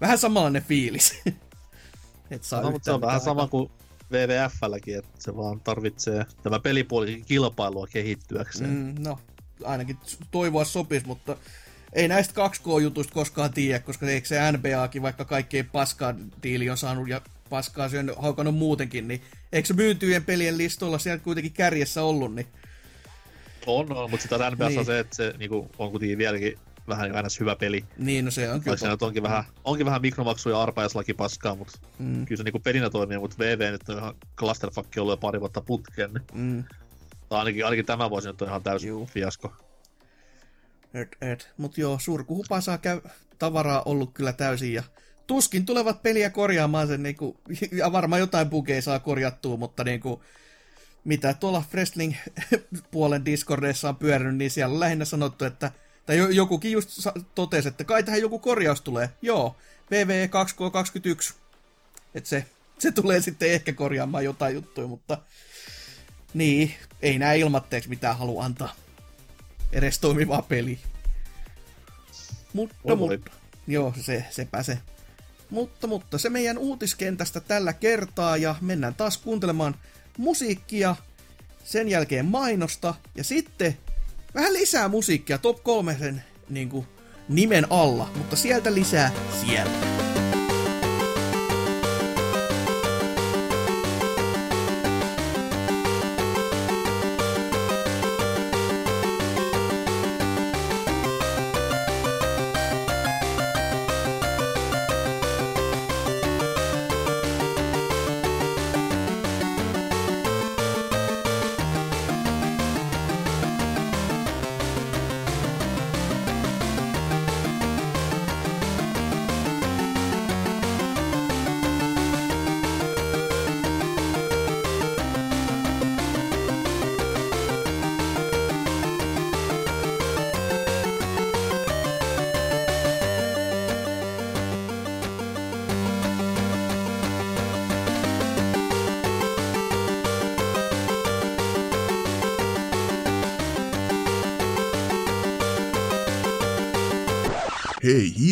vähän samanlainen fiilis. (laughs) Et saa No, mutta se on vähän sama kuin WWFlläkin, että se vaan tarvitsee tämä pelipuoli kilpailua kehittyäkseen. Mm. No, ainakin toivoa sopisi, mutta ei näistä 2K-jutuista koskaan tiedä, koska eikö se NBAkin, vaikka kaikkein paskaa diili on saanut ja paskaa sen haukannut muutenkin, niin eikö se myyntyjen pelien listoilla siellä kuitenkin kärjessä ollut, niin On, on, mutta sitä NBAssa Niin. on se, että se niinku, on kuitenkin vieläkin vähän aina hyvä peli. niin no se on kyllä Vaikka onkin vähän, onkin vähän mikromaksuja ja arpaislaki paskaa, mutta Mm, kyllä se niinku pelinä toimii, mutta VV nyt on ihan clusterfuck ollut jo pari vuotta putkeen. Niin. mm, Tai ainakin, ainakin tämä vuosi nyt on ihan täysin Juu. fiasko. et, et. Mut joo, surkuhupa saa käy tavaraa ollut kyllä täysin ja tuskin tulevat peliä korjaamaan sen niinku, (laughs) ja varmaan jotain bugeja saa korjattua, mutta niinku, mitä tuolla Wrestling puolen Discordissa on pyörinyt, niin siellä on lähinnä sanottu, että tai jo- jokukin just totesi, että kai tähän joku korjaus tulee. Joo, VV 2K21. Että se, se tulee sitten ehkä korjaamaan jotain juttuja, mutta niin, ei nää ilmatteeksi mitään halua antaa. Edes toimivaa peli. Mutta, mutta, joo, se, sepä se. Mutta, mutta se meidän uutiskentästä tällä kertaa ja mennään taas kuuntelemaan musiikkia, sen jälkeen mainosta ja sitten vähän lisää musiikkia top 3 sen niin nimen alla, mutta sieltä lisää siellä.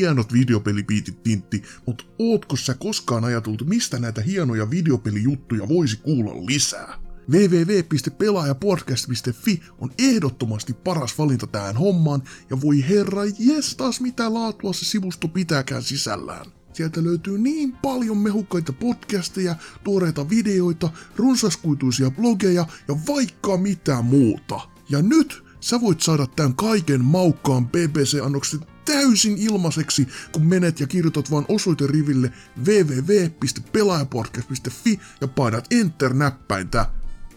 Hienot videopelipiitit Tintti, mutta ootko sä koskaan ajatellut, mistä näitä hienoja videopelijuttuja voisi kuulla lisää? www.pelaajapodcast.fi on ehdottomasti paras valinta tähän hommaan, ja voi herra jestas mitä laatua se sivusto pitääkään sisällään. Sieltä löytyy niin paljon mehukkaita podcasteja, tuoreita videoita, runsaskuituisia blogeja ja vaikka mitä muuta. Ja nyt sä voit saada tämän kaiken maukkaan BBC-annoksen täysin ilmaiseksi, kun menet ja kirjoitat vaan osoiteriville www.pelaajapodcast.fi ja painat enter-näppäintä.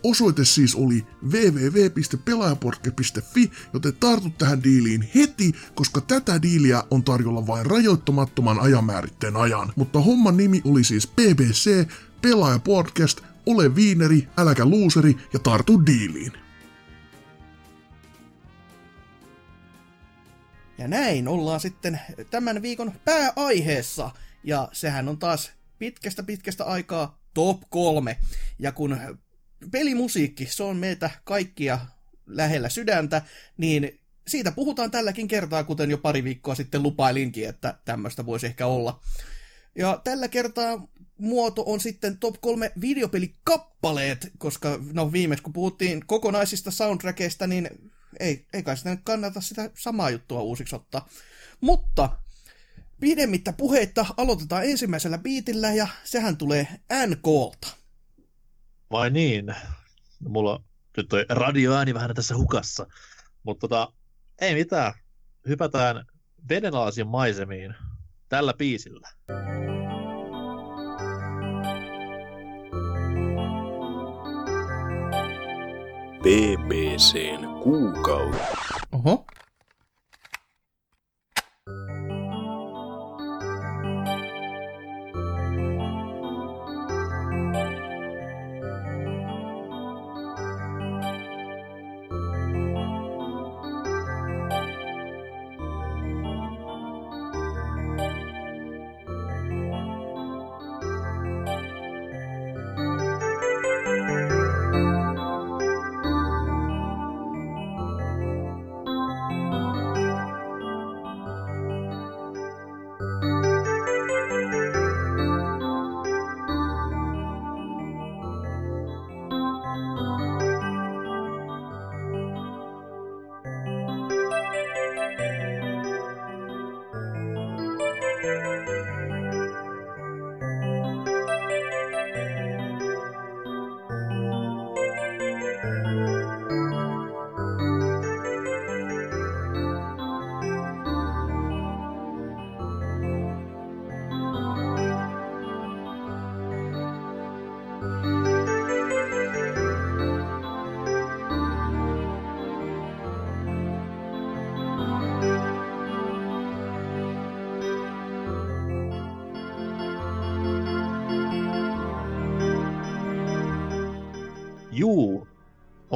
Osoite siis oli www.pelaajapodcast.fi, joten tartu tähän diiliin heti, koska tätä diiliä on tarjolla vain rajoittamattoman ajanmääritteen ajan. Mutta homman nimi oli siis BBC, Pelaajapodcast, ole viineri, äläkä luuseri ja tartu diiliin. Ja näin ollaan sitten tämän viikon pääaiheessa. Ja sehän on taas pitkästä pitkästä aikaa top kolme. Ja kun pelimusiikki, se on meitä kaikkia lähellä sydäntä, niin siitä puhutaan tälläkin kertaa, kuten jo pari viikkoa sitten lupailinkin, että tämmöistä voisi ehkä olla. Ja tällä kertaa muoto on sitten top 3 videopelikappaleet, koska no viimeksi kun puhuttiin kokonaisista soundtrackeista, niin ei, ei kai sitä nyt kannata sitä samaa juttua uusiksi ottaa. Mutta pidemmittä puheitta aloitetaan ensimmäisellä biitillä ja sehän tulee NKlta. Vai niin? No, mulla nyt toi radioääni vähän tässä hukassa. Mutta tota, ei mitään. Hypätään vedenalaisiin maisemiin tällä biisillä. BBCn kuukausi. Oho.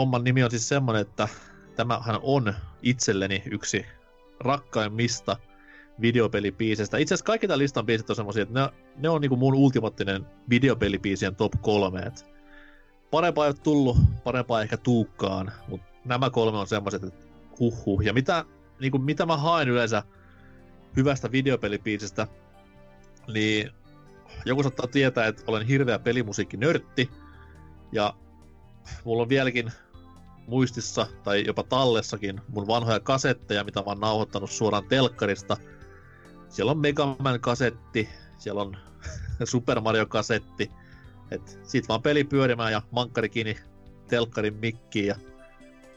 Homman nimi on siis semmonen, että tämähän on itselleni yksi rakkaimmista videopelipiiseistä. Itse asiassa kaikki tämän listan biisit on semmosia, että ne, ne on niinku mun ultimaattinen videopelipiisien top kolme. Et parempaa ei ole tullut, parempaa ehkä tuukkaan, mutta nämä kolme on semmoiset, että huhhuh. Ja mitä, niinku, mitä mä haen yleensä hyvästä videopelipiisistä, niin joku saattaa tietää, että olen hirveä pelimusiikkinörtti, ja mulla on vieläkin muistissa tai jopa tallessakin mun vanhoja kasetteja, mitä mä oon nauhoittanut suoraan telkkarista. Siellä on Mega Man kasetti, siellä on (laughs) Super Mario kasetti. Et siitä vaan peli pyörimään ja mankkari kiinni telkkarin mikkiin ja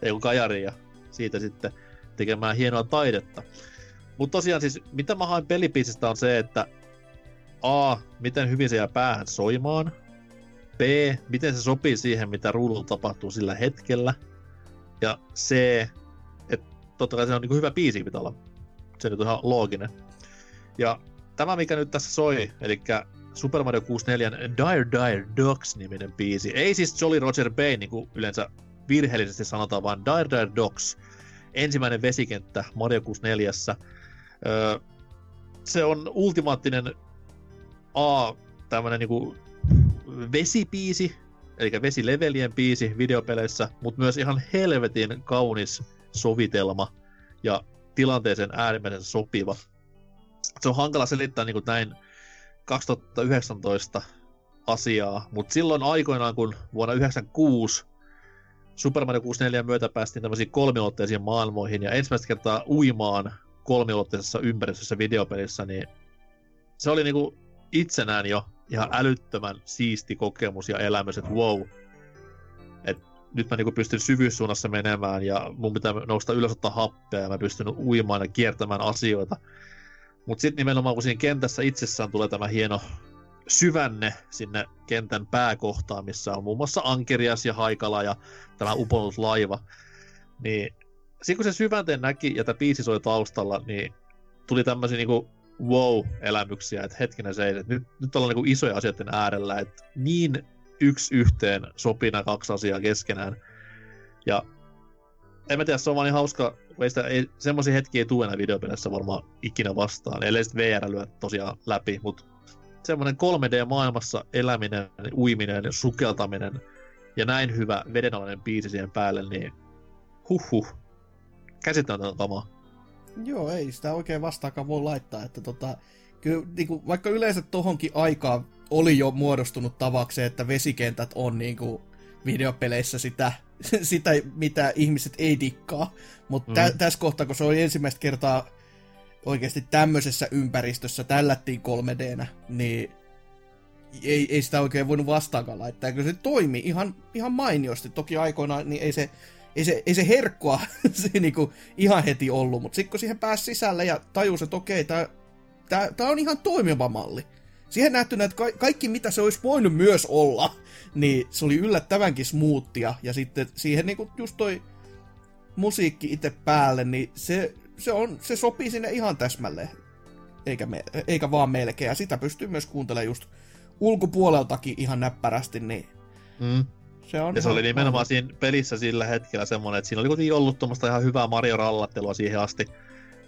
ei kun kajari ja siitä sitten tekemään hienoa taidetta. Mutta tosiaan siis, mitä mä haen pelipiisistä on se, että A, miten hyvin se jää päähän soimaan, B, miten se sopii siihen, mitä ruudulla tapahtuu sillä hetkellä. Ja C, että totta kai se on niin hyvä biisi pitää olla. Se nyt on ihan looginen. Ja tämä, mikä nyt tässä soi, eli Super Mario 64 Dire Dire Dogs-niminen biisi. Ei siis Jolly Roger Bay, niin kuin yleensä virheellisesti sanotaan, vaan Dire Dire Dogs. Ensimmäinen vesikenttä Mario 64. Öö, se on ultimaattinen A, tämmönen niinku vesipiisi, eli vesilevelien biisi videopeleissä, mutta myös ihan helvetin kaunis sovitelma ja tilanteeseen äärimmäisen sopiva. Se on hankala selittää niin kuin näin 2019 asiaa, mutta silloin aikoinaan, kun vuonna 1996 Super Mario 64 myötä päästiin tämmöisiin kolmiulotteisiin maailmoihin ja ensimmäistä kertaa uimaan kolmiulotteisessa ympäristössä videopelissä, niin se oli niinku itsenään jo ihan älyttömän siisti kokemus ja elämys, että wow, et nyt mä niinku pystyn syvyyssuunnassa menemään ja mun pitää nousta ylös ottaa happea ja mä pystyn uimaan ja kiertämään asioita. Mutta sitten nimenomaan kun siinä kentässä itsessään tulee tämä hieno syvänne sinne kentän pääkohtaan, missä on muun muassa Ankerias ja Haikala ja tämä uponut laiva, niin siinä kun se syvänteen näki ja tämä biisi soi taustalla, niin tuli tämmöisiä niinku wow-elämyksiä, että hetkinen se, että nyt, nyt ollaan niinku isoja asioiden äärellä, että niin yksi yhteen sopii nämä kaksi asiaa keskenään. Ja en mä tiedä, se on vaan niin hauska, kun ei, semmoisia hetkiä ei tule enää videopeleissä varmaan ikinä vastaan, ellei sitten VR lyö tosiaan läpi, mutta semmoinen 3D-maailmassa eläminen, uiminen, sukeltaminen ja näin hyvä vedenalainen biisi siihen päälle, niin huhhuh, käsittämätöntä kamaa. Joo, ei sitä oikein vastaakaan voi laittaa, että tota, kyllä, niin kuin, vaikka yleensä tohonkin aikaan oli jo muodostunut tavaksi, että vesikentät on niin kuin, videopeleissä sitä, (laughs) sitä, mitä ihmiset ei dikkaa, mutta mm. tä, tässä kohtaa, kun se oli ensimmäistä kertaa oikeasti tämmöisessä ympäristössä tällättiin 3 d niin ei, ei sitä oikein voinut vastaakaan laittaa. Kyllä se toimi ihan, ihan mainiosti. Toki aikoinaan niin ei se, ei se, ei se herkkoa (laughs) se niinku ihan heti ollut, mutta sitten kun siihen pääsi sisälle ja tajusi, että okei, tämä on ihan toimiva malli. Siihen nähtynä, että ka- kaikki mitä se olisi voinut myös olla, (laughs) niin se oli yllättävänkin smoothia. Ja sitten siihen niinku just toi musiikki itse päälle, niin se, se, on, se sopii sinne ihan täsmälleen. Eikä, me, eikä vaan melkein. Ja sitä pystyy myös kuuntelemaan just ulkopuoleltakin ihan näppärästi, niin Mm. Se on Ja se oli nimenomaan siinä pelissä sillä hetkellä semmoinen, että siinä oli kuitenkin ollut tuommoista ihan hyvää Mario-rallattelua siihen asti.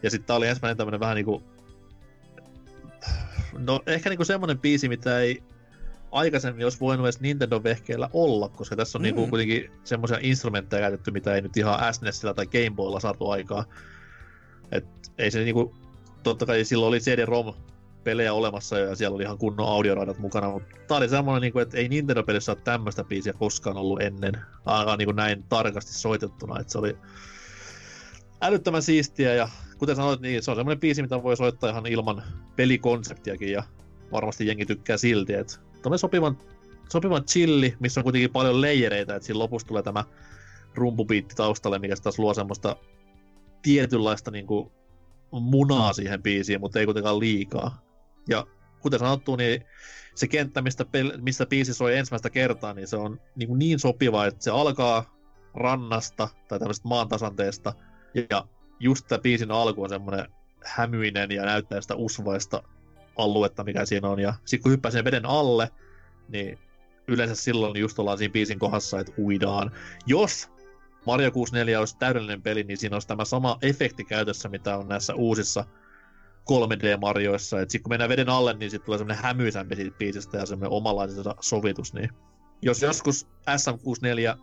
Ja sitten tää oli ensimmäinen tämmönen vähän niinku... No ehkä niinku semmonen biisi, mitä ei aikaisemmin olisi voinut edes Nintendo-vehkeillä olla, koska tässä on mm. niinku Mm. kuitenkin semmoisia instrumentteja käytetty, mitä ei nyt ihan SNESillä tai Game Boylla saatu aikaa. Et ei se niinku... Totta kai silloin oli CD-ROM pelejä olemassa ja siellä oli ihan kunnon audioradat mukana, mutta tää oli semmoinen, niinku, että ei Nintendo-pelissä ole tämmöistä biisiä koskaan ollut ennen, ainakaan niinku näin tarkasti soitettuna, että se oli älyttömän siistiä ja kuten sanoit, niin se on semmoinen biisi, mitä voi soittaa ihan ilman pelikonseptiakin ja varmasti jengi tykkää silti, että tämmöinen sopivan, sopivan chilli, missä on kuitenkin paljon leijereitä, että siinä lopussa tulee tämä rumpubiitti taustalle, mikä taas luo semmoista tietynlaista niinku munaa siihen biisiin, mutta ei kuitenkaan liikaa. Ja kuten sanottu, niin se kenttä, mistä, pel- mistä biisi soi ensimmäistä kertaa, niin se on niin, kuin niin sopiva, että se alkaa rannasta tai tämmöisestä maantasanteesta, ja just tämä biisin alku on semmoinen hämyinen ja näyttää sitä usvaista aluetta, mikä siinä on. Ja sitten kun hyppää sen veden alle, niin yleensä silloin just ollaan siinä biisin kohdassa, että uidaan. Jos Mario 64 olisi täydellinen peli, niin siinä olisi tämä sama efekti käytössä, mitä on näissä uusissa 3D-marjoissa. Sitten kun mennään veden alle, niin sitten tulee semmoinen hämyisämpi siitä biisistä ja semmoinen omalaisensa sovitus. Niin jos joskus SM64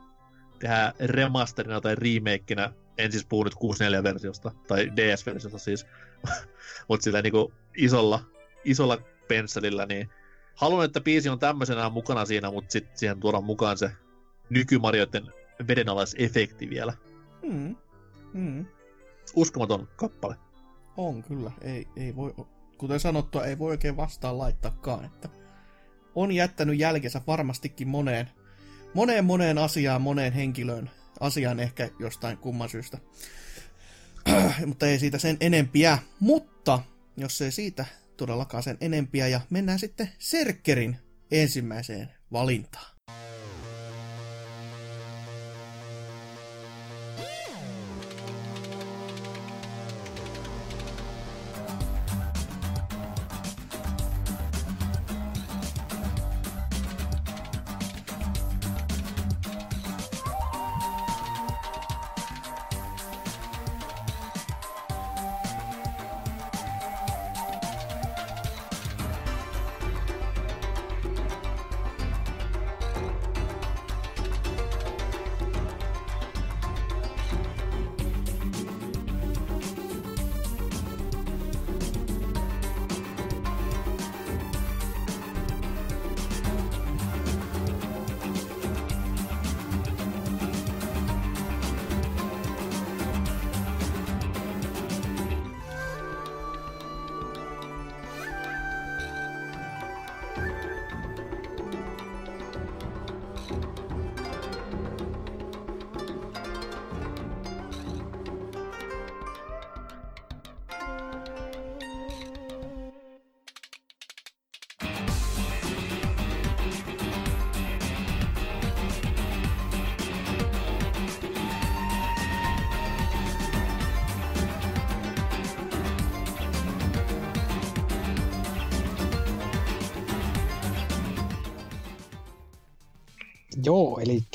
tehdään remasterina tai remakenä, en siis puhu nyt 64-versiosta, tai DS-versiosta siis, (laughs) mutta sillä niinku isolla, isolla pensselillä, niin haluan, että biisi on tämmöisenä mukana siinä, mutta sitten siihen tuodaan mukaan se nykymarjoiden vedenalaisefekti vielä. Mm. Mm. Uskomaton kappale. On kyllä. Ei, ei voi, kuten sanottua, ei voi oikein vastaan laittaakaan. Että on jättänyt jälkensä varmastikin moneen, moneen moneen asiaan, moneen henkilöön. Asiaan ehkä jostain kumman syystä. (clears throat) Mutta ei siitä sen enempiä. Mutta jos ei siitä todellakaan sen enempiä ja mennään sitten Serkkerin ensimmäiseen valintaan.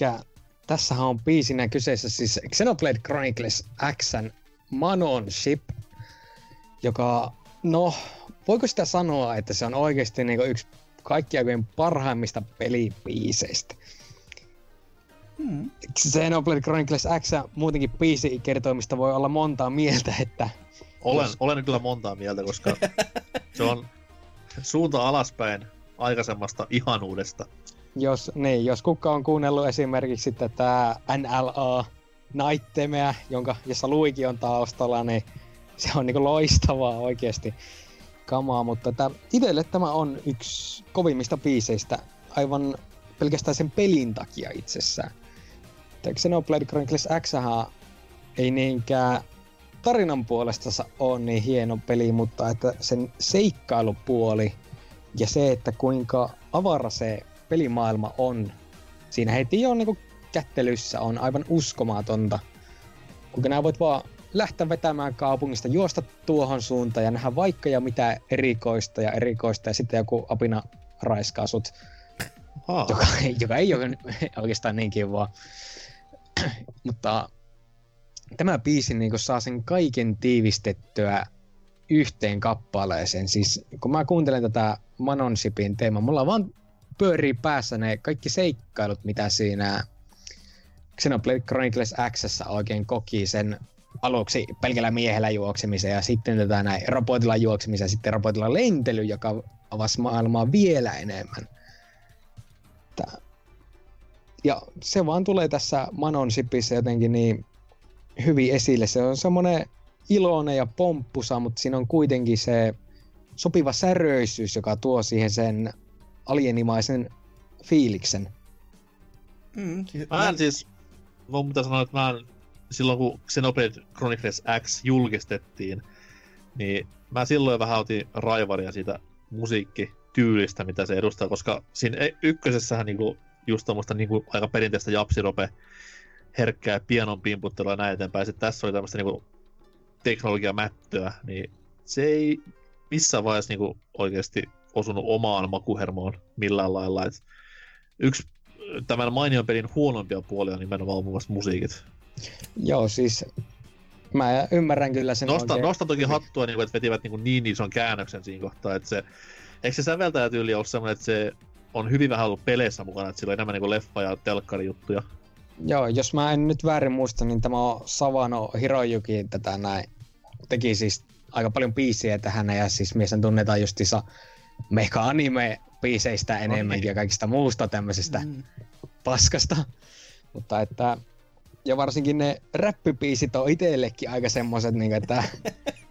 Joo, eli tässähän on biisinä kyseessä siis Xenoblade Chronicles Xn Manon Ship, joka, no, voiko sitä sanoa, että se on oikeasti niin yksi kaikkien aikojen parhaimmista pelibiiseistä. Hmm. Xenoblade Chronicles X muutenkin biisikertoimista voi olla montaa mieltä, että Olen, Jos- olen kyllä montaa mieltä, koska se on (laughs) suunta alaspäin aikaisemmasta ihanuudesta. Jos, niin, jos kuka on kuunnellut esimerkiksi tätä NLA Nightmareä, jonka, jossa Luigi on taustalla, niin se on niinku loistavaa oikeasti. kamaa, mutta että itselle tämä on yksi kovimmista biiseistä aivan pelkästään sen pelin takia itsessään. Että Xenoblade Chronicles X ei niinkään tarinan puolesta ole niin hieno peli, mutta että sen seikkailupuoli ja se, että kuinka avara se pelimaailma on, siinä heti jo niin kättelyssä on aivan uskomatonta. Kuinka nämä voit vaan lähteä vetämään kaupungista, juosta tuohon suuntaan ja nähdä vaikka ja mitä erikoista ja erikoista ja sitten joku apina raiskaa sut, joka, joka ei ole (laughs) oikeastaan niin kivaa. (clears throat) Mutta tämä biisi niin saa sen kaiken tiivistettyä yhteen kappaleeseen. Siis kun mä kuuntelen tätä Manonsipin teemaa, mulla vaan pyörii päässä ne kaikki seikkailut, mitä siinä Xenoblade Chronicles X oikein koki sen aluksi pelkällä miehellä juoksemisen ja sitten tätä näin robotilla juoksemisen ja sitten robotilla lentely, joka avasi maailmaa vielä enemmän. Tää. Ja se vaan tulee tässä Manon Sipissä jotenkin niin hyvin esille. Se on semmoinen iloinen ja pomppusa, mutta siinä on kuitenkin se sopiva säröisyys, joka tuo siihen sen alienimaisen fiiliksen. Mm, siis, mä en siis, mun pitää sanoa, että mä en, silloin kun Xenoblade Chronicles X julkistettiin, niin mä silloin vähän otin raivaria siitä musiikkityylistä, mitä se edustaa, koska siinä e- ykkösessähän niinku, just tuommoista niinku aika perinteistä japsirope herkkää pianon pimputtelua ja näin eteenpäin. Sitten tässä oli tämmöistä niinku teknologiamättöä, niin se ei missään vaiheessa niinku oikeasti osunut omaan makuhermoon millään lailla. Et yksi tämän mainion pelin huonompia puolia on nimenomaan muun muassa musiikit. Joo, siis mä ymmärrän kyllä sen Nosta, oikein. Nostan toki hattua, niin kuin, että vetivät niin, niin ison käännöksen siinä kohtaa, että se, eikö se säveltäjätyyli ole semmoinen, että se on hyvin vähän ollut peleissä mukana, että sillä on enemmän niin kuin leffa- ja telkkarijuttuja. Joo, jos mä en nyt väärin muista, niin tämä on Savano Hirojuki tätä näin. Teki siis aika paljon biisiä tähän ja siis mies tunnetaan justissa meka anime biiseistä enemmänkin okay. ja kaikista muusta tämmöisestä mm. paskasta. Mutta että, ja varsinkin ne räppibiisit on itsellekin aika semmoset, niin että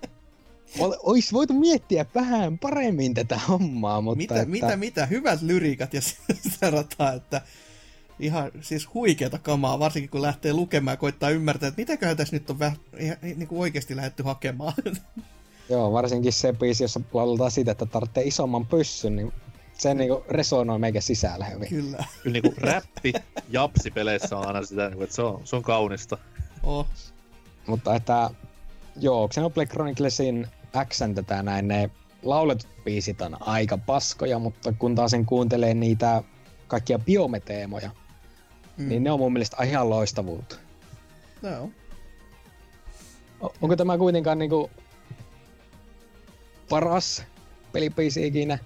(laughs) olisi voitu miettiä vähän paremmin tätä hommaa, mutta... Mitä, että... mitä, mitä, hyvät lyriikat ja (laughs) sitä rataa, että ihan siis huikeata kamaa, varsinkin kun lähtee lukemaan ja koittaa ymmärtää, että mitäköhän tässä nyt on vähän niin kuin oikeasti lähdetty hakemaan. (laughs) Joo, varsinkin se biisi, jossa lauletaan siitä, että tarvitsee isomman pyssyn, niin se niinku resonoi meikä sisällä hyvin. Kyllä. Kyllä niinku räppi japsipeleissä on aina sitä, niinku, että se on, se on kaunista. Oh. Mutta että joo, Xenoblade Chroniclesin X tätä näin, ne lauletut biisit on aika paskoja, mutta kun taas sen kuuntelee niitä kaikkia biometeemoja, mm. niin ne on mun mielestä ihan loistavuutta. No. Onko tämä kuitenkaan niinku paras pelipiisi ikinä?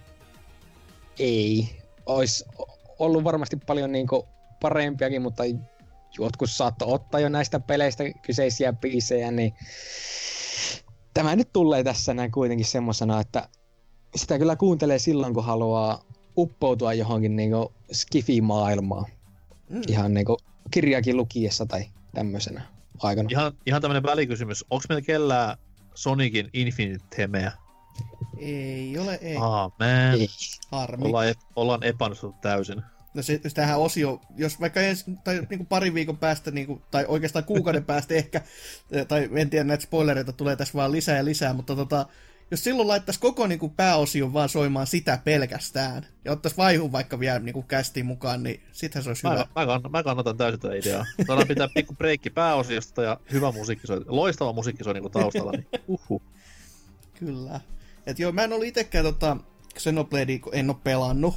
Ei. Ois ollut varmasti paljon niinku parempiakin, mutta jotkut saattoi ottaa jo näistä peleistä kyseisiä biisejä, niin tämä nyt tulee tässä näin kuitenkin semmosena, että sitä kyllä kuuntelee silloin, kun haluaa uppoutua johonkin niinku skifi-maailmaan. Mm. Ihan niinku kirjakin lukiessa tai tämmöisenä aikana. Ihan, ihan tämmönen välikysymys. Onko meillä kellään Sonicin Infinite Temeä? Ei ole, ei. Ah, man. Ei. Harmi. Ollaan, ep- ollaan epäonnistuttu täysin. No se, tähän osio, jos vaikka ens, tai niin kuin pari viikon päästä, niin kuin, tai oikeastaan kuukauden päästä ehkä, tai en tiedä, näitä spoilereita tulee tässä vaan lisää ja lisää, mutta tota, jos silloin laittaisi koko niin kuin pääosion vaan soimaan sitä pelkästään, ja ottaisi vaihun vaikka vielä niin kuin kästiin mukaan, niin sittenhän se olisi mä, hyvä. Mä, kann, mä kannatan täysin tätä ideaa. Saadaan pitää pikku breikki pääosiosta ja hyvä musiikki soi, loistava musiikki soi niin taustalla, niin uhu. Kyllä. Et joo, mä en ollut itsekään tota Xenobladea, kun en ole pelannut,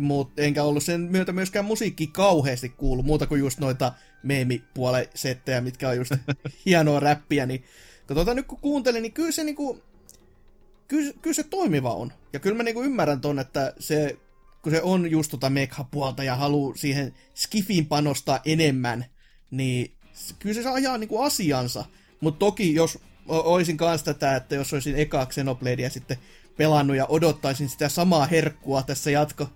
muut, enkä ollut sen myötä myöskään musiikki kauheasti kuulu, muuta kuin just noita meemipuolen settejä, mitkä on just (laughs) hienoa räppiä, niin tota, nyt kun kuuntelin, niin kyllä se niinku, kyllä, kyllä se toimiva on. Ja kyllä mä niinku ymmärrän ton, että se, kun se on just tota mekha-puolta ja haluaa siihen skifiin panostaa enemmän, niin kyllä se saa ajaa niinku asiansa. Mutta toki jos olisin kanssa tätä, että jos olisin eka Xenobladea sitten pelannut ja odottaisin sitä samaa herkkua tässä jatko,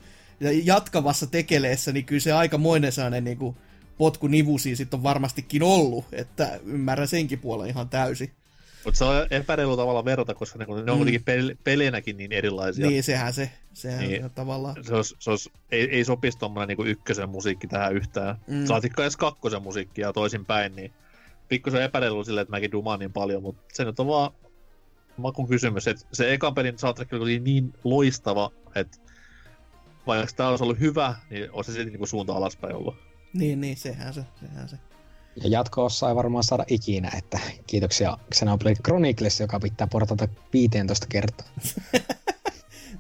jatkavassa tekeleessä, niin kyllä se aikamoinen sellainen niin kuin potku nivusiin sitten on varmastikin ollut, että ymmärrän senkin puolen ihan täysin. Mutta se on epäreilu tavalla verrata, koska ne, ne on Mm. kuitenkin pel- peleinäkin niin erilaisia. Niin, sehän se, sehän Niin. se tavallaan. Se, olisi, se olisi, ei, ei sopisi tommonen niinku ykkösen musiikki tähän yhtään. Mm. Mm. Saatikka edes kakkosen musiikkia toisinpäin, niin pikkusen epäreilu silleen, että mäkin dumaan niin paljon, mutta se nyt on vaan makun kysymys, että se ekan pelin soundtrack oli niin loistava, että vaikka tämä olisi ollut hyvä, niin olisi se silti niinku suunta alaspäin ollut. Niin, niin, sehän se, sehän se. Ja jatko-ossa ei varmaan saada ikinä, että kiitoksia Xenoblade Chronicles, joka pitää portata 15 kertaa. (laughs)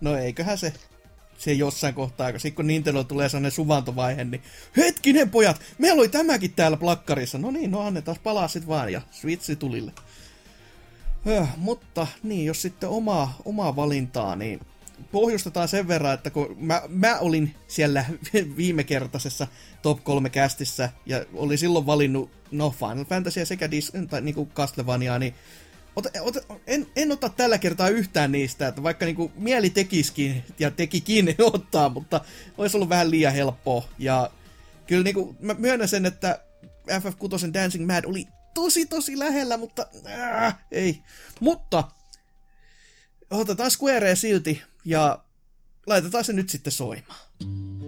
No eiköhän se, se jossain kohtaa, kun sit kun Nintendo tulee sellainen suvantovaihe, niin hetkinen pojat, meillä oli tämäkin täällä plakkarissa. No niin, no annetaan palaa sit vaan ja Switchi tulille. Höh, mutta niin, jos sitten omaa, omaa valintaa, niin pohjustetaan sen verran, että kun mä, mä olin siellä (laughs) viimekertaisessa top 3 kästissä ja olin silloin valinnut no Final Fantasy sekä Dis- tai niinku Castlevaniaa, niin ota, ota, en, en ota tällä kertaa yhtään niistä, että vaikka niinku mieli tekiskin ja tekikin (laughs) ottaa, mutta olisi ollut vähän liian helppoa. Ja kyllä niinku, mä myönnän sen, että FF6 Dancing Mad oli tosi tosi lähellä, mutta äh, ei. Mutta otetaan Squarea silti ja laitetaan se nyt sitten soimaan. 幼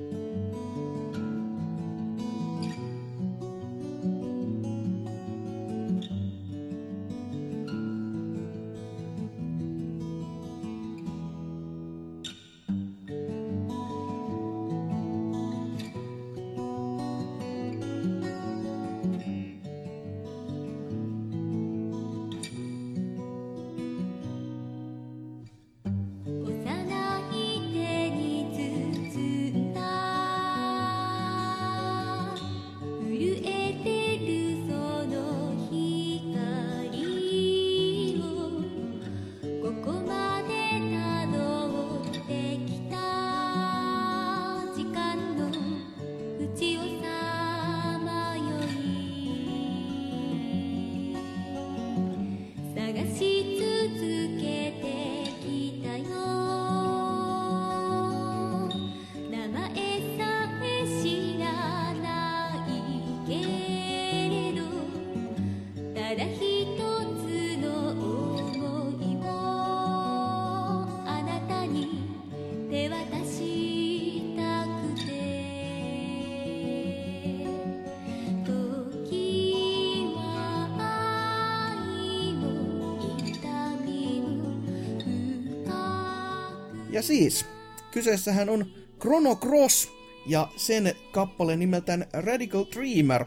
Ja siis, kyseessähän on Chrono Cross ja sen kappale nimeltään Radical Dreamer.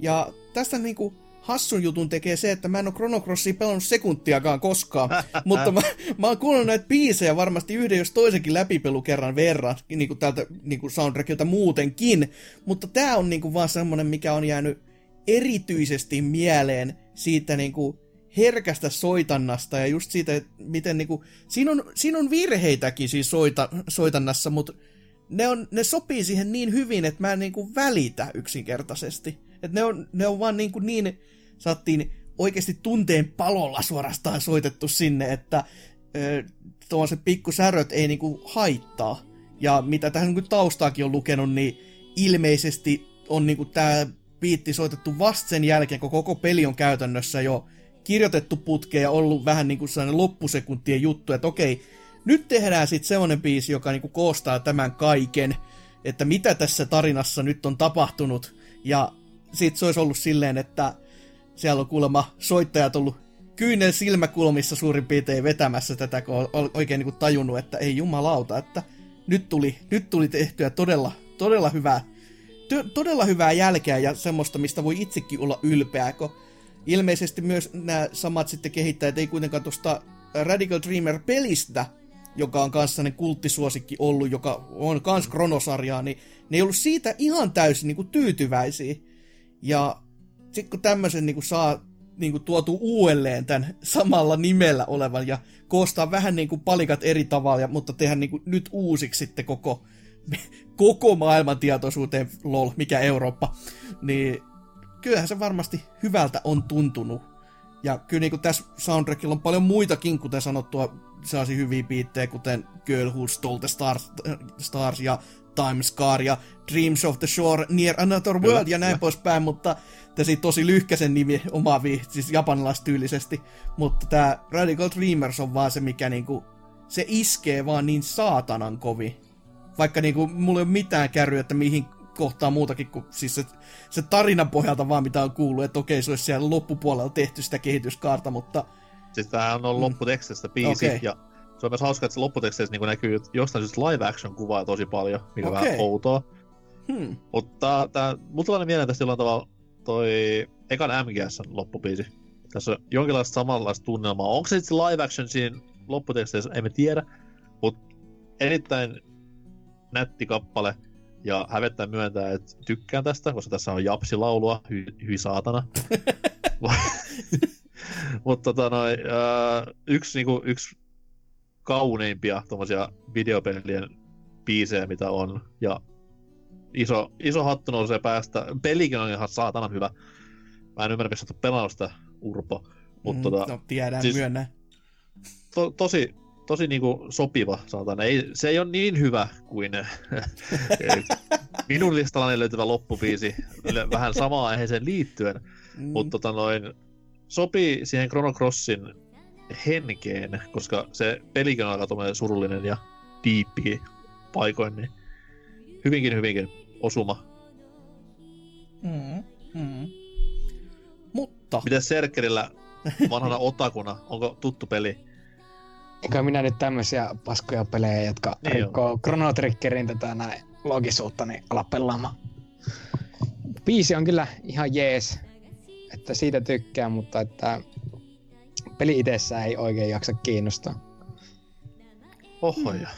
Ja tästä niinku hassun jutun tekee se, että mä en ole Chrono Crossia pelannut sekuntiakaan koskaan, (laughs) mutta mä, mä oon kuullut näitä biisejä varmasti yhden jos toisenkin läpipelu kerran verran, niin kuin tältä niin kuin soundtrackilta muutenkin, mutta tää on niin kuin vaan semmonen, mikä on jäänyt erityisesti mieleen siitä niin kuin herkästä soitannasta ja just siitä, että miten niinku, siinä on, siinä on virheitäkin siis soita, soitannassa, mutta ne, on, ne sopii siihen niin hyvin, että mä en niinku välitä yksinkertaisesti. Et ne, on, ne on vaan niinku niin, saattiin oikeasti tunteen palolla suorastaan soitettu sinne, että ö, tuollaiset pikkusäröt ei niinku haittaa. Ja mitä tähän niinku taustaakin on lukenut, niin ilmeisesti on niinku tää biitti soitettu vasta sen jälkeen, kun koko peli on käytännössä jo kirjoitettu putkeen ja ollut vähän niin kuin sellainen loppusekuntien juttu, että okei, nyt tehdään sitten semmoinen biisi, joka niin kuin koostaa tämän kaiken, että mitä tässä tarinassa nyt on tapahtunut, ja sitten se olisi ollut silleen, että siellä on kuulemma soittajat ollut kyynel silmäkulmissa suurin piirtein vetämässä tätä, kun on oikein niin kuin tajunnut, että ei jumalauta, että nyt tuli, nyt tuli tehtyä todella, todella hyvää, todella hyvää jälkeä ja semmoista, mistä voi itsekin olla ylpeä, kun ilmeisesti myös nämä samat sitten kehittäjät ei kuitenkaan tuosta Radical Dreamer-pelistä, joka on kanssa sellainen kulttisuosikki ollut, joka on kans kronosarjaa, niin ne ei ollut siitä ihan täysin niin kuin tyytyväisiä. Ja sitten kun tämmöisen niin kuin saa niin kuin tuotu uudelleen tämän samalla nimellä olevan ja koostaa vähän niin kuin palikat eri tavalla, ja- mutta tehdä niin kuin nyt uusiksi sitten koko, (laughs) koko maailman tietoisuuteen, lol, mikä Eurooppa, niin kyllähän se varmasti hyvältä on tuntunut. Ja kyllä niin kuin tässä soundtrackilla on paljon muitakin, kuten sanottua, sellaisia hyviä biittejä, kuten Girl Who Stole the Stars, Stars ja Time Scar ja Dreams of the Shore, Near Another World Kyllä, ja näin kyllä. poispäin, mutta tosi, tosi lyhkäisen nimi omaavia, siis japanilaistyylisesti. Mutta tämä Radical Dreamers on vaan se, mikä niinku, se iskee vaan niin saatanan kovin. Vaikka niinku, mulla ei ole mitään kärryä, että mihin kohtaa muutakin kuin siis se, se tarinan pohjalta vaan mitä on kuullut, että okei, se olisi siellä loppupuolella tehty sitä kehityskaarta, mutta Siis tämähän on lopputekstistä biisi, Okei. ja se on myös hauska, että se lopputeksteissä niin näkyy jostain syystä live action kuvaa tosi paljon, mikä on Okei. vähän outoa. hmm, Mutta tää, mulla tulee mieleen tästä jollain tavalla toi ekan MGS loppubiisi. Tässä on jonkinlaista samanlaista tunnelmaa. Onko se sitten live action siinä lopputeksteissä, emme tiedä. Mutta erittäin nätti kappale. Ja hävettää myöntää, että tykkään tästä, koska tässä on japsilaulua, hy, hyi saatana. (laughs) Mutta tota noi, äh, yksi, niinku, yksi kauneimpia tommosia videopelien biisejä, mitä on. Ja iso, iso hattu nousee päästä. Pelikin on ihan saatana hyvä. Mä en ymmärrä, miksi sä oot pelannut sitä, Urpo. Mutta mm, tota, no, tiedän, siis- myönnän. to, tosi, tosi niinku sopiva, saatana. Ei, se ei ole niin hyvä kuin (laughs) minun listallani löytyvä loppubiisi. Yle- Vähän samaan aiheeseen liittyen. Mm, Mutta tota noin, sopii siihen Chrono Crossin henkeen, koska se pelikin on aika surullinen ja diippi paikoin, niin hyvinkin hyvinkin osuma. mm, mm. Mutta, Miten Serkkerillä (laughs) vanhana otakuna, onko tuttu peli? Eikö minä nyt tämmöisiä paskoja pelejä, jotka Niin rikkoo Chrono Triggerin tätä näin logisuutta, niin ala pelaamaan. Biisi on kyllä ihan jees, että siitä tykkään, mutta että peli itsessään ei oikein jaksa kiinnostaa. Ohoja.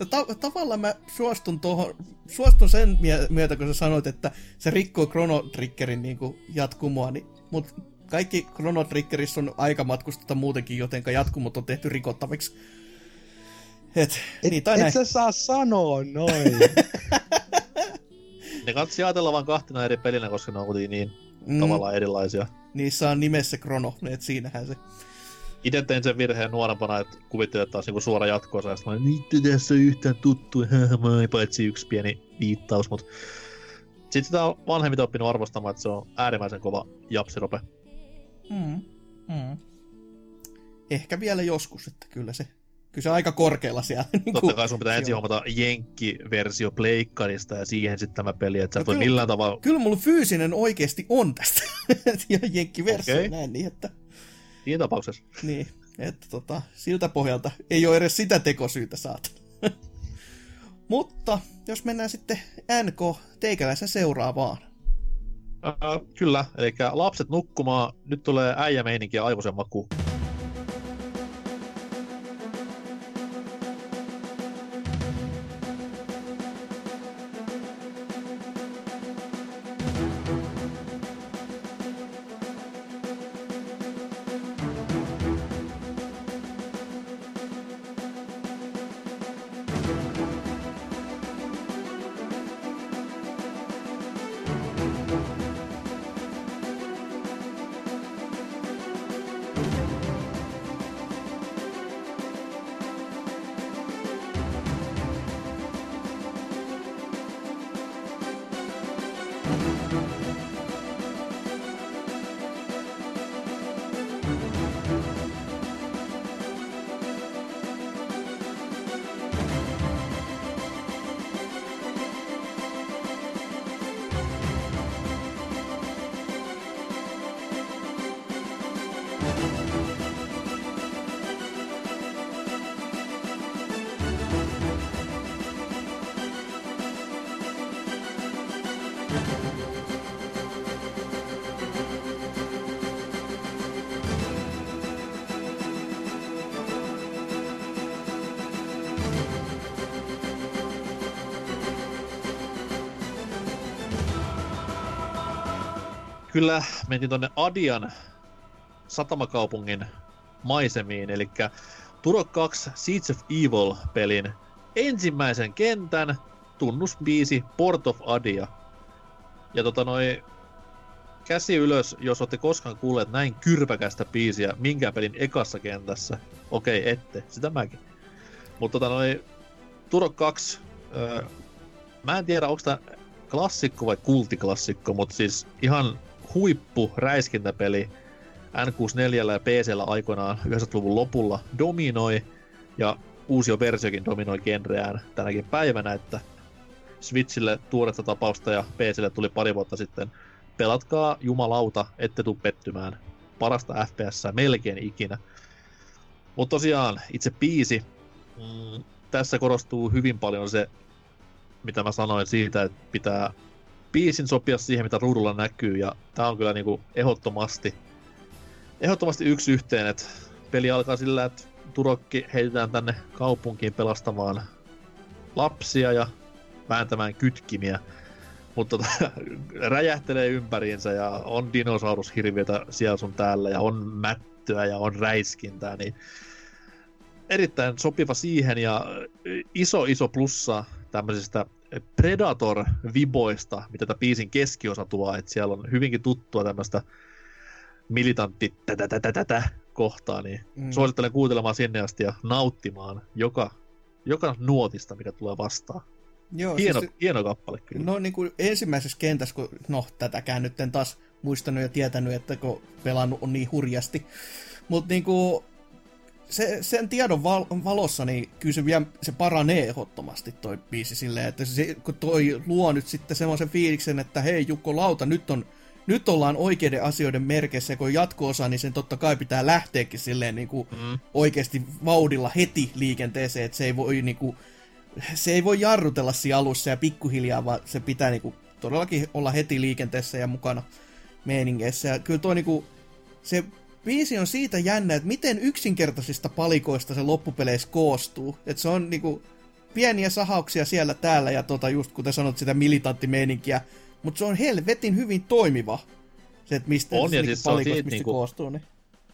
No ta- tavallaan mä suostun, tohon, suostun sen myötä, kun sä sanoit, että se rikkoo Chrono Triggerin niin jatkumoa, niin, mutta kaikki Chrono Triggerissa on aikamatkustusta muutenkin, jotenka jatkumot on tehty rikottaviksi. Et, Et, niin tai et näin. sä saa sanoa noin. (laughs) Ne kannattaa ajatella vain kahtena eri pelinä, koska ne on kuitenkin niin Mm, tavallaan erilaisia. niissä on nimessä Chrono, et siinähän se. Itse tein sen virheen nuorempana, että kuvittelin, että taas niinku suora jatkoosa, ja sitten nyt tässä on yhtään tuttu (laughs) paitsi yksi pieni viittaus, mutta sitten sitä on vanhemmiten oppinut arvostamaan, että se on äärimmäisen kova japsirope. Mm, mm. Ehkä vielä joskus, että kyllä se, kyllä se aika korkealla siellä. niin Totta kai sun pitää ensin hommata Jenkki-versio pleikkarista ja siihen sitten tämä peli, että sä No kyllä. millään tavalla... Kyllä mulla fyysinen oikeasti on tästä. (laughs) ja jenkkiversio okay. näin, niin että, Siinä tapauksessa. niin, että tota, siltä pohjalta ei ole edes sitä tekosyytä saata. (laughs) Mutta jos mennään sitten NK teikäläisen seuraavaan. Ää, kyllä, eli lapset nukkumaan, nyt tulee äijämeininki ja aivosen maku. Kyllä, mentiin tonne Adian satamakaupungin maisemiin, eli Turok 2 Seeds of Evil-pelin ensimmäisen kentän tunnusbiisi Port of Adia. Ja tota noi, käsi ylös, jos olette koskaan kuulleet näin kyrpäkästä biisiä minkään pelin ekassa kentässä. Okei, ette, sitä mäkin. Mutta tota noi, Turok 2, ö, mä en tiedä, onko tämä klassikko vai kultiklassikko, mutta siis ihan huippu räiskintäpeli N64 ja PCllä aikoinaan 90-luvun lopulla dominoi, ja uusi versiokin dominoi genreään tänäkin päivänä, että Switchille tuoretta tapausta ja PClle tuli pari vuotta sitten. Pelatkaa jumalauta, ette tuu pettymään. Parasta FPS melkein ikinä. Mutta tosiaan, itse biisi, mm, tässä korostuu hyvin paljon se, mitä mä sanoin siitä, että pitää biisin sopia siihen, mitä ruudulla näkyy, ja tää on kyllä niinku ehdottomasti, ehdottomasti yksi yhteen, että peli alkaa sillä, että Turokki heitetään tänne kaupunkiin pelastamaan lapsia ja vääntämään kytkimiä, mutta tota, (laughs) räjähtelee ympäriinsä ja on dinosaurushirviötä siellä sun täällä ja on mättöä ja on räiskintää, niin erittäin sopiva siihen ja iso iso plussa tämmöisistä Predator-viboista, mitä tämä biisin keskiosa tuo, että siellä on hyvinkin tuttua tämmöistä militantti tätä kohtaa, niin mm. suosittelen kuuntelemaan sinne asti ja nauttimaan joka, joka nuotista, mikä tulee vastaan. Joo, Hieno, siis, hieno kappale kyllä. no niin kuin ensimmäisessä kentässä, kun no tätäkään nyt en taas muistanut ja tietänyt, että kun pelannut on niin hurjasti. Mutta niin kuin, se, sen tiedon val- valossa, niin kyllä se, vielä, se paranee ehdottomasti toi biisi silleen, että se, kun toi luo nyt sitten semmoisen fiiliksen, että hei Jukko Lauta, nyt on nyt ollaan oikeiden asioiden merkeissä, ja kun jatko-osa, niin sen totta kai pitää lähteäkin silleen niin kuin Mm. oikeasti vauhdilla heti liikenteeseen, että se ei voi niin kuin, se ei voi jarrutella siinä alussa ja pikkuhiljaa, vaan se pitää niin kuin, todellakin olla heti liikenteessä ja mukana meiningeissä. Ja kyllä toi niin kuin, se biisi on siitä jännä, että miten yksinkertaisista palikoista se loppupeleissä koostuu. Että se on niinku pieniä sahauksia siellä täällä ja tota, just kuten sanot sitä militanttimeininkiä, mutta se on helvetin hyvin toimiva. Se, että mistä On, se, ja niinku siis se on siitä mistä niinku- koostuu. Niin.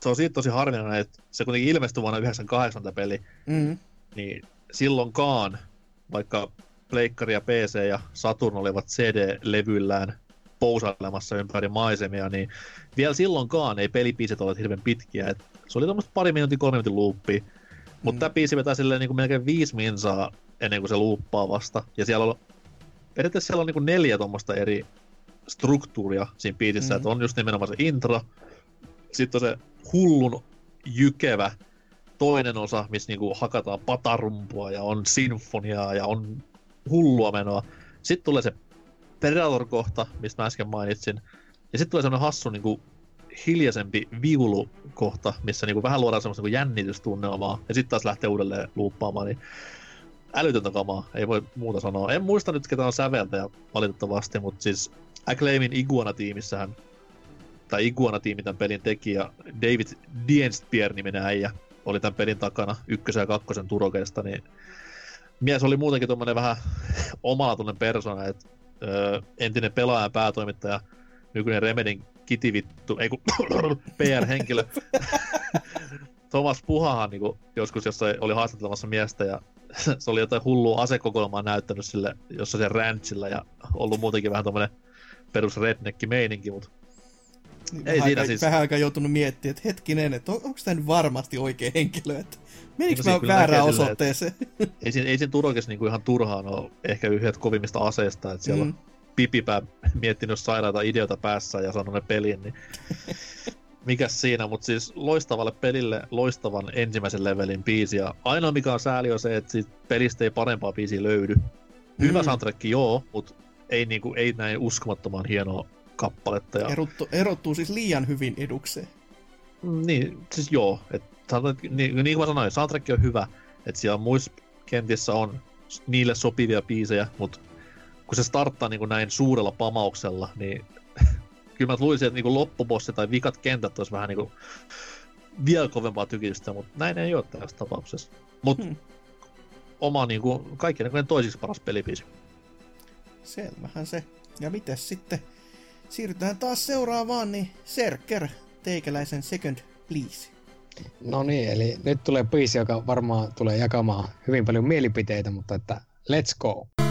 Se on siitä tosi harvinainen, että se kuitenkin ilmestyi vuonna 98 tämä peli, Mm. niin silloinkaan, vaikka Pleikkari ja PC ja Saturn olivat CD-levyllään pousailemassa ympäri maisemia, niin vielä silloinkaan ei pelipiisit ole hirveän pitkiä. Et se oli tämmöistä pari minuutin, kolme minuutin luuppi. Mutta Mm. tämä biisi vetää silleen niin kuin melkein viisi minsaa ennen kuin se luuppaa vasta. Ja siellä on, periaatteessa siellä on niin kuin neljä tuommoista eri struktuuria siinä biisissä. Mm. Mm. Että on just nimenomaan se intro, sitten on se hullun jykevä toinen osa, missä niinku hakataan patarumpua ja on sinfoniaa ja on hullua menoa. Sitten tulee se Predator-kohta, mistä mä äsken mainitsin. Ja sitten tulee semmoinen hassu niinku hiljaisempi viulukohta, missä niinku vähän luodaan semmoista niinku jännitystunnelmaa. Ja sitten taas lähtee uudelleen luuppaamaan. Niin älytöntä kamaa, ei voi muuta sanoa. En muista nyt, ketä on säveltäjä valitettavasti, mutta siis Acclaimin Iguana-tiimissähän tai Iguana-tiimi tämän pelin teki, ja David Dienstbier-niminen äijä oli tämän pelin takana ykkösen ja kakkosen turokeista, niin mies oli muutenkin tuommoinen vähän omalaatuinen persona, että öö, entinen pelaajan päätoimittaja, nykyinen Remedin kitivittu, ei kun (coughs) PR-henkilö, (laughs) Thomas Puhahan niin joskus jossain oli haastattelemassa miestä ja (coughs) se oli jotain hullua asekokoelmaa näyttänyt sille jossain sen ranchilla ja ollut muutenkin vähän tommonen perus redneck meininki, mutta Ei vähän, siinä siis- vähän aikaa joutunut miettimään, että hetkinen, että on, onko tämä nyt varmasti oikea henkilö, että menikö No, mä väärään osoitteeseen? ei siinä, ei siinä Turokissa niinku ihan turhaan ole ehkä yhdet kovimmista aseista, että siellä Mm. on pipipää miettinyt sairaita ideoita päässä ja sanonut ne pelin, niin (laughs) mikäs siinä, mutta siis loistavalle pelille loistavan ensimmäisen levelin biisi ja ainoa mikä on sääli on se, että siitä pelistä ei parempaa biisiä löydy. Hyvä Mm. soundtrack joo, mutta ei, niinku, ei näin uskomattoman hienoa kappaletta. Ja, Erottu, erottuu siis liian hyvin edukseen. Niin, siis joo. Et, niin, niin kuin mä sanoin, soundtrack on hyvä. Että siellä muissa kentissä on niille sopivia biisejä, mutta kun se starttaa niin kuin näin suurella pamauksella, niin (laughs) kyllä mä luulisin, että niin kuin loppubossi tai vikat kentät olisi vähän niin kuin vielä kovempaa tykitystä, mutta näin ei ole tässä tapauksessa. Mutta Hmm. oma niin kuin, kaikkien toisiksi paras pelibiisi. Selvähän se. Ja mites sitten? Siirrytään taas seuraavaan, niin Serker, teikäläisen second please. No niin, eli nyt tulee biisi, joka varmaan tulee jakamaan hyvin paljon mielipiteitä, mutta että let's go.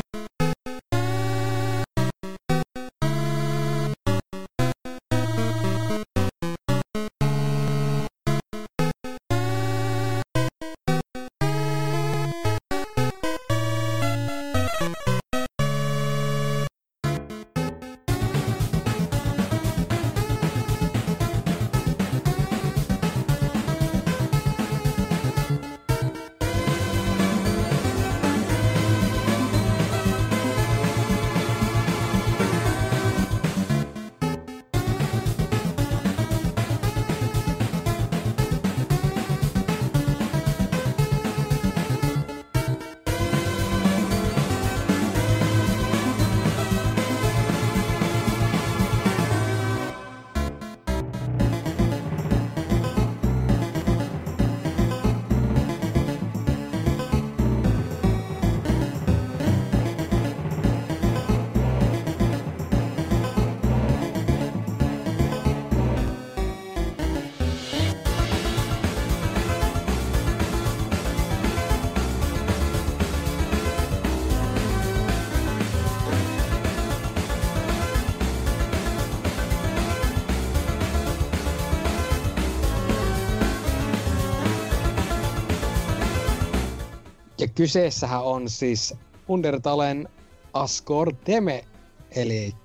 Kyseessähän on siis Undertalen Asgore Teme, eli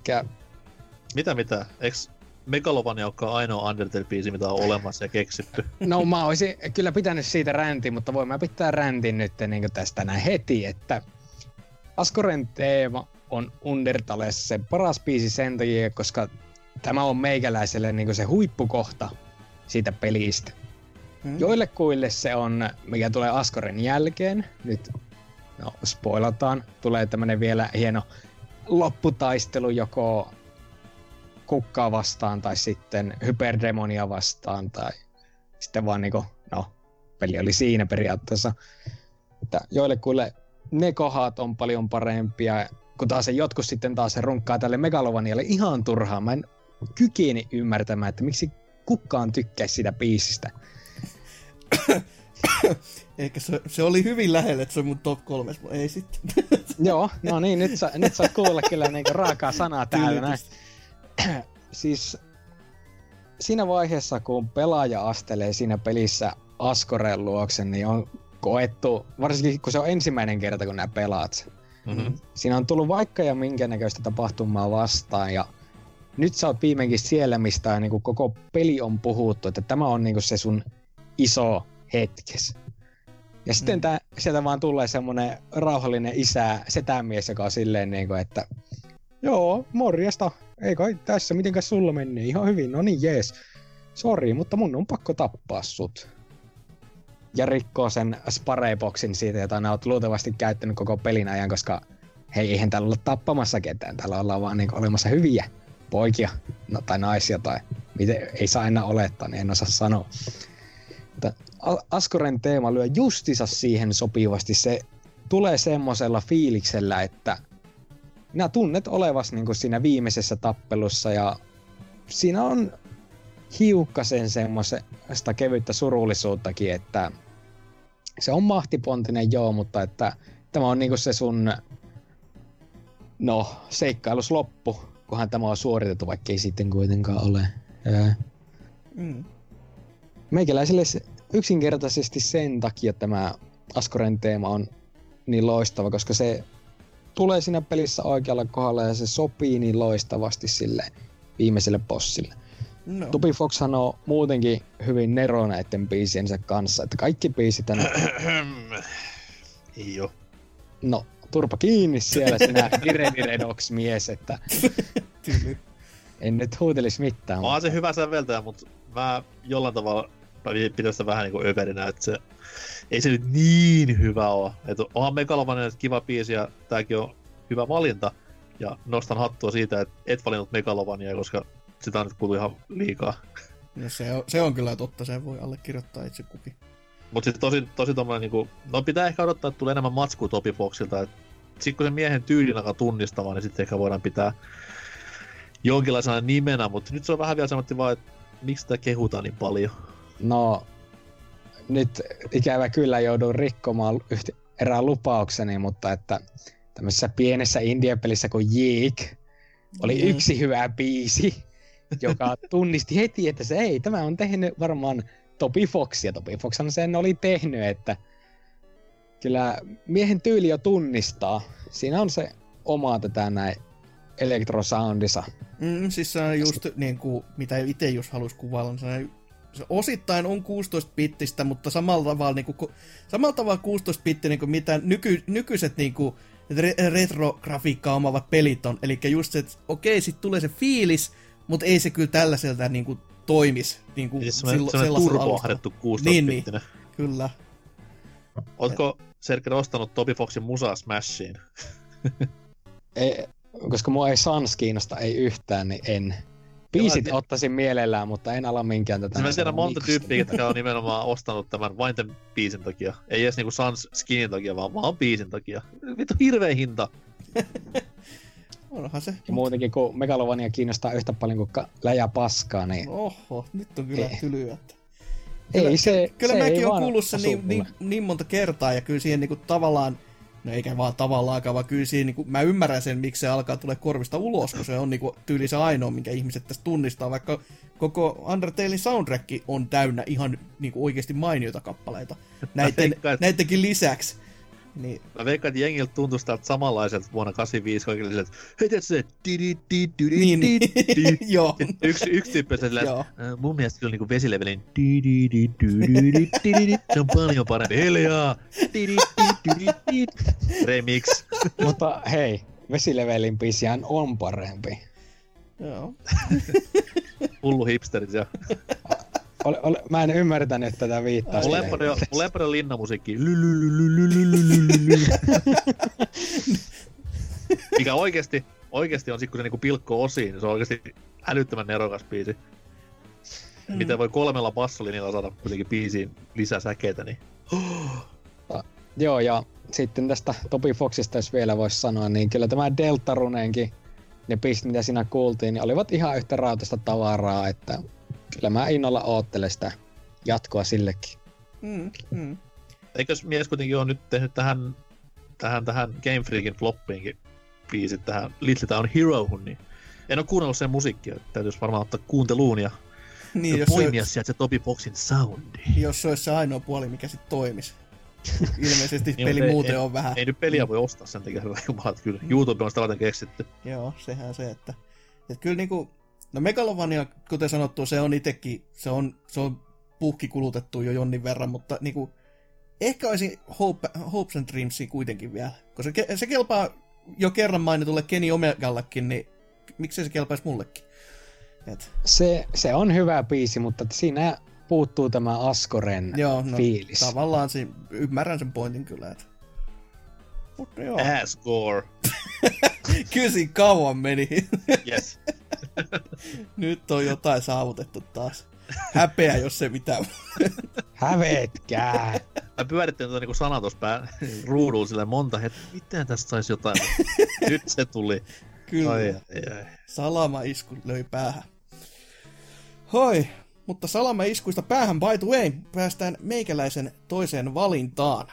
Mitä mitä? Eiks Megalovania olekaan ainoa Undertale-biisi, mitä on olemassa ja keksitty? No mä olisin kyllä pitänyt siitä räntin, mutta voin mä pitää räntin nyt niin tästä näin heti, että Askoren teema on Undertalessa se paras biisi sen takia, koska tämä on meikäläiselle niin se huippukohta siitä pelistä. Mm. Joillekuille se on, mikä tulee Askoren jälkeen, nyt no spoilataan, tulee tämmönen vielä hieno lopputaistelu joko kukkaa vastaan tai sitten hyperdemonia vastaan tai sitten vaan niinku, no, peli oli siinä periaatteessa. Että joillekuille ne kohdat on paljon parempia, kun taas se jotkut sitten taas se runkkaa tälle Megalovanialle ihan turhaan. Mä en kykene ymmärtämään, että miksi kukaan tykkäisi sitä biisistä. (coughs) Eikä se, se oli hyvin lähellä, että se on mun top kolmes, mutta ei sitten. (laughs) Joo, no niin, nyt, sa, nyt saat kuulla kyllä niinku raakaa sanaa täällä näin. (coughs) siis siinä vaiheessa, kun pelaaja astelee siinä pelissä Askoren luokse, niin on koettu, varsinkin kun se on ensimmäinen kerta, kun nämä pelaat. Mm-hmm. Siinä on tullut vaikka ja minkä näköistä tapahtumaa vastaan ja nyt sä oot viimeinkin siellä, mistä niin koko peli on puhuttu, että tämä on niin se sun iso hetkes. Ja sitten Mm. tää, sieltä vaan tulee semmonen rauhallinen isä, setämies, joka on silleen niin kuin, että Joo, morjesta. Ei kai tässä mitenkäs sulla menee. Ihan hyvin, no niin jees. Sori, mutta mun on pakko tappaa sut. Ja rikkoo sen spareboxin siitä, jota ne oot luultavasti käyttänyt koko pelin ajan, koska hei, eihän täällä olla tappamassa ketään. Täällä ollaan vaan niin olemassa hyviä poikia no, tai naisia tai miten ei saa enää olettaa, niin en osaa sanoa. Askoren teema lyö justissa siihen sopivasti. Se tulee semmoisella fiiliksellä, että minä tunnet olevas niin siinä viimeisessä tappelussa ja siinä on hiukkasen semmoista kevyttä surullisuuttakin, että se on mahtipontinen joo, mutta että tämä on niinku se sun no, seikkailus loppu, kunhan tämä on suoritettu, vaikka ei sitten kuitenkaan ole. Mm. Meikäläiselle se- yksinkertaisesti sen takia tämä Askoren teema on niin loistava, koska se tulee siinä pelissä oikealla kohdalla ja se sopii niin loistavasti sille viimeiselle bossille. No. Tupi Foxhan on muutenkin hyvin nero näiden biisiensä kanssa, että kaikki biisit tänne, Ei oo. no turpa kiinni siellä sinä Ireni Redox mies, että (laughs) en nyt huutelis mitään. Mä oon se hyvä säveltäjä, mutta mä jollain tavalla mä pidän sitä vähän niinku överinä, että se ei se nyt niin hyvä oo. Et onhan Megalovania kiva biisi ja tääkin on hyvä valinta. Ja nostan hattua siitä, että et valinnut Megalovania, koska sitä on nyt kuullut ihan liikaa. No se on, se on kyllä totta, sen voi allekirjoittaa itse kukin. Mut sitten tosi, tosi tommonen niinku, no pitää ehkä odottaa, että tulee enemmän matskua Topi Foxilta. Et sit kun sen miehen tyylin alkaa tunnistamaan, niin sitten ehkä voidaan pitää jonkinlaisena nimenä, mutta nyt se on vähän vielä semmoinen vaan, että miksi sitä kehutaan niin paljon. No, nyt ikävä kyllä joudun rikkomaan yhtä, erään lupaukseni, mutta että tämmöisessä pienessä indie-pelissä kuin Yeek oli Mm. yksi hyvä biisi, joka (laughs) tunnisti heti, että se ei, tämä on tehnyt varmaan Topi Fox, ja Topi Foxhan sen oli tehnyt, että kyllä miehen tyyli jo tunnistaa. Siinä on se oma tätä näin elektrosoundissa. Mm, siis se on just niin kuin, mitä itse just halus kuvailla, niin se, se osittain on 16-bittistä, mutta samalla tavalla, niin kuin, samalla tavalla 16-bittinen kuin mitä nyky, nykyiset niin kuin, re, retrografiikkaa omavat pelit on. Eli just se, että okei, sit tulee se fiilis, mutta ei se kyllä tällaiselta niin kuin, toimis. Niin kuin, Siis semmoinen, semmoinen turboahdettu 16 Niin, niin, niin. Kyllä. Ootko Serker ostanut Topi Foxin musaa Smashiin? (laughs) Ei, koska mua ei Sans kiinnosta, ei yhtään, niin en. Biisit Joo, ottaisin mielellään, mutta en ala minkään tätä. Mä tiedä sanoa, monta tyyppiä, jotka on (laughs) nimenomaan ostanut tämän vain tämän biisin takia. Ei edes niinku Sans skinin takia, vaan vaan biisin takia. Vittu hirveä hinta. (laughs) Onhan se. Ja muutenkin, kun Megalovania kiinnostaa yhtä paljon kuin läjä paskaa, niin Oho, nyt on kyllä tylyä. Että. ei se Kyllä se mäkin ei on kuullut sen niin, niin, niin, monta kertaa, ja kyllä siihen niinku tavallaan, no eikä vaan tavallaankaan, vaan kyllä siihen niinku, mä ymmärrän sen, miksi se alkaa tulla korvista ulos, kun se on niinku tyyli se ainoa, minkä ihmiset tästä tunnistaa, vaikka koko Undertalein soundtrack on täynnä ihan niinku oikeasti mainioita kappaleita näiden, näidenkin lisäksi. Niin. Mä veikkaan, että jengiltä tuntuu sitä samanlaiselta vuonna 85 kaikille silleen, että hei tiedätkö se, di di di Joo. Yksi, yksi tyyppi silleen, että mun mielestä kyllä niinku vesilevelin di di di di di se on paljon parempi. Hiljaa! Di di di di Remix. Mutta hei, vesilevelin biisihän on parempi. Joo. Hullu hipsterit, joo ole, ole, mä en ymmärtänyt tätä viittaa. Mun lempari on, mun lempari on linnamusiikki. Mikä oikeesti, oikeesti on sit, kun se niinku pilkkoo osiin, niin se on oikeesti älyttömän nerokas biisi. Mm. Mitä voi kolmella bassolinjalla saada kuitenkin biisiin lisää säkeitä, niin... Ah, joo, ja sitten tästä Topi Foxista, jos vielä voisi sanoa, niin kyllä tämä Deltaruneenkin, ne biisit, mitä siinä kuultiin, niin olivat ihan yhtä rautasta tavaraa, että kyllä mä innolla oottelen sitä jatkoa sillekin. Mm, mm. eikös mies kuitenkin ole nyt tehnyt tähän, tähän, tähän Game Freakin floppiinkin biisit tähän Little Town Herohun, niin en ole kuunnellut sen musiikkia, täytyisi varmaan ottaa kuunteluun ja, Niin, ja jos se, poimia sieltä se Topi Boxin soundi. jos se olisi se ainoa puoli, mikä sitten toimisi. (laughs) Ilmeisesti Niin, peli ei- muuten ei- on vähän. Ei nyt peliä voi ostaa sen takia, (laughs) hyvä jumala, että kyllä YouTube on sitä varten keksitty. Joo, sehän se, että, että kyllä niinku, no Megalovania, kuten sanottu, se on itekin, se on, se on puhki kulutettu jo jonnin verran, mutta niinku, ehkä olisi Hope, Hopes and Dreamsia kuitenkin vielä, koska se, se kelpaa jo kerran mainitulle Kenny Omegallekin, niin miksei se kelpaisi mullekin? Et, Se, se on hyvä biisi, mutta siinä puuttuu tämä Askoren joo, no, fiilis. tavallaan se, ymmärrän sen pointin kyllä, että mutta joo, Ass (laughs) (laughs) siinä kauan meni. Yes. (laughs) Nyt on jotain saavutettu taas. Häpeä, jos se mitään. (laughs) Hävetkää! Mä pyörittelin tuota niinku sanaa tuossa pää ruudulla sille monta hetkeä, miten tästä saisi jotain. Nyt se tuli. Kyllä. Ai, ai, ai. Salama-isku löi päähän. Hoi, mutta salama-iskuista päähän by the way, päästään meikäläisen toiseen valintaan.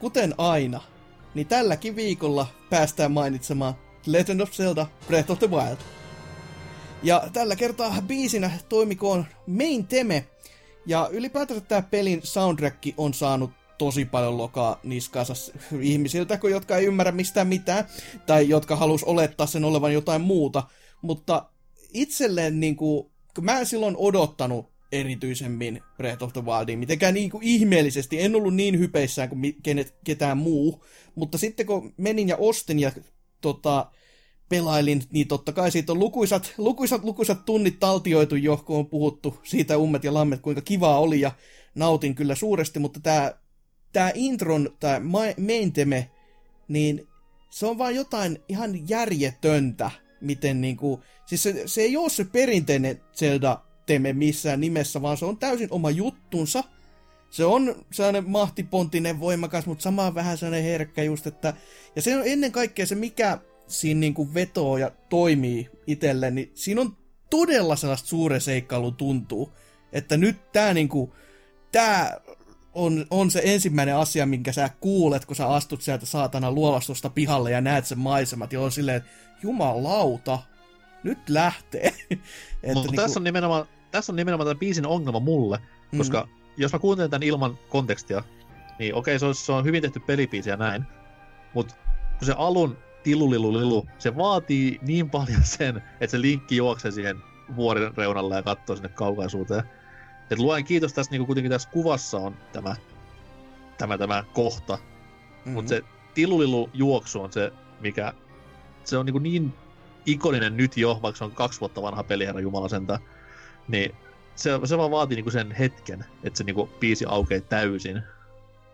Kuten aina, niin tälläkin viikolla päästään mainitsemaan Legend of Zelda Breath of the Wild. Ja tällä kertaa biisinä toimikoon Main Teme, ja ylipäätänsä tämä pelin soundtrack on saanut tosi paljon lokaa niskansa ihmisiltä, kun jotka ei ymmärrä mistään mitään, tai jotka halus olettaa sen olevan jotain muuta. Mutta itselleen niin kuin, mä en silloin odottanut erityisemmin Breath of the Wildia, mitenkään niin kuin ihmeellisesti, en ollut niin hypeissään kuin kenet, ketään muu, mutta sitten kun menin ja ostin ja tota, pelailin, niin totta kai siitä on lukuisat, lukuisat, lukuisat tunnit taltioitu jo, kun on puhuttu siitä ummet ja lammet, kuinka kivaa oli ja nautin kyllä suuresti, mutta tämä tää intron, tämä main teme, niin se on vaan jotain ihan järjetöntä, miten niinku, siis se, se ei ole se perinteinen Zelda teme missään nimessä, vaan se on täysin oma juttunsa. Se on sellainen mahtipontinen, voimakas, mutta samaan vähän sellainen herkkä just, että... Ja se on ennen kaikkea se, mikä siinä niinku vetoo ja toimii itselle, niin siinä on todella sellaista suuren seikkailun tuntuu, että nyt tää niinku, tää on, on se ensimmäinen asia, minkä sä kuulet, kun sä astut sieltä saatana luolastosta pihalle ja näet sen maisemat, ja on silleen, että jumalauta, nyt lähtee. (laughs) että Mutta niinku- tässä on nimenomaan, tässä on nimenomaan tämän biisin ongelma mulle, Mm. koska jos mä kuuntelen tämän ilman kontekstia, niin okei, se, on, se on hyvin tehty pelibiisi ja näin, mutta kun se alun tilulilulilu, se vaatii niin paljon (laughs) sen, että se linkki juoksee siihen vuoren reunalle ja katsoo sinne kaukaisuuteen. Et luen kiitos tässä niinku kuitenkin tässä kuvassa on tämä, tämä, tämä kohta, Mhm. mutta se tilulilu juoksu on se, mikä se on niin, niin ikoninen nyt jo, vaikka se on kaksi vuotta vanha peli, herra Jumala sentään, niin se, se vaan vaatii niinku sen hetken, että se niinku biisi aukeaa täysin.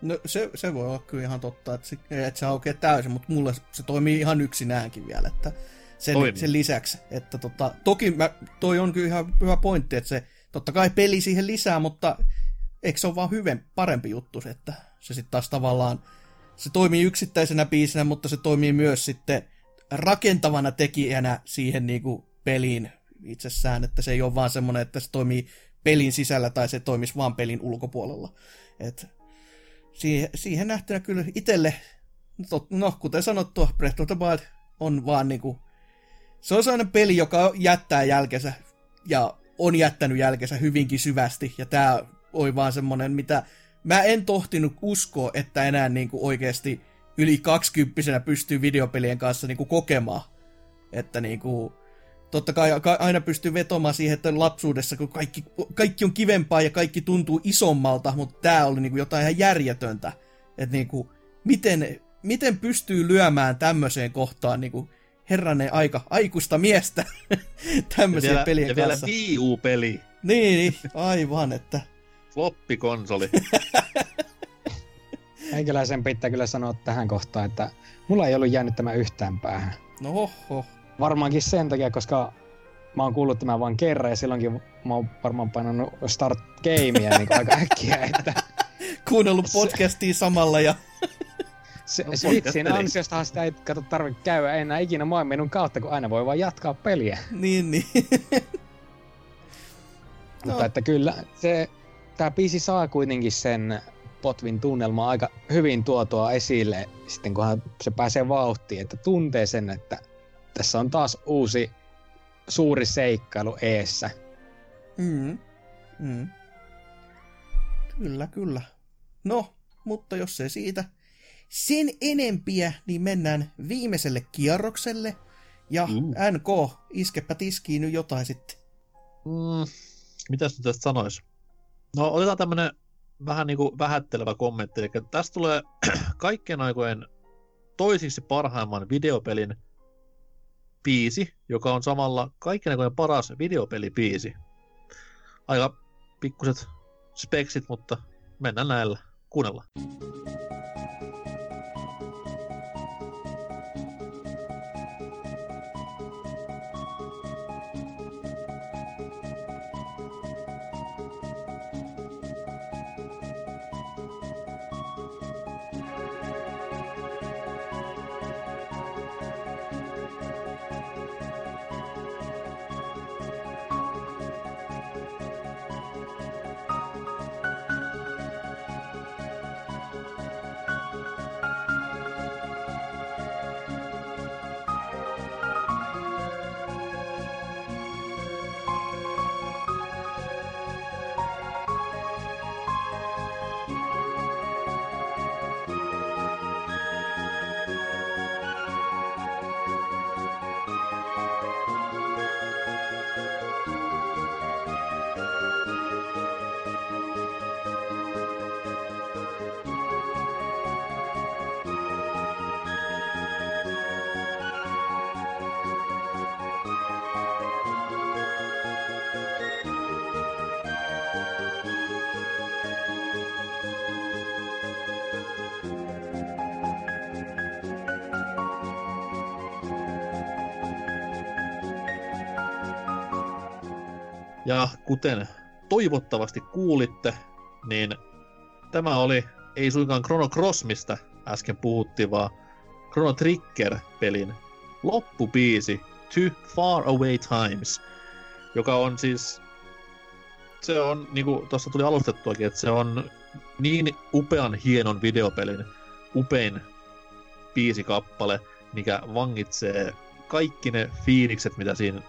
No se, se voi olla kyllä ihan totta, että se, että se aukeaa täysin, mutta mulle se toimii ihan yksinäänkin vielä, että sen, sen lisäksi. Että tota, toki mä, toi on kyllä ihan hyvä pointti, että se totta kai peli siihen lisää, mutta eikö se ole vaan hyvin parempi juttu se, että se sitten taas tavallaan, se toimii yksittäisenä biisinä, mutta se toimii myös sitten rakentavana tekijänä siihen niinku peliin itsessään, että se ei ole vaan semmoinen, että se toimii pelin sisällä tai se toimisi vaan pelin ulkopuolella. Et siihen, siihen nähtynä kyllä itselle, tot- no kuten sanottua, Breath of the Wild on vaan niinku, se on sellainen peli, joka jättää jälkensä ja on jättänyt jälkensä hyvinkin syvästi ja tää oli vaan semmonen, mitä mä en tohtinut uskoa, että enää niinku oikeasti yli kaksikymppisenä pystyy videopelien kanssa niinku kokemaan. Että niinku, totta kai ka- aina pystyy vetomaan siihen, että lapsuudessa, kun kaikki, kaikki on kivempaa ja kaikki tuntuu isommalta, mutta tää oli niinku jotain ihan järjetöntä. Että niinku, miten, miten pystyy lyömään tämmöiseen kohtaan niinku, herranen aika, aikuista miestä (laughs) Ja tämmöisien vielä, pelien ja vielä kanssa. Wii U-peli, Niin, niin, aivan, että floppikonsoli. (laughs) Meikäläisen pitää kyllä sanoa tähän kohtaan, että mulla ei ollut jäänyt tämä yhtään päähän. no hoho. Varmaankin sen takia, koska mä oon kuullut tämän vain kerran ja silloinkin mä oon varmaan painanut start gamea niin aika (laughs) äkkiä, että Kuunnellut Se- podcastia samalla ja se, No, se vitsin ansiostahan sitä ei kato tarvitse käydä enää ikinä maailman kautta, kun aina voi vaan jatkaa peliä. niin, niin. (laughs) Mutta että kyllä se, tämä biisi saa kuitenkin sen potvin tunnelma aika hyvin tuotua esille sitten kunhan se pääsee vauhtiin, että tuntee sen, että tässä on taas uusi suuri seikkailu eessä. Mm. Mm. Kyllä, kyllä. No, mutta jos se siitä sen enempiä, niin mennään viimeiselle kierrokselle. Ja Uh. NK, iskepä tiskiin nyt jotain sitten. Mm, mitäs nyt tästä sanois? No otetaan tämmönen vähän niinku vähättelevä kommentti, eli tästä tulee (clears throat) kaikkien aikojen toisiksi parhaimman videopelin biisi, joka on samalla kaikkien aikojen paras videopelibiisi. Aika pikkuset speksit, mutta mennään näillä. Kuunnellaan. Kuten toivottavasti kuulitte, niin tämä oli ei suinkaan Chrono Cross, mistä äsken puhuttiin, vaan Chrono Trigger-pelin loppubiisi To Far Away Times, joka on siis... Se on, niinku tuossa tuli alustettuakin, että se on niin upean hienon videopelin, upein biisikappale, mikä vangitsee kaikki ne fiilikset, mitä siinä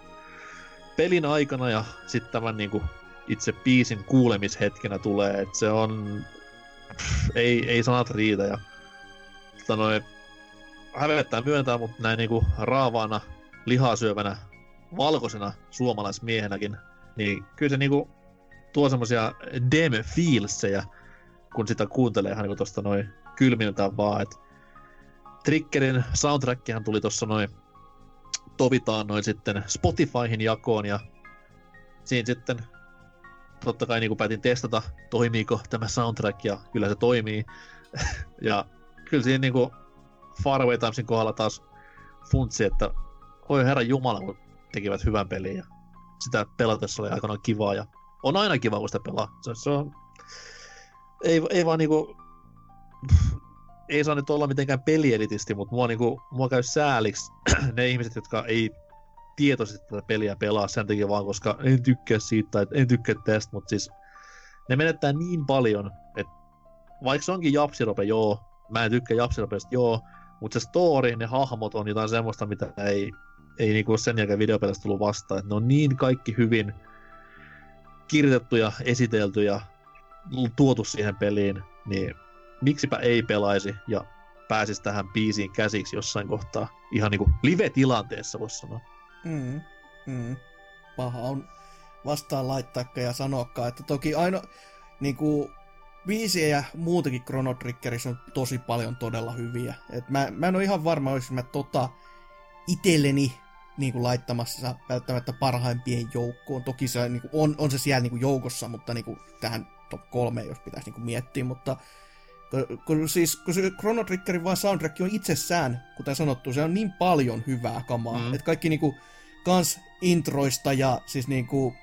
pelin aikana ja sitten tämän niinku itse biisin kuulemishetkenä tulee, että se on... Pff, ei, ei sanat riitä ja tota noin, hävettää myöntää, mutta näin niinku raavaana, lihasyövänä, valkoisena suomalaismiehenäkin, niin kyllä se niinku tuo semmosia dem feelsejä, kun sitä kuuntelee ihan niinku tosta noin kylmiltään vaan, että Triggerin soundtrackihan tuli tossa noin tovitaan noin sitten Spotifyhin jakoon ja siinä sitten totta kai niin päätin testata, toimiiko tämä soundtrack ja kyllä se toimii. (laughs) ja kyllä siinä niin kuin Faraway Timesin kohdalla taas funtsi, että oi herra jumala, kun tekivät hyvän pelin ja sitä pelatessa oli aikanaan kivaa ja on aina kiva, kun sitä pelaa. Se, se on, ei, ei vaan niinku, ei saa nyt olla mitenkään pelieditisti, mutta mua, niinku, mua käy sääliksi (clears throat) ne ihmiset, jotka ei tietoisesti tätä peliä pelaa sen takia vaan, koska en tykkää siitä tai en tykkää tästä, mutta siis ne menettää niin paljon, että vaikka se onkin japsirope, joo, mä en tykkää japsiropeista, joo, mutta se story, ne hahmot on jotain semmoista, mitä ei, ei niinku sen jälkeen videopelistä tullut vastaan. Et ne on niin kaikki hyvin kirjoitettu ja esitelty ja tuotu siihen peliin, niin miksipä ei pelaisi ja pääsisi tähän biisiin käsiksi jossain kohtaa ihan niinku live-tilanteessa, voisi sanoa. Mm, mm. Paha on vastaan laittaa ja sanoakaan, että toki aino, niin kuin, biisiä ja muutakin Chrono Triggerissa on tosi paljon todella hyviä. Et mä, mä en ole ihan varma, olisin mä tota itselleni niin kuin laittamassa välttämättä parhaimpien joukkoon. Toki se niin kuin, on, on se siellä niin kuin joukossa, mutta niin kuin, tähän top kolme, jos pitäisi niin kuin miettiä, mutta kun, siis, kun se Chrono Triggerin vaan soundtrack on itsessään, kuten sanottu, se on niin paljon hyvää kamaa, mm. että kaikki niinku kans introista ja siis niinku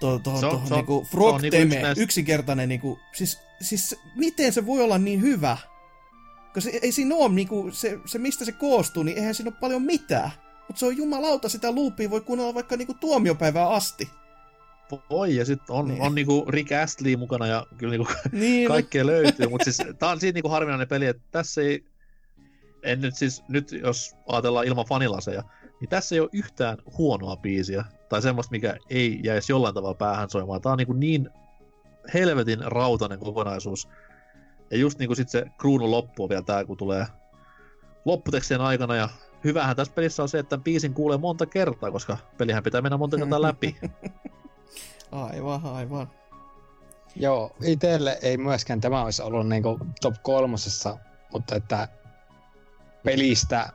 to, to, to, to, niinku Frog niinku Teme, näistä... yksinkertainen niinku, siis, siis miten se voi olla niin hyvä? Koska se, ei siinä ole niinku, se, se mistä se koostuu, niin eihän siinä ole paljon mitään. Mutta se on jumalauta, sitä loopia voi kuunnella vaikka niinku tuomiopäivää asti. Voi, ja sitten on, niin. on niinku Rick Astley mukana ja kyllä niinku (laughs) niin, kaikkea löytyy, mutta siis tää on siitä niinku harvinainen peli, että tässä ei, en nyt siis, nyt jos ajatellaan ilman fanilaseja, niin tässä ei ole yhtään huonoa biisiä, tai semmoista, mikä ei jäisi jollain tavalla päähän soimaan. Tää on niinku niin helvetin rautainen kokonaisuus. Ja just niinku sit se kruunun loppu vielä tää, kun tulee lopputekstien aikana, ja hyvähän tässä pelissä on se, että biisin kuulee monta kertaa, koska pelihän pitää mennä monta kertaa (laughs) läpi. Aivan, aivan. Joo, itselle ei myöskään tämä olisi ollut niinku top kolmosessa, mutta että pelistä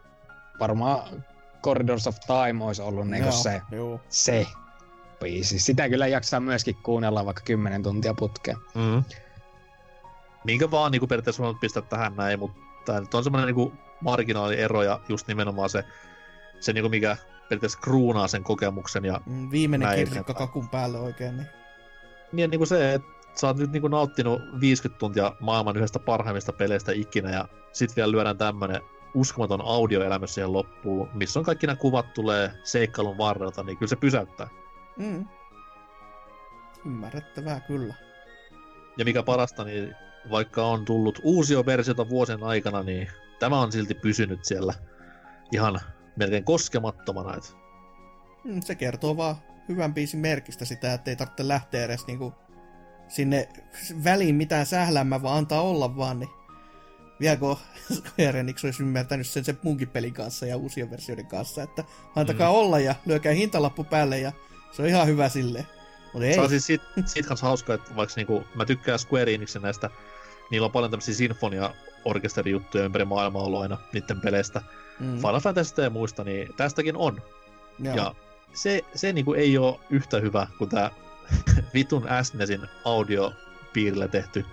varmaan Corridors of Time olisi ollut niinku joo, se, joo. se biisi. Sitä kyllä jaksaa myöskin kuunnella vaikka 10 tuntia putkeen. Mm. Minkä vaan niinku periaatteessa voinut pistää tähän näin, mutta tämä nyt on semmoinen niinku marginaaliero ja just nimenomaan se, se niinku mikä periaatteessa kruunaa sen kokemuksen. Ja mm, Viimeinen kirsikka kakun päälle oikein. Niin, niin, niin kuin se, että sä oot nyt niin kuin nauttinut 50 tuntia maailman yhdestä parhaimmista peleistä ikinä ja sit vielä lyödään tämmönen uskomaton audioelämys siihen loppuun, missä on kaikki nämä kuvat tulee seikkailun varrelta, niin kyllä se pysäyttää. Mm. Ymmärrettävää kyllä. Ja mikä parasta, niin vaikka on tullut uusia versioita vuosien aikana, niin tämä on silti pysynyt siellä ihan melkein koskemattomana. Et... Mm, se kertoo vaan hyvän biisin merkistä sitä, että ei tarvitse lähteä edes niinku sinne väliin mitään sählämää, vaan antaa olla vaan, niin vieläkö (laughs) Square Enix olisi ymmärtänyt sen sen munkin pelin kanssa ja uusien versioiden kanssa, että antakaa mm. olla ja lyökää hintalappu päälle ja se on ihan hyvä silleen. Mutta ei. Se on siis sit, sit kanssa hauska, että vaikka niinku, mä tykkään Square Enixin näistä, niillä on paljon tämmöisiä sinfonia-orkesterijuttuja ympäri maailmaa ollut aina niiden peleistä mm. Final Fantasy ja muista, niin tästäkin on. Joo. Ja se, se niinku ei ole yhtä hyvä kuin tämä (laughs) vitun SNESin audiopiirillä tehty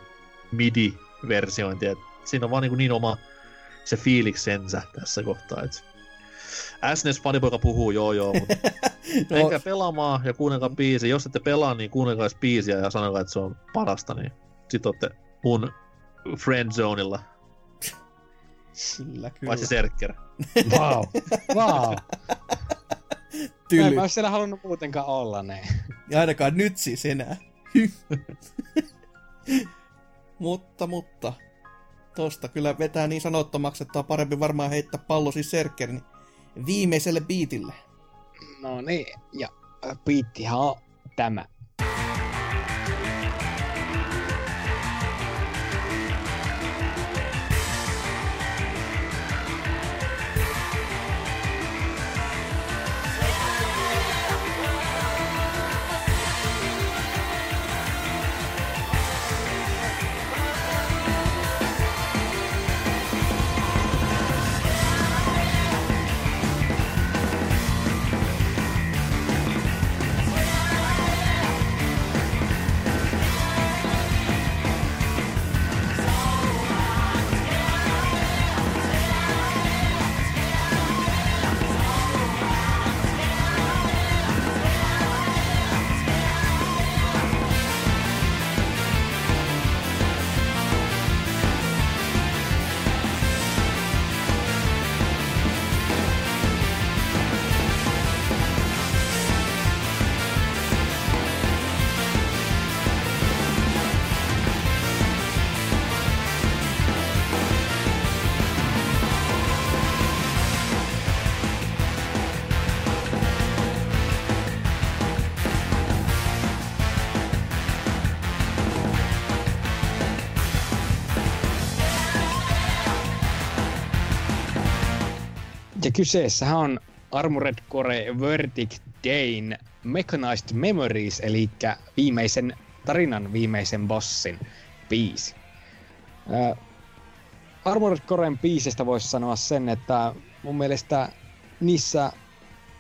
MIDI-versiointi. Et siinä on vaan niin, niin oma se fiiliksensä tässä kohtaa. Et SNES fanipoika puhuu, joo joo, mutta (laughs) no. menkää pelaamaan ja kuunnelkaa biisi. Jos ette pelaa, niin kuunnelkaa biisiä ja sanokaa, että se on parasta, niin sit olette mun friendzoneilla. Kyllä, kyllä. Paitsi Serkker. Wow. wow. Tyly. En mä siellä halunnut muutenkaan olla, ne. Ja ainakaan nyt siis enää. Mutta, mutta, tosta kyllä vetää niin sanottomaksi, että on parempi varmaan heittää pallo siis Serkkerin viimeiselle biitille. No niin, ja äh, biittihan on tämä. Ja kyseessähän on Armored Core Verdict Dayn Mechanized Memories, eli viimeisen tarinan viimeisen bossin biisi. Äh, Armored Coren biisistä voisi sanoa sen, että mun mielestä niissä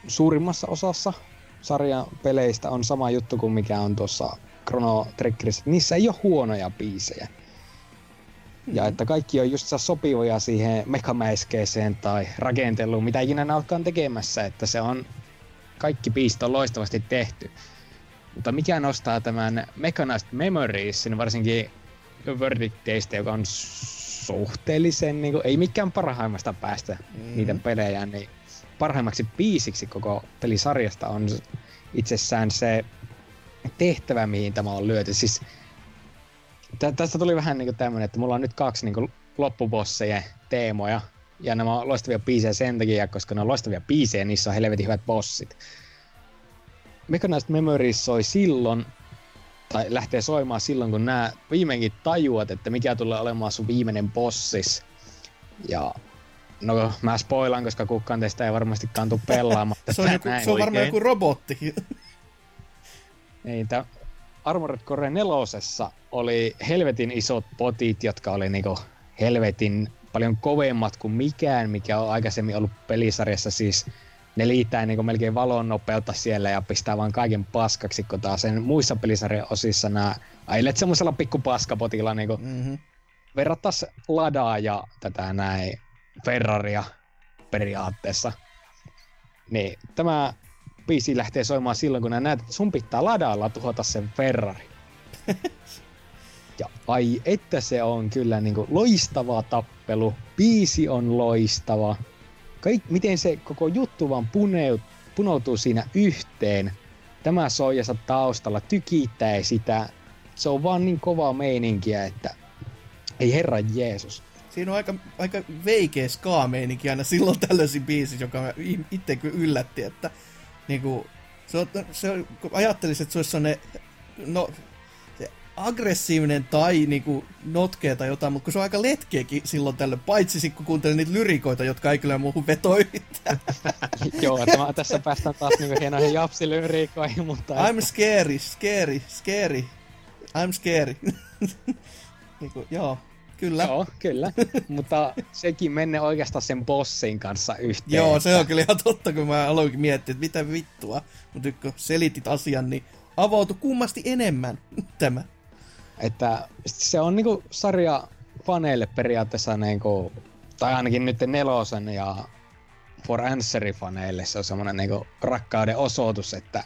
suurimmassa osassa sarjan peleistä on sama juttu kuin mikä on tuossa Chrono Triggerissä. Niissä ei ole huonoja biisejä. Ja että kaikki on just sopivia siihen mekamäiskeeseen tai rakenteluun, mitä ikinä alkaa tekemässä, että se on kaikki biisit on loistavasti tehty. Mutta mikä nostaa tämän Mechanized Memoriesin, varsinkin Verdicteistä, joka on suhteellisen, niin kuin, ei mikään parhaimmasta päästä mm. niitä pelejä, niin parhaimmaksi biisiksi koko pelisarjasta on itsessään se tehtävä, mihin tämä on lyöty. Siis Tä, tästä tuli vähän niinku tämmönen, että mulla on nyt kaksi niinku loppubosseja teemoja. Ja nämä on loistavia biisejä sen takia, koska ne on loistavia biisejä, niissä on helvetin hyvät bossit. Mechanized Memories soi silloin, tai lähtee soimaan silloin, kun nämä viimeinkin tajuat, että mikä tulee olemaan sun viimeinen bossis. Ja no mä spoilan, koska kukaan teistä ei varmasti kantu (laughs) pelaamaan. se on, joku, se on varmaan joku robotti. Ei, tää, Armored Core 4 oli helvetin isot potit, jotka oli niinku helvetin paljon kovemmat kuin mikään, mikä on aikaisemmin ollut pelisarjassa. Siis ne liittää niinku melkein valon nopeutta siellä ja pistää vaan kaiken paskaksi, kun taas sen muissa pelisarjan osissa nämä ailet semmoisella pikkupaskapotilla niinku mm-hmm. verrattais Ladaa ja tätä näin Ferraria periaatteessa. Niin tämä biisi lähtee soimaan silloin, kun näet, että sun pitää ladalla tuhota sen Ferrari. (laughs) ja ai, että se on kyllä niin kuin loistava tappelu. Biisi on loistava. Kaik, miten se koko juttu vaan puneut, punoutuu siinä yhteen. Tämä soijassa taustalla tykittää sitä. Se on vaan niin kovaa meininkiä, että ei herra Jeesus. Siinä on aika, aika veikeä ska-meininki aina silloin tällaisin biisi, joka itse kyllä yllätti, että niinku, se on, se on, kun ajattelisin, että se olisi sellainen, no, se aggressiivinen tai niinku notkea tai jotain, mutta kun se on aika letkeäkin silloin tällöin, paitsi kun kuuntelin niitä lyrikoita, jotka ei kyllä muuhun veto yhtään. (laughs) Joo, tämä, tässä päästään taas niinku hienoihin japsilyrikoihin, mutta... I'm scary, scary, scary. I'm scary. (laughs) niinku, joo, Kyllä. Joo, kyllä. (laughs) Mutta sekin menne oikeastaan sen bossin kanssa yhteen. Joo, se on kyllä ihan totta, kun mä aloinkin miettiä, että mitä vittua. Mutta kun selitit asian, niin avautui kummasti enemmän (laughs) tämä. Että se on niinku sarja faneille periaatteessa niinku, tai ainakin nyt nelosen ja For Answeri faneille se on semmoinen niinku rakkauden osoitus, että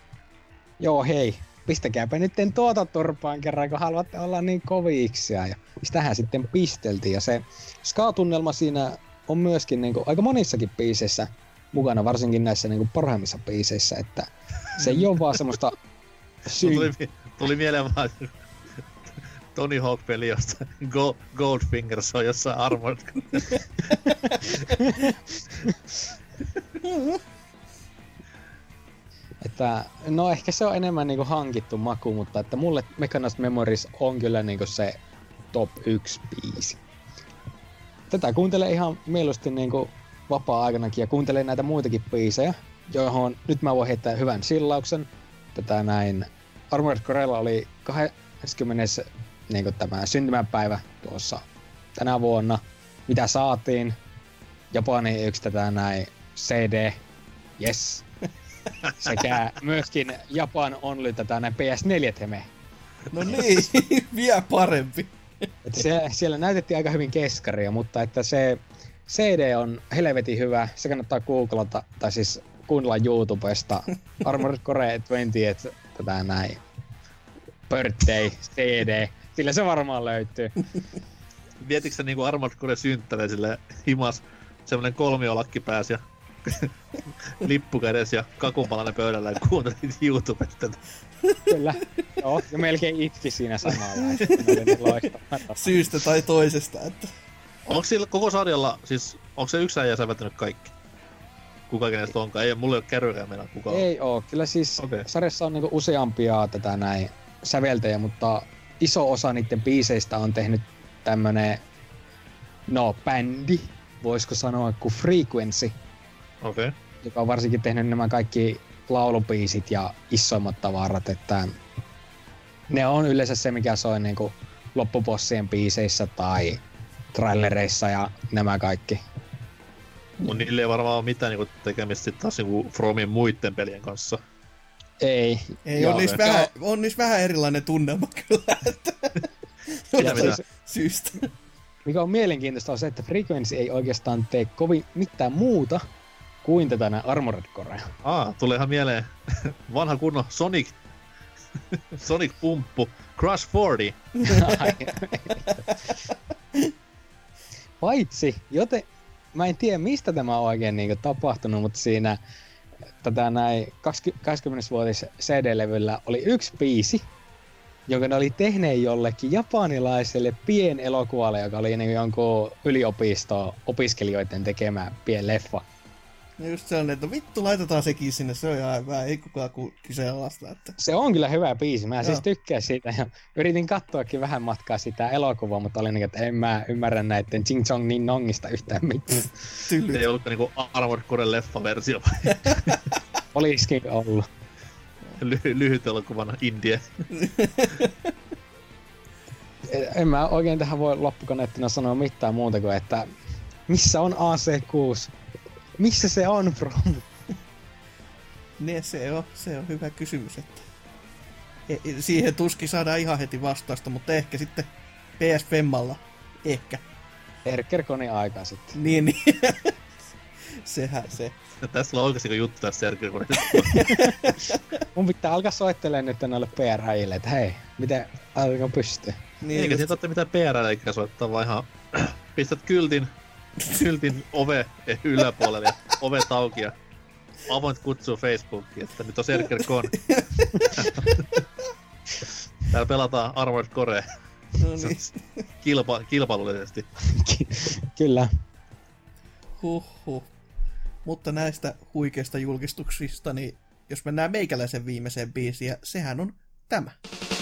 joo hei, pistäkääpä nyt tuota turpaan kerran, kun haluatte olla niin koviksi. Ja sitähän sitten pisteltiin. Ja se ska-tunnelma siinä on myöskin niin kuin, aika monissakin biiseissä mukana, varsinkin näissä niin kuin, parhaimmissa biiseissä, että se ei ole vaan semmoista (laughs) syy... tuli, tuli mieleen vaan Tony Hawk-peli, josta Go- Goldfingers on jossain Armored (laughs) Että, no ehkä se on enemmän niinku hankittu maku, mutta että mulle Mechanist Memories on kyllä niinku se top 1 biisi. Tätä kuuntelee ihan mieluusti niinku vapaa-aikanakin ja kuuntelee näitä muitakin biisejä, johon nyt mä voin heittää hyvän sillauksen. Tätä näin. Armored Corella oli 20. Niinku tämä syntymäpäivä tuossa tänä vuonna. Mitä saatiin? Japani yksi tätä näin CD. Yes. (laughs) Sekä myöskin Japan Only tätä näin PS4-teme. No niin, (laughs) vielä parempi. Että siellä, siellä näytettiin aika hyvin keskaria, mutta että se CD on helvetin hyvä. Se kannattaa googlata, tai siis kuunnella YouTubesta. (laughs) Armored Core 20, että tätä näin. Birthday, CD. Sillä se varmaan löytyy. Mietitkö sä niinku Armored Core synttäreä sille himas semmonen kolmiolakki pääsi ja (laughs) lippu kädessä ja kakupalainen pöydällä ja kuuntelit YouTubesta. Kyllä. Joo, ja melkein itki siinä samalla. Oli niin. Syystä tai toisesta. Että... Onko sillä koko sarjalla, siis onko se yksi äijä säveltänyt kaikki? Kuka kenestä onkaan? Ei, mulla ei ole kärrykään mennä kukaan. Ei oo. Kyllä siis okay. sarjassa on niinku useampia tätä näin säveltäjä, mutta iso osa niiden biiseistä on tehnyt tämmönen, no bändi, voisiko sanoa, kuin Frequency. Okay. joka on varsinkin tehnyt nämä kaikki laulubiisit ja isoimmat tavarat, että ne on yleensä se, mikä soi niinku loppubossien biiseissä tai trailereissa ja nämä kaikki. Mun niille ei varmaan ole mitään niinku tekemistä taas niinku Fromin muiden pelien kanssa. Ei. Ei, Joo, on, niissä vähän, on niissä vähän erilainen tunnelma kyllä. Että... Mitä? Syystä. Mikä on mielenkiintoista on se, että Frequency ei oikeastaan tee kovin mitään muuta kuin tätä nää Armored Corea. Aa, tulee ihan mieleen (laughs) vanha kunnon Sonic, (laughs) Sonic Pumppu, Crush 40. (laughs) Paitsi, joten mä en tiedä mistä tämä on oikein niin tapahtunut, mutta siinä tätä näin 20-vuotis CD-levyllä oli yksi biisi, jonka ne oli tehneet jollekin japanilaiselle pienelokuvalle, joka oli niin jonkun yliopisto opiskelijoiden tekemä pien leffa. No just sellainen, että no vittu laitetaan sekin sinne, se on ihan hyvä, ei kukaan ku- kyseenalaista. Että... Se on kyllä hyvä biisi, mä Joo. siis tykkään siitä ja yritin katsoakin vähän matkaa sitä elokuvaa, mutta olin niin, että en mä ymmärrä näiden Ching Chong Ning Nongista yhtään mitään. Tyly. Ei ollutko niinku Armored Core leffa-versio vai (laughs) Olisikin ollut. ly- lyhyt elokuvana Indie. En mä oikein tähän voi loppukaneettina sanoa mitään muuta kuin, että missä on AC6? Missä se on from? (laughs) Ne, se on, se on hyvä kysymys, että e- e- siihen tuskin saadaan ihan heti vastausta, mutta ehkä sitten PS Femmalla. Ehkä. Erkerkonin aika sitten. Niin, niin. (laughs) Sehän se. Tässä on oikeasti juttu tässä Sergei (laughs) Mun pitää alkaa soittelemaan nyt noille PR-äijille, että hei, miten alkaa pystyä? Niin, Eikä just- siitä ole mitään PR eikä soittaa, vaan ihan (clears throat) pistät kyltin, kyltin ove yläpuolelle ja ovet auki ja avoint kutsuu Facebookiin, että nyt on Serker Con. Täällä pelataan Armored Core no niin. kilpa, kilpailullisesti. Kyllä. Huhhuh. Mutta näistä huikeista julkistuksista, niin jos mennään meikäläisen viimeiseen biisiin, ja sehän on tämä. Ja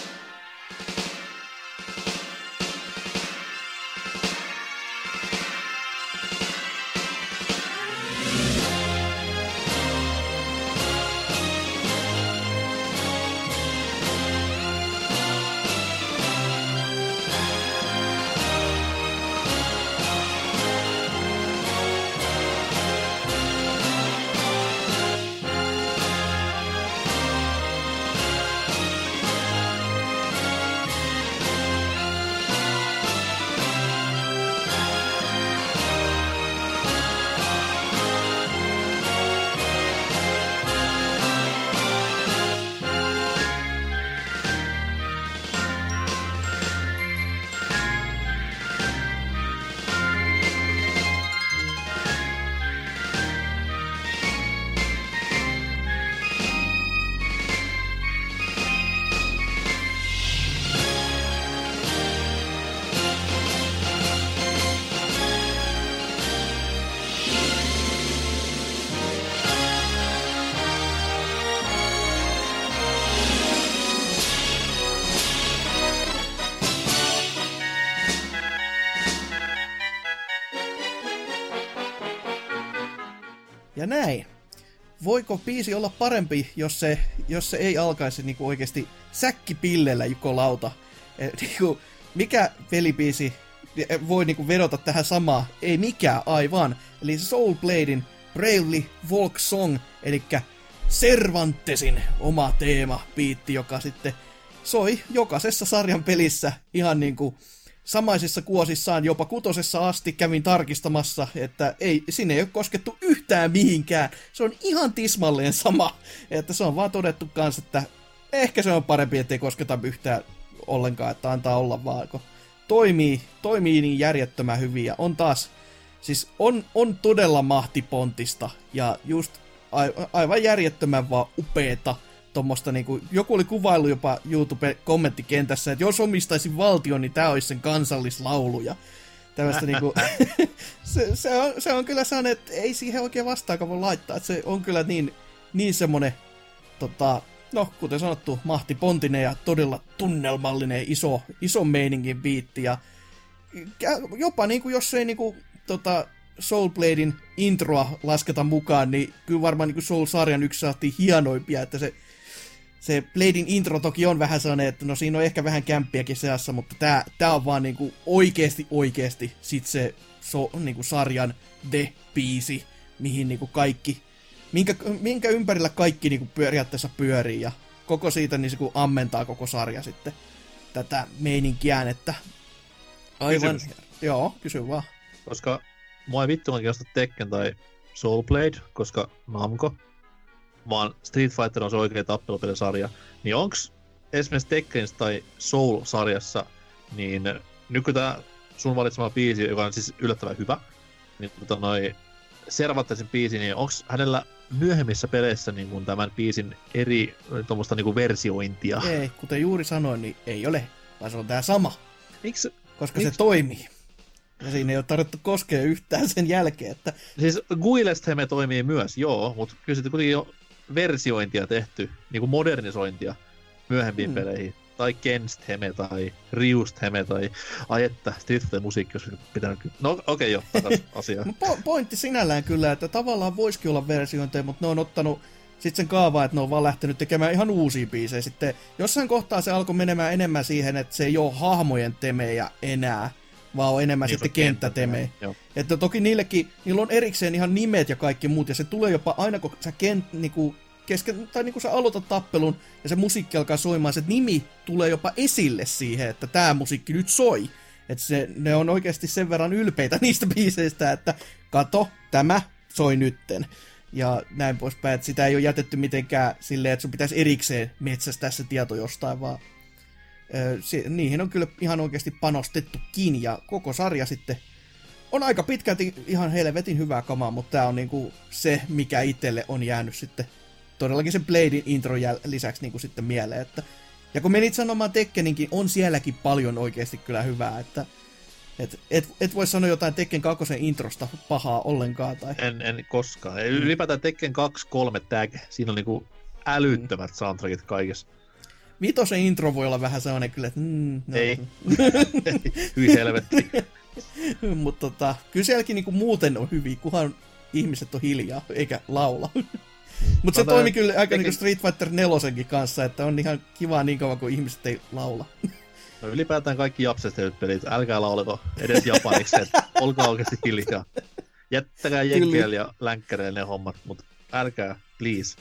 Voiko biisi olla parempi, jos se, jos se ei alkaisi niinku oikeasti säkkipillellä Juko Lauta? E, niinku, mikä pelibiisi voi niinku vedota tähän samaan? Ei mikään aivan. Eli Soul Bladein Bravely Volk Song, eli Cervantesin oma teema, biitti, joka sitten soi jokaisessa sarjan pelissä ihan niin kuin samaisissa kuosissaan, jopa kutosessa asti kävin tarkistamassa, että ei, sinne ei ole koskettu yhtään mihinkään. Se on ihan tismalleen sama, että se on vaan todettu kanssa, että ehkä se on parempi, ettei kosketa yhtään ollenkaan, että antaa olla vaan, kun toimii, toimii niin järjettömän hyvin ja on taas, siis on, on todella mahtipontista ja just aivan järjettömän vaan upeeta tuommoista niinku, joku oli kuvailu jopa YouTube-kommenttikentässä, että jos omistaisin valtion, niin tämä olisi sen kansallislaulu ja tämmöistä niinku, (laughs) se, se, on, se, on, kyllä sellainen, että ei siihen oikein vastaakaan voi laittaa, että se on kyllä niin, niin semmonen, tota, no kuten sanottu, mahtipontinen ja todella tunnelmallinen, iso, iso meiningin biitti ja jopa niinku, jos ei niinku, tota, Soulbladein introa lasketa mukaan, niin kyllä varmaan niin Soul-sarjan yksi saatti hienoimpia, että se, se Bladein intro toki on vähän sellainen, että no siinä on ehkä vähän kämppiäkin seassa, mutta tää, tää on vaan niinku oikeesti oikeesti sit se so, niinku sarjan The-biisi, mihin niinku kaikki, minkä, minkä ympärillä kaikki niinku periaatteessa pyörii ja koko siitä niin se kun ammentaa koko sarja sitten tätä meininkiään, että aivan, Kysymys. joo, kysy vaan. Koska mua ei vittu kiinnosta Tekken tai Soul Blade, koska Namco, vaan Street Fighter on se oikea tappelupelisarja, niin onks esimerkiksi Tekkenistä tai Soul-sarjassa, niin nyt kun tää sun valitsema biisi, joka on siis yllättävän hyvä, niin tota noi Servantesin biisi, niin onks hänellä myöhemmissä peleissä niin kun tämän biisin eri tuommoista niin versiointia? Ei, kuten juuri sanoin, niin ei ole, vaan se on tää sama, Miksi koska Miks? se toimii. Ja siinä ei ole tarvittu koskea yhtään sen jälkeen, että Siis Guilestheme toimii myös, joo, mutta kyllä sitten kuitenkin jo versiointia tehty, niin kuin modernisointia myöhempiin hmm. peleihin. Tai Kenstheme tai Riustheme tai ai että Street Fighter musiikki olisi pitänyt kyllä. No okei okay, jo, takas (laughs) asiaan. No po- pointti sinällään kyllä, että tavallaan voisikin olla versiointeja, mutta ne on ottanut sitten sen kaavaa, että ne on vaan lähtenyt tekemään ihan uusia biisejä. Sitten jossain kohtaa se alkoi menemään enemmän siihen, että se ei ole hahmojen temejä enää, vaan on enemmän Niin, sitten kenttätemejä. Että toki niillekin, niillä on erikseen ihan nimet ja kaikki muut, ja se tulee jopa aina, kun sä kent, niinku, kesken, tai niinku sä aloitat tappelun, ja se musiikki alkaa soimaan, se nimi tulee jopa esille siihen, että tämä musiikki nyt soi. Että se, ne on oikeasti sen verran ylpeitä (laughs) niistä biiseistä, että kato, tämä soi nytten. Ja näin poispäin, että sitä ei ole jätetty mitenkään silleen, että sun pitäisi erikseen metsästää se tieto jostain, vaan se, niihin on kyllä ihan oikeasti panostettukin, ja koko sarja sitten on aika pitkälti ihan helvetin hyvää kamaa, mutta tää on niinku se, mikä itselle on jäänyt sitten todellakin sen Bladein intro jäl- lisäksi niinku sitten mieleen, että ja kun menit sanomaan Tekkeninkin, on sielläkin paljon oikeasti kyllä hyvää, että et, et, et voi sanoa jotain Tekken 2 introsta pahaa ollenkaan, tai En, en koskaan. Ylipäätään Tekken 2, 3 tag, siinä on niinku älyttömät soundtrackit kaikessa. Vitosen intro voi olla vähän sellainen kyllä, että mm, no, Ei. (laughs) Hyi helvetti. (laughs) mutta tota, kyllä sielläkin niinku muuten on hyvin, kunhan ihmiset on hiljaa, eikä laula. (laughs) Mutta se toimi kyllä aika niinku Street Fighter 4 kanssa, että on ihan kiva niin kauan kuin ihmiset ei laula. No ylipäätään kaikki japsesta tehdyt pelit, älkää lauleko edes japaniksi, että olkaa oikeasti hiljaa. Jättäkää jenkeillä ja länkkäreillä ne hommat, mutta älkää, please.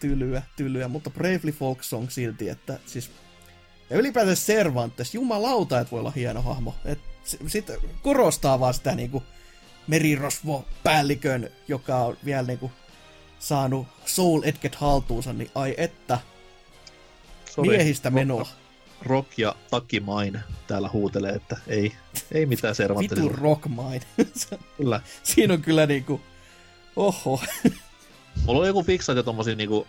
Tylyä, tylyä, mutta Bravely Folk Song silti, että siis... Ja ylipäätään Cervantes, jumalauta, että voi olla hieno hahmo. Et sitten korostaa vaan sitä niinku merirosvo-päällikön, joka on vielä niinku saanut Soul Edget haltuunsa, niin ai että, Sori, miehistä rock- menoa. Rock ja Takimain täällä huutelee, että ei, ei mitään Vitu servantteja. rockmain. (laughs) Kyllä. Siinä on kyllä niinku, oho. (laughs) Mulla on joku fiksaatio tommosia niinku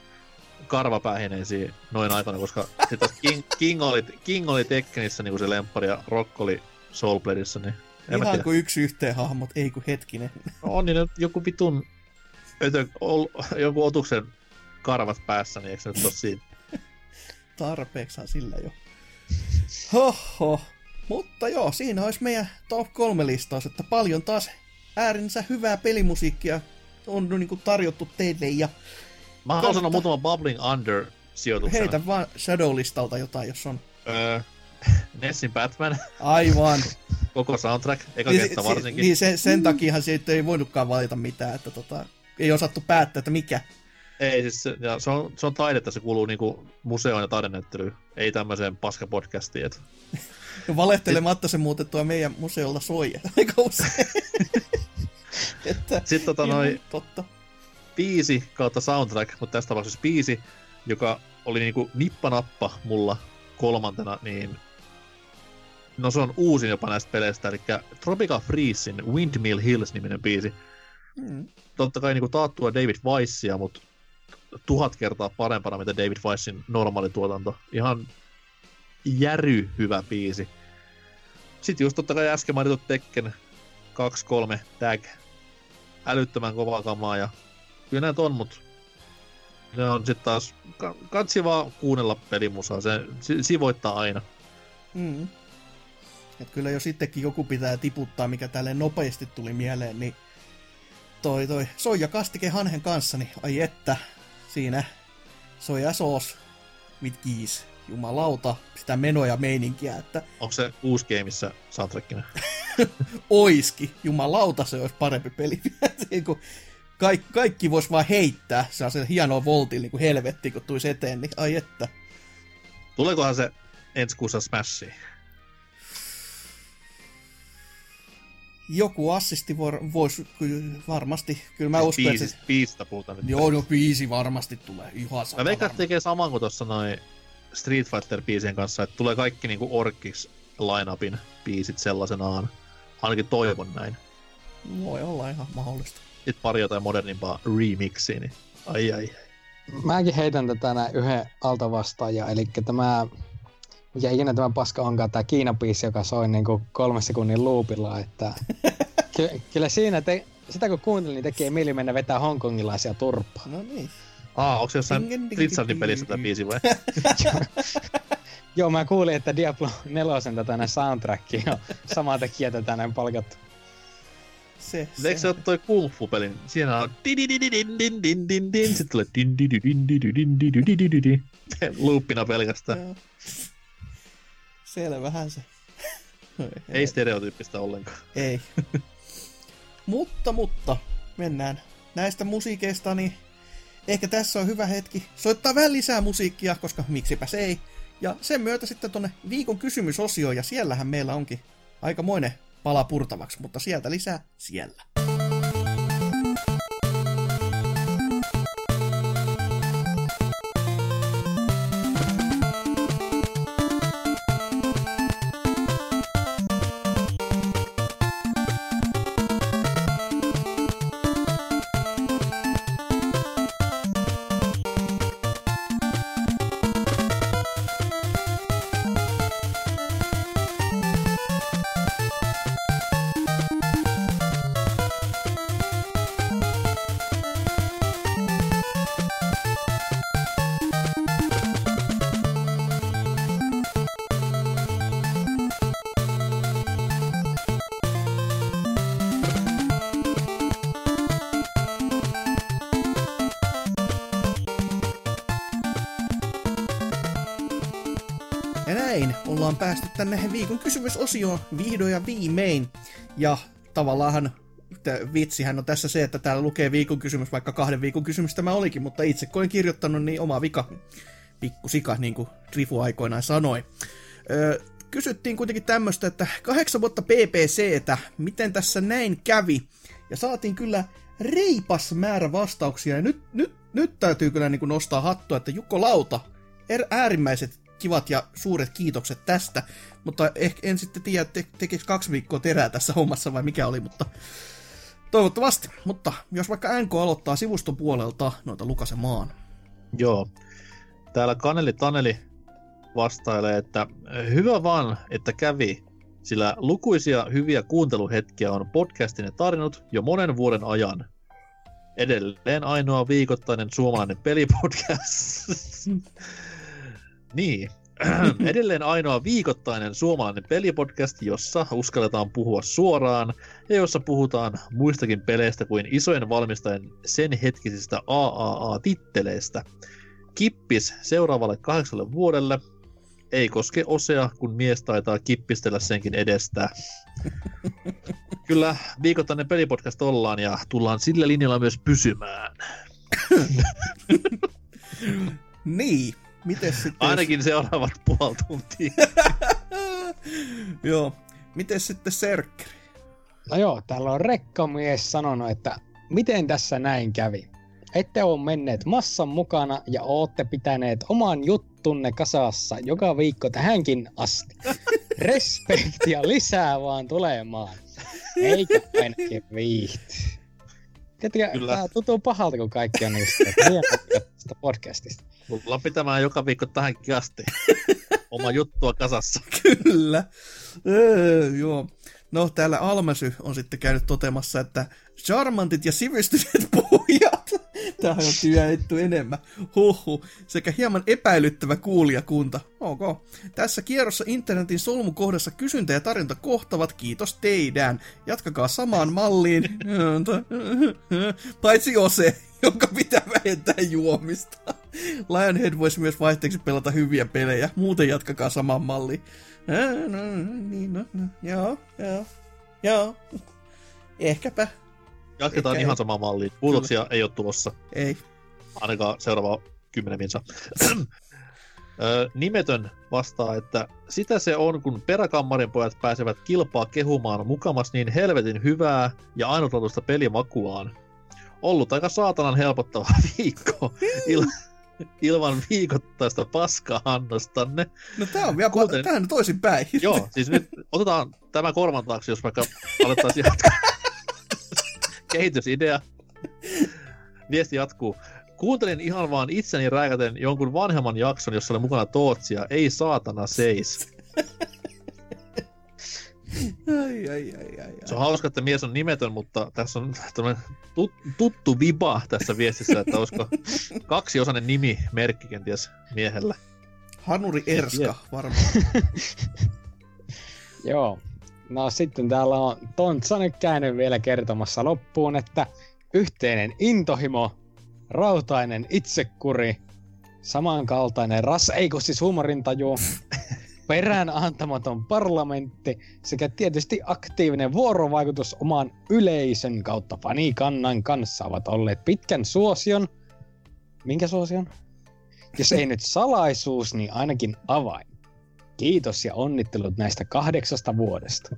karvapäähineisiä noin aikana, koska sit taas King, King, oli, King oli Tekkenissä niinku se lemppari ja Rock oli Soulbladeissa, niin en mä Ihan tiedä. kuin yksi yhteen hahmot, ei kun hetkinen. No on niin joku vitun ötö, ol, jonkun otuksen karvat päässä, niin eikö se nyt ole siinä? Tarpeeksihan sillä jo. Hoho. Mutta joo, siinä olisi meidän top 3 listaus, että paljon taas äärinsä hyvää pelimusiikkia on niin kuin tarjottu teille ja Mä haluan sanoa muutama Bubbling Under sijoituksen. heitä vaan Shadow-listalta jotain, jos on. Öö, Nessin Batman, Aivan. (laughs) koko soundtrack, eka niin, kenttä si- varsinkin. niin sen, sen takiahan siitä ei voinutkaan valita mitään, että tota, ei osattu päättää, että mikä. Ei, siis se, ja se, on, se on taidetta, se kuuluu niinku museoon ja taidenäyttelyyn, ei tämmöiseen paskapodcastiin. Et. Ja (laughs) valehtelematta se muuten tuo meidän museolla soi aika usein. (laughs) (laughs) että, Sitten tota ihan noi Totta. biisi kautta soundtrack, mutta tässä tapauksessa biisi, joka oli niinku nippanappa mulla kolmantena, niin no se on uusin jopa näistä peleistä, eli Tropical Freezein Windmill Hills-niminen biisi. Mm. Totta kai niinku taattua David Weissia, mutta tuhat kertaa parempana, mitä David Weissin normaali tuotanto. Ihan järy hyvä biisi. Sitten just totta kai äsken mainitut Tekken 2-3 tag. Älyttömän kovaa kamaa ja kyllä näitä on, mutta ne on sitten taas, ka- katsi vaan kuunnella pelimusaa, se, se, se voittaa aina. Mm. Et kyllä jos sittenkin joku pitää tiputtaa, mikä tälle nopeasti tuli mieleen, niin toi toi soija kastike hanhen kanssa, niin ai että, siinä soja soos mit kiis. Jumalauta, sitä menoja meininkiä, että Onko se uusi gameissa soundtrackina? (laughs) oiski. Jumalauta, se olisi parempi peli. (laughs) Kun kaikki, kaikki vois vaan heittää. Se on se hieno volti niin kuin helvetti, kun tuisi eteen, niin ai että. Tuleekohan se ensi kuussa Smashiin? Joku assisti voisi varmasti, kyllä mä uskon, että se, Biisistä, puhutaan nyt. joo, no biisi varmasti tulee ihan Mä sata veikkaan, tekee saman kuin tuossa noin Street Fighter-biisien kanssa, että tulee kaikki niinku Orkix line-upin biisit sellaisenaan. Ainakin toivon näin. Voi olla ihan mahdollista. Sitten pari jotain modernimpaa remixiä, niin ai ai. Mäkin heitän tätä näin yhden altavastaajan, eli tämä, mikä ikinä tämä paska onkaan, tämä Kiina-biisi, joka soi niin kuin kolme sekunnin loopilla, että (laughs) ky- kyllä siinä, te, sitä kun kuuntelin, niin tekee mieli mennä vetää hongkongilaisia turpaa. No niin. Aa, onko se jossain Blizzardin pelissä tämä biisi vai? (laughs) Joo, mä kuulin, että Diablo 4 tätä näin soundtrackia on samaa tekijää tätä näin palkattu. Se, se. Eikö se ole toi Kung Fu pelin? Siinä on sitten tulee loopina pelkästään. Selvähän se. (laughs) Ei stereotyyppistä ollenkaan. Ei. (laughs) mutta, mutta, mennään näistä musiikeista, niin ehkä tässä on hyvä hetki soittaa vähän lisää musiikkia, koska miksipä se ei. Ja sen myötä sitten tonne viikon kysymysosioon, ja siellähän meillä onkin aikamoinen pala purtavaksi, mutta sieltä lisää siellä. Tänne viikon kysymysosioon vihdoin ja viimein. Ja tavallaan vitsihän on tässä se, että täällä lukee viikon kysymys, vaikka kahden viikon kysymys tämä olikin, mutta itse kun olen kirjoittanut, niin oma vika, pikku sika, niin kuin Trifu aikoinaan sanoi. Öö, kysyttiin kuitenkin tämmöistä, että kahdeksan vuotta PPCtä, miten tässä näin kävi? Ja saatiin kyllä reipas määrä vastauksia, ja nyt, nyt, nyt täytyy kyllä niin kuin nostaa hattua, että Jukko Lauta, er, äärimmäiset kivat ja suuret kiitokset tästä, mutta ehkä en sitten tiedä, te, tekeekö kaksi viikkoa terää tässä hommassa vai mikä oli, mutta toivottavasti. Mutta jos vaikka NK aloittaa sivuston puolelta noita lukasemaan. Joo. Täällä Kaneli Taneli vastailee, että hyvä vaan, että kävi, sillä lukuisia hyviä kuunteluhetkiä on podcastin tarinut jo monen vuoden ajan. Edelleen ainoa viikoittainen suomalainen pelipodcast. (laughs) niin. (clears throat) Edelleen ainoa viikoittainen suomalainen pelipodcast, jossa uskalletaan puhua suoraan ja jossa puhutaan muistakin peleistä kuin isojen valmistajien sen hetkisistä AAA-titteleistä. Kippis seuraavalle kahdeksalle vuodelle. Ei koske osea, kun mies taitaa kippistellä senkin edestä. (laughs) Kyllä, viikoittainen pelipodcast ollaan ja tullaan sillä linjalla myös pysymään. (laughs) Niin, miten sitten... Ainakin seuraavat puoli tuntia. (laughs) Joo, miten sitten Serkkeri? No joo, täällä on rekkamies sanonut, että miten tässä näin kävi. Ette ole menneet massan mukana ja ootte pitäneet oman juttunne kasassa joka viikko tähänkin asti. (laughs) Respektiä lisää vaan tulemaan. Eikä ainakin viihty. Tiedätkö, Kyllä. tää tuntuu pahalta, kun kaikki on niistä tästä podcastista. Mulla on pitämään joka viikko tähänkin asti. (laughs) Oma juttua kasassa. Kyllä. Öö, joo. No, täällä Almasy on sitten käynyt totemassa, että charmantit ja sivistyneet (laughs) puhujat. Tähän on työnnetty enemmän. Huhhuh. Sekä hieman epäilyttävä kuulijakunta. Ok. Tässä kierrossa internetin solmukohdassa kysyntä ja tarjonta kohtavat. Kiitos teidän. Jatkakaa samaan malliin. (laughs) Paitsi Ose, (laughs) jonka pitää vähentää juomista. Lionhead voisi myös vaihteeksi pelata hyviä pelejä. Muuten jatkakaa samaan malliin. Ää, no, niin, no, no, joo, joo, joo. Ehkäpä. Jatketaan Ehkä ihan ei. samaan malliin. Muutoksia ei ole tulossa. Ei. Ainakaan seuraava kymmenen minsa. Nimetön vastaa, että sitä se on, kun peräkammarin pojat pääsevät kilpaa kehumaan mukamas niin helvetin hyvää ja ainutlaatuista pelimakuaan. Ollut aika saatanan helpottava (laughs) viikko il- ilman viikoittaista paskaa-annostanne. No tää on vielä Kuten- pa- tähän toisin päin. (laughs) Joo, siis nyt otetaan tämä korvan taakse, jos vaikka alettaisiin jatkaa. (laughs) Kehitysidea. Viesti jatkuu. Kuuntelin ihan vaan itseni rääkäten jonkun vanhemman jakson, jossa oli mukana Tootsia. Ei saatana seis. Ai, ai, ai, ai, Se on hauska, että mies on nimetön, mutta tässä on tämmöinen tut, tuttu viba tässä viestissä, että olisiko kaksiosainen nimi merkki kenties miehellä. Hanuri Erska varmaan. (laughs) Joo. No sitten täällä on Tontsa nyt käynyt vielä kertomassa loppuun, että yhteinen intohimo, rautainen itsekuri, samankaltainen ras, ei kun siis huumorintaju, (laughs) perään antamaton parlamentti sekä tietysti aktiivinen vuorovaikutus oman yleisön kautta fanikannan kanssa ovat olleet pitkän suosion. Minkä suosion? Jos ei nyt salaisuus, niin ainakin avain. Kiitos ja onnittelut näistä kahdeksasta vuodesta.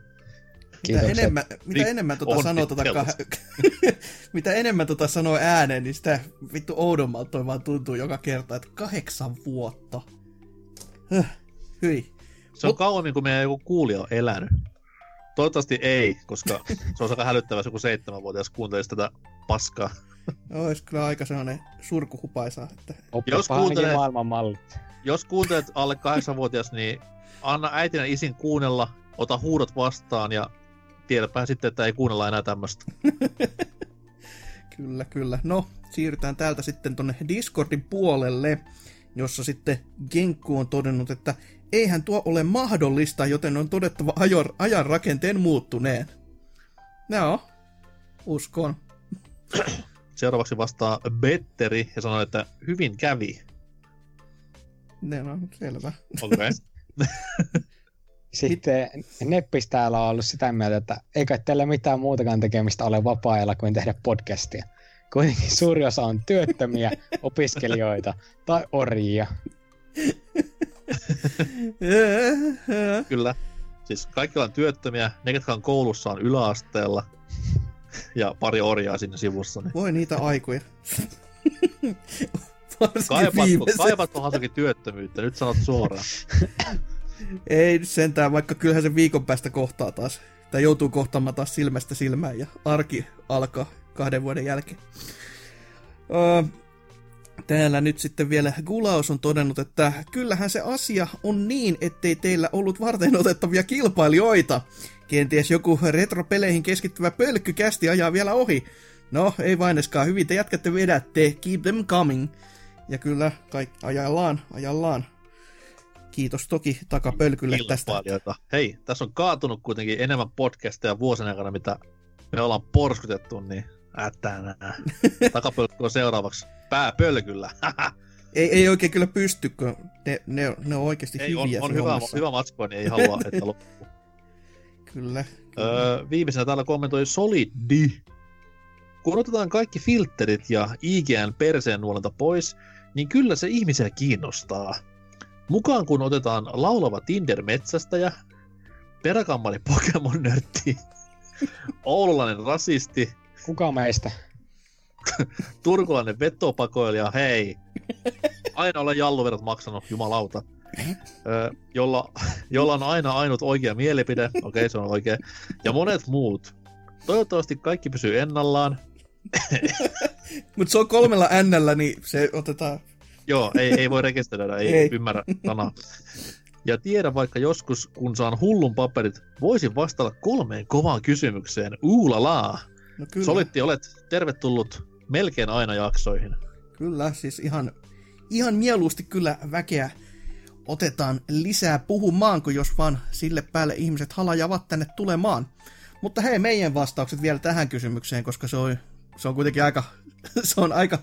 Mitä enemmän, mitä Niin, enemmän tota sanoo tota onnittelut. kah- (laughs) mitä enemmän tota sanoo ääneen, niin sitä vittu oudommalta toi vaan tuntuu joka kerta, että kahdeksan vuotta. Hyi. Se on Mut- kauemmin kuin meidän joku kuulija on elänyt. Toivottavasti ei, koska se on aika hälyttävää, jos joku seitsemänvuotias kuuntelisi tätä paskaa. Ois kyllä aika sellainen surkuhupaisa, että Jos ainakin kuuntelee- maailman malli. Jos kuuntelet alle kahdeksanvuotias, niin anna äitin ja isin kuunnella, ota huudot vastaan ja tiedäpä sitten, että ei kuunnella enää tämmöistä. (laughs) Kyllä, kyllä. No, siirrytään täältä sitten tonne Discordin puolelle, jossa sitten Genkku on todennut, että eihän tuo ole mahdollista, joten on todettava ajon, ajan rakenteen muuttuneen. No, uskon. (clears throat) Seuraavaksi vastaa Betteri ja sanoo, että hyvin kävi. Ne on selvä. Okei. Okay. (laughs) Sitten Neppis täällä on ollut sitä mieltä, että ei kai teillä mitään muutakaan tekemistä ole vapaa-ajalla kuin tehdä podcastia. Kuitenkin suuri osa on työttömiä, (laughs) opiskelijoita tai orjia. (laughs) (laughs) Kyllä. Siis kaikki on työttömiä, ne ketkä on koulussa on yläasteella ja pari orjaa sinne sivussa. Niin Voi niitä aikoja. (laughs) Varsinkin kaipaatko, kaipaatko Hasakin työttömyyttä? Nyt sanot suoraan. (laughs) Ei nyt sentään, vaikka kyllähän se viikon päästä kohtaa taas. Tai joutuu kohtaamaan taas silmästä silmään ja arki alkaa kahden vuoden jälkeen. Öö, täällä nyt sitten vielä Gulaus on todennut, että kyllähän se asia on niin, ettei teillä ollut varten otettavia kilpailijoita. Kenties joku retropeleihin keskittyvä pölkkykästi ajaa vielä ohi. No, ei vaineskaan, hyvin te jatkatte vedätte, keep them coming. Ja kyllä, kaikki ajallaan, ajallaan. kiitos toki takapölkylle tästä. Hei, tässä on kaatunut kuitenkin enemmän podcasteja vuosien aikana, mitä me ollaan porskutettu, niin ätänä. (laughs) Takapölkky on seuraavaksi pääpölkyllä. (laughs) Ei, ei oikein kyllä pysty, kun ne, ne, ne on oikeasti Ei, on, hyviä on siinä hyvä, hyvä matsko, niin ei halua, että (laughs) loppuu. Kyllä. Öö, viimeisenä täällä kommentoi Solidi. Kun otetaan kaikki filterit ja IGN perseen nuolenta pois, niin kyllä se ihmisiä kiinnostaa. Mukaan kun otetaan laulava Tinder-metsästäjä, peräkammari Pokemon-nörtti, oululainen rasisti, Kuka meistä? (laughs) turkulainen vetopakoilija, hei, aina olen jalluverot maksanut, jumalauta, Ö, jolla, jolla on aina ainut oikea mielipide, okei okay, se on oikein, ja monet muut. Toivottavasti kaikki pysyy ennallaan. (laughs) Mutta se on kolmella ännällä, niin se otetaan... Joo, ei, ei voi rekisteröidä, ei, Ei. ei. ymmärrä sanaa. Ja tiedä vaikka joskus, kun saan hullun paperit, voisin vastata kolmeen kovaan kysymykseen. Uulalaa! No kyllä, Solitti, olet tervetullut melkein aina jaksoihin. kyllä, siis ihan, ihan mieluusti kyllä väkeä otetaan lisää puhumaan, kun jos vaan sille päälle ihmiset halajavat tänne tulemaan. Mutta hei, meidän vastaukset vielä tähän kysymykseen, koska se on, se on kuitenkin aika, (laughs) se on aika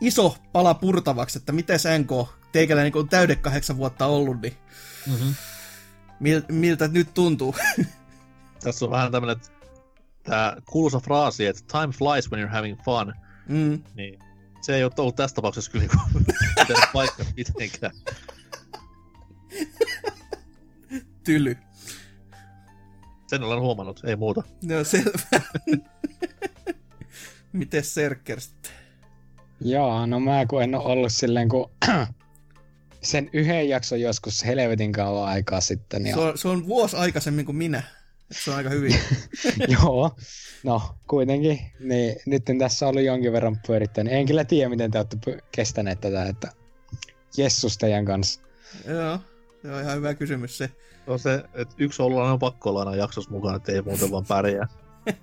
iso pala purtavaksi, että miten NK, teikällä niin on täyde kahdeksan vuotta ollut, niin Mm-hmm. mil, miltä nyt tuntuu? (laughs) Tässä on vähän tämmönen tää kuuluisa fraasi, että time flies when you're having fun. mm, Niin se ei ole ollut tässä tapauksessa kyllä niinku (laughs) pitänyt paikka mitenkään. tyly. Sen olen huomannut, ei muuta. No selvä. (laughs) Miten Serker sitten? Joo, no mä kun en ole ollut silleen, kun (clears throat) sen yhden jakson joskus helvetin kauan aikaa sitten. Ja... Se on, se on vuosi aikaisemmin kuin minä. Se on aika hyvin. (laughs) Joo, no kuitenkin. Niin, nyt tässä on ollut jonkin verran pyörittänyt. En kyllä tiedä, miten te olette kestäneet tätä, että jessus teidän kanssa. Joo, se on ihan hyvä kysymys se. On se, että yksi oululainen on pakko olla aina jaksossa mukana, että ei muuten vaan pärjää. (laughs)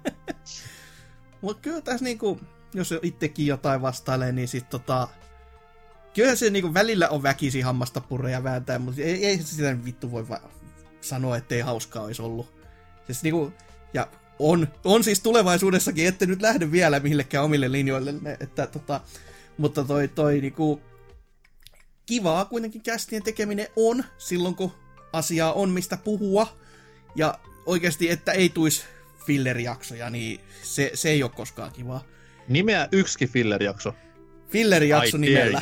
Mutta kyllä tässä niinku, jos itsekin jotain vastailee, niin sit tota... Kyllä se niinku välillä on väkisi hammasta purreja vääntää, mutta ei, ei sitä vittu voi va- sanoa, että ei hauskaa olisi ollut. Siis niinku, ja on, on siis tulevaisuudessakin, ette nyt lähde vielä millekään omille linjoille, että tota, mutta toi, toi niinku, kivaa kuitenkin kästien tekeminen on silloin, kun asiaa on mistä puhua, ja oikeasti, että ei tuisi fillerijaksoja, niin se, se ei ole koskaan kivaa. Nimeä yksikin filler-jakso. Fillerijakso I nimellä.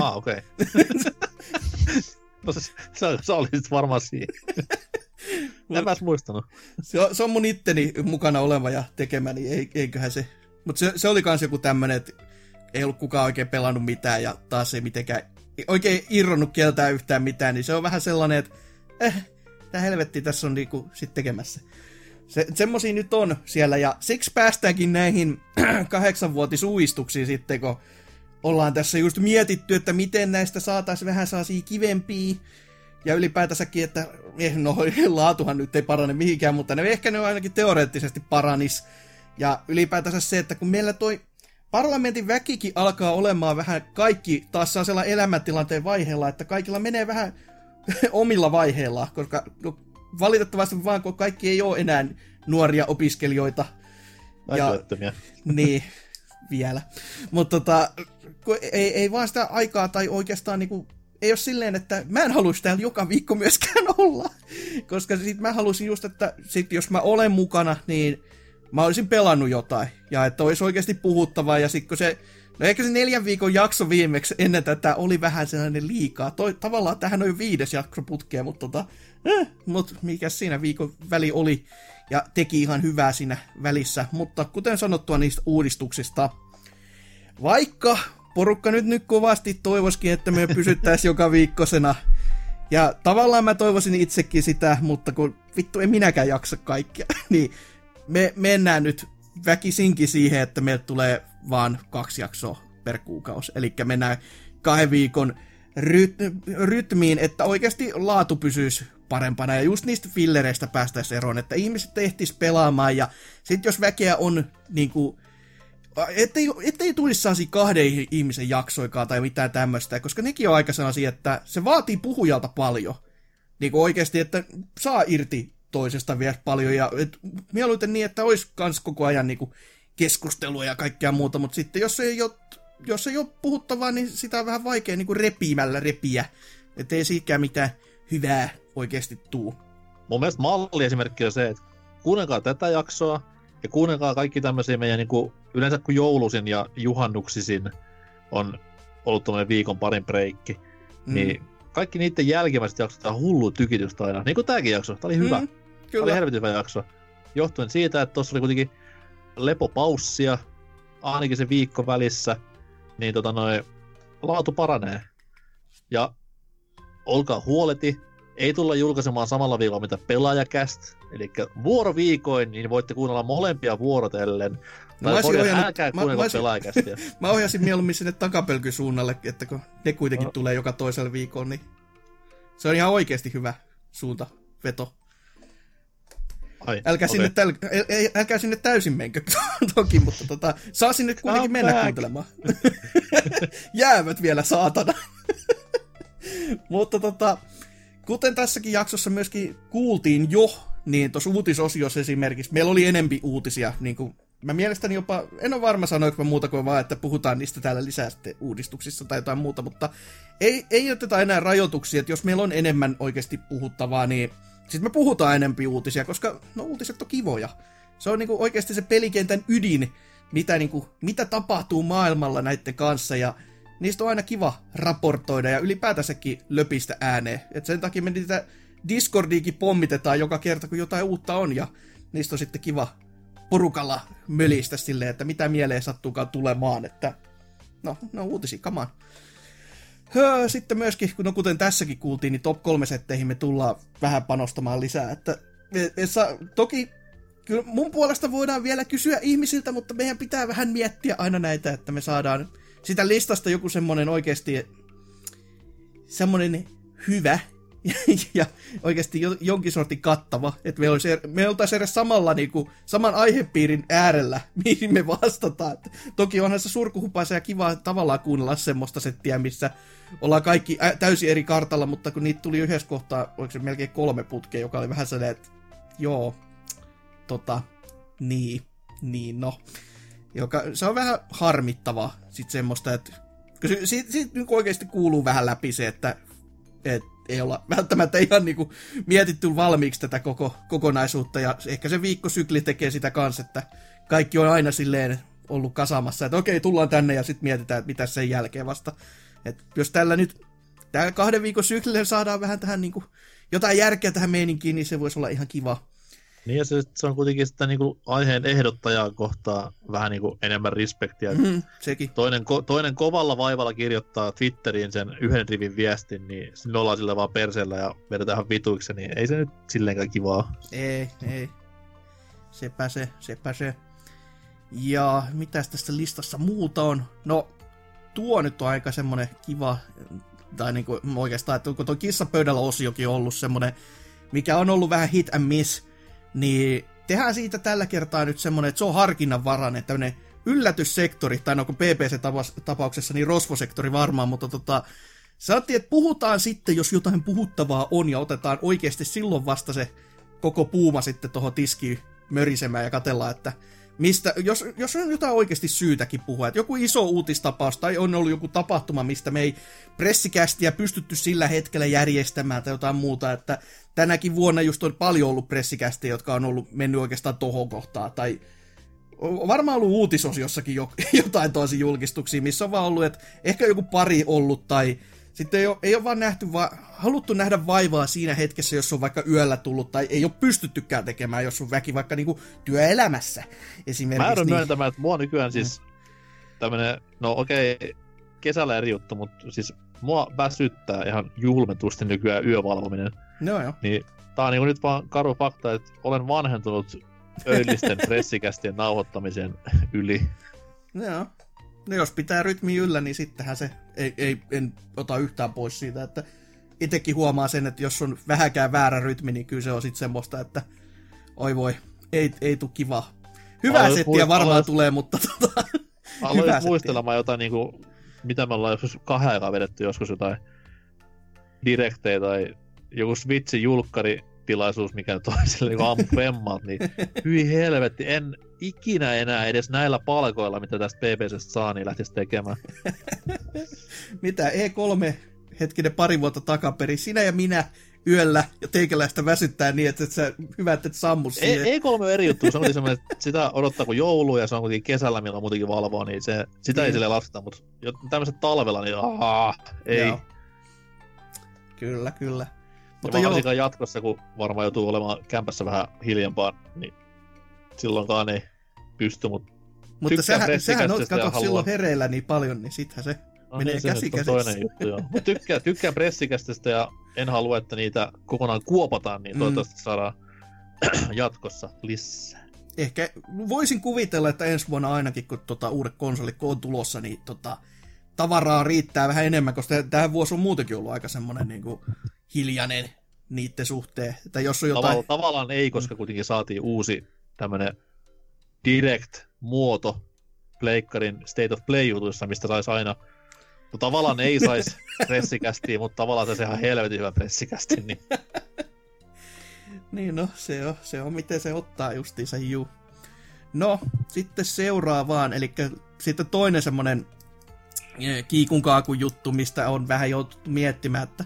Ah, okei. Okay. (laughs) no se, se, se oli sit varmaan siinä. (laughs) Enpäs muistanut. Se on, se on mun itteni mukana oleva ja tekemä, niin ei, eiköhän se. Mutta se, se oli kans joku tämmönen, että ei ollut kukaan oikein pelannut mitään ja taas ei mitenkään oikein irronnut keltään yhtään mitään, niin se on vähän sellainen, että eh, tää helvetti tässä on niinku sit tekemässä. Se, semmosia nyt on siellä ja siksi päästäänkin näihin (clears throat) kahdeksanvuotisuistuksiin sitten, kun ollaan tässä just mietitty, että miten näistä saataisiin vähän saasi kivempia ja ylipäätänsäkin, että eh, no (laughs) laatuhan nyt ei parane mihinkään, mutta ne ehkä ne ainakin teoreettisesti paranis. Ja ylipäätänsä se, että kun meillä toi parlamentin väkikin alkaa olemaan vähän kaikki taas sellaisella elämäntilanteen vaiheella, että kaikilla menee vähän (laughs) omilla vaiheilla, koska no, valitettavasti vaan kun kaikki ei ole enää nuoria opiskelijoita, Ja- työttömiä. (laughs) niin, vielä. Mutta tota, ei, ei vaan sitä aikaa tai oikeastaan niinku, ei ole silleen, että mä en haluaisi täällä joka viikko myöskään (laughs) olla. Koska sit mä halusin just, että sit jos mä olen mukana, niin mä olisin pelannut jotain. Ja että olisi oikeasti puhuttavaa. Ja sit kun se, no ehkä se neljän viikon jakso viimeksi ennen tätä oli vähän sellainen liikaa. Toi, tavallaan tähän on jo viides jakso putkea, mutta tota, eh, mut mikä siinä viikon väli oli. Ja teki ihan hyvää siinä välissä. Mutta kuten sanottua niistä uudistuksista, vaikka porukka nyt nyt kovasti toivoskin, että me pysyttäisiin joka viikkosena. Ja tavallaan mä toivoisin itsekin sitä, mutta kun vittu ei minäkään jaksa kaikkia, (laughs) niin me mennään nyt väkisinkin siihen, että meiltä tulee vaan kaksi jaksoa per kuukausi. Eli mennään kahden viikon ryt- rytmiin, että oikeasti laatu pysyisi parempana ja just niistä fillereistä päästäisiin eroon, että ihmiset ehtis pelaamaan ja sitten jos väkeä on niin kuin, ettei, ettei tulisi sellaisia kahden ihmisen jaksoikaan tai mitään tämmöistä, koska nekin on aika sellaisia, että se vaatii puhujalta paljon. Niin kuin oikeasti, että saa irti toisesta vielä paljon, ja et, mieluiten niin, että olisi kans koko ajan niin kuin keskustelua ja kaikkea muuta, mutta sitten jos ei ole, jos ei ole puhuttavaa, niin sitä on vähän vaikea niin kuin repimällä repiä, että ei siitäkään mitään hyvää oikeasti tuu. Mun mielestä malliesimerkki on se, että kuunnelkaa tätä jaksoa ja kuunnelkaa kaikki tämmöisiä meidän niin kuin, yleensä kun joulusin ja juhannuksisin on ollut tuommoinen viikon parin breikki, mm. niin kaikki niiden jälkimmäiset jaksot on hullu tykitystä aina. Niin kuin tämäkin jakso. Tämä oli hyvä. Mm, Tämä oli kyllä. helvetin hyvä jakso. Johtuen siitä, että tuossa oli kuitenkin lepopaussia, ainakin se viikko välissä, niin tota noin, laatu paranee. Ja olkaa huoleti, ei tulla julkaisemaan samalla viikolla mitä pelaajakäst, eli vuoroviikoin, niin voitte kuunnella molempia vuorotellen. mä Tai korjaan, ohjannut- älkää mä- mä olisin- (laughs) ohjasin mieluummin sinne takapelkysuunnalle, että kun ne kuitenkin No. tulee joka toisella viikolla, niin se on ihan oikeasti hyvä suunta, veto. Ai, Älkää, okei. sinne, täl, äl, ei- älkää sinne täysin menkö (laughs) toki, mutta tota, saa sinne kuitenkin mennä back. kuuntelemaan. (laughs) Jäävät vielä, saatana. mutta tota, kuten tässäkin jaksossa myöskin kuultiin jo, niin tuossa uutisosiossa esimerkiksi, meillä oli enempi uutisia, niin kuin mä mielestäni jopa, en ole varma sanoinko muuta kuin vaan, että puhutaan niistä täällä lisää sitten uudistuksissa tai jotain muuta, mutta ei, ei oteta enää rajoituksia, että jos meillä on enemmän oikeasti puhuttavaa, niin sitten me puhutaan enempi uutisia, koska no uutiset on kivoja. Se on niinku oikeasti se pelikentän ydin, mitä, niinku, mitä tapahtuu maailmalla näiden kanssa, ja niistä on aina kiva raportoida ja ylipäätänsäkin löpistä ääneen. Et sen takia me niitä Discordiikin pommitetaan joka kerta, kun jotain uutta on, ja niistä on sitten kiva porukalla mölistä silleen, että mitä mieleen sattuukaan tulemaan, että no, no uutisia, come on. Höö, sitten myöskin, no kuten tässäkin kuultiin, niin top 3 setteihin me tullaan vähän panostamaan lisää, että me, me saa, toki kyllä mun puolesta voidaan vielä kysyä ihmisiltä, mutta meidän pitää vähän miettiä aina näitä, että me saadaan sitä listasta joku semmonen oikeasti semmonen hyvä (laughs) ja oikeasti jo, jonkin sortin kattava, että me, olisi, me oltaisiin edes samalla niin kuin, saman aihepiirin äärellä, (laughs) mihin me vastataan. Että toki onhan se surkuhupaisa ja kiva tavallaan kuunnella semmoista settiä, missä ollaan kaikki täysin eri kartalla, mutta kun niitä tuli yhdessä kohtaa, oliko se melkein kolme putkea, joka oli vähän sellainen, että joo, tota, niin, niin no. Joka, se on vähän harmittavaa sit semmoista, että kun se- siitä, siitä niin oikeasti kuuluu vähän läpi se, että et ei olla välttämättä ihan niinku mietitty valmiiksi tätä koko kokonaisuutta, ja ehkä se viikkosykli tekee sitä kanssa, että kaikki on aina silleen ollut kasamassa, että okei, tullaan tänne ja sitten mietitään, että mitä sen jälkeen vasta. Et jos tällä nyt, tällä kahden viikon syklillä saadaan vähän tähän niinku, jotain järkeä tähän meininkiin, niin se voisi olla ihan kiva. Niin ja se, se on kuitenkin sitä niin kuin aiheen ehdottajaa kohtaa vähän niin kuin enemmän respektiä. Mm. Sekin. Toinen, ko, toinen kovalla vaivalla kirjoittaa Twitteriin sen yhden rivin viestin, niin sinne ollaan sillä vaan perseellä ja vedetään vituiksi, niin ei se nyt silleenkään kivaa. Ei, ei. Sepä se, sepä se. Ja mitäs tästä listassa muuta on? No, tuo nyt on aika semmonen kiva, tai niinku oikeastaan, että kun tuo kissapöydällä osiokin ollut semmonen, mikä on ollut vähän hit and miss, niin tehdään siitä tällä kertaa nyt semmonen, että se on harkinnanvarainen, tämmönen yllätyssektori, tai no kun PPC-tapauksessa, niin rosvosektori varmaan, mutta tota, Sanottiin, että puhutaan sitten, jos jotain puhuttavaa on, ja otetaan oikeasti silloin vasta se koko puuma sitten tuohon tiskiin mörisemään ja katellaan, että mistä, jos, jos on jotain oikeasti syytäkin puhua, että joku iso uutistapaus tai on ollut joku tapahtuma, mistä me ei pressikästiä pystytty sillä hetkellä järjestämään tai jotain muuta, että tänäkin vuonna just on paljon ollut pressikästiä, jotka on ollut mennyt oikeastaan tohon kohtaan, tai varmaan ollut uutisosiossakin jo, (laughs) jotain tosi julkistuksia, missä on vaan ollut, että ehkä joku pari ollut, tai sitten ei ole, ei ole vaan nähty, va, haluttu nähdä vaivaa siinä hetkessä, jos on vaikka yöllä tullut, tai ei ole pystyttykään tekemään, jos on väki vaikka niinku työelämässä esimerkiksi. Mä joudun niin- myöntämään, että mua nykyään siis tämmönen, no okei, kesällä eri juttu, mutta siis mua väsyttää ihan julmetusti nykyään yövalvominen. No joo. Niin tää on niinku nyt vaan karu fakta, että olen vanhentunut öillisten pressikästien (laughs) nauhoittamisen yli. No joo. No jos pitää rytmi yllä, niin sittenhän se ei, ei, en ota yhtään pois siitä, että itsekin huomaa sen, että jos on vähäkään väärä rytmi, niin kyllä se on sitten semmoista, että oi voi, ei, ei tule kiva. Hyvää Aloin settiä puhua- varmaan aloin- tulee, mutta tota, (laughs) aloin muistelemaan jotain niinku, mitä me ollaan joskus kahden aikaa vedetty joskus jotain direktejä tai joku Switchin julkkari tilaisuus, mikä sille niin aamu femmat, niin hyi helvetti, en ikinä enää edes näillä palkoilla, mitä tästä BBCstä saa, niin lähtisi tekemään. (laughs) Mitä E3 hetkinen pari vuotta takaperin, sinä ja minä yöllä ja teikäläistä väsyttää niin, että et sä hyvä, että et sammu siihen. E- E3 on eri juttu, se on (laughs) semmoinen, että sitä odottaa kuin joulu ja se on kuitenkin kesällä, milloin muutenkin valvoo, niin se, sitä ei Niin. sille lasketa, mutta tämmöiset talvella, niin aah, ei. Joo. Kyllä, kyllä. Mutta joo, varsinkaan jatkossa, kun varmaan joutuu olemaan kämpässä vähän hiljempaa, niin silloinkaan ei pysty, mutta mutta sähän pressikästestä oot ja kato haluaa- silloin hereillä niin paljon, niin sittenhän se no, menee niin, käsi toinen juttu, joo. Mut tykkään, tykkään pressikästestä ja en halua, että niitä kokonaan kuopataan, niin Mm. toivottavasti saadaan (clears throat) jatkossa lisää. ehkä voisin kuvitella, että ensi vuonna ainakin, kun tota, uudet konsolit kun on tulossa, niin tota, tavaraa riittää vähän enemmän, koska tähän vuosi on muutenkin ollut aika semmoinen niin kuin, hiljainen niiden suhteen. Että jos on jotain... Tavalla, tavallaan ei, koska kuitenkin saatiin uusi tämmönen direct-muoto Pleikkarin State of Play-jutuissa, mistä saisi aina No tavallaan ei saisi (laughs) pressikästiä, mutta tavallaan se ihan helvetin hyvä pressikästi. Niin. (laughs) Niin no, se on, se on miten se ottaa justiinsa juu. No, sitten seuraavaan, eli sitten toinen semmonen kiikun kaakun juttu, mistä on vähän joututtu miettimään, että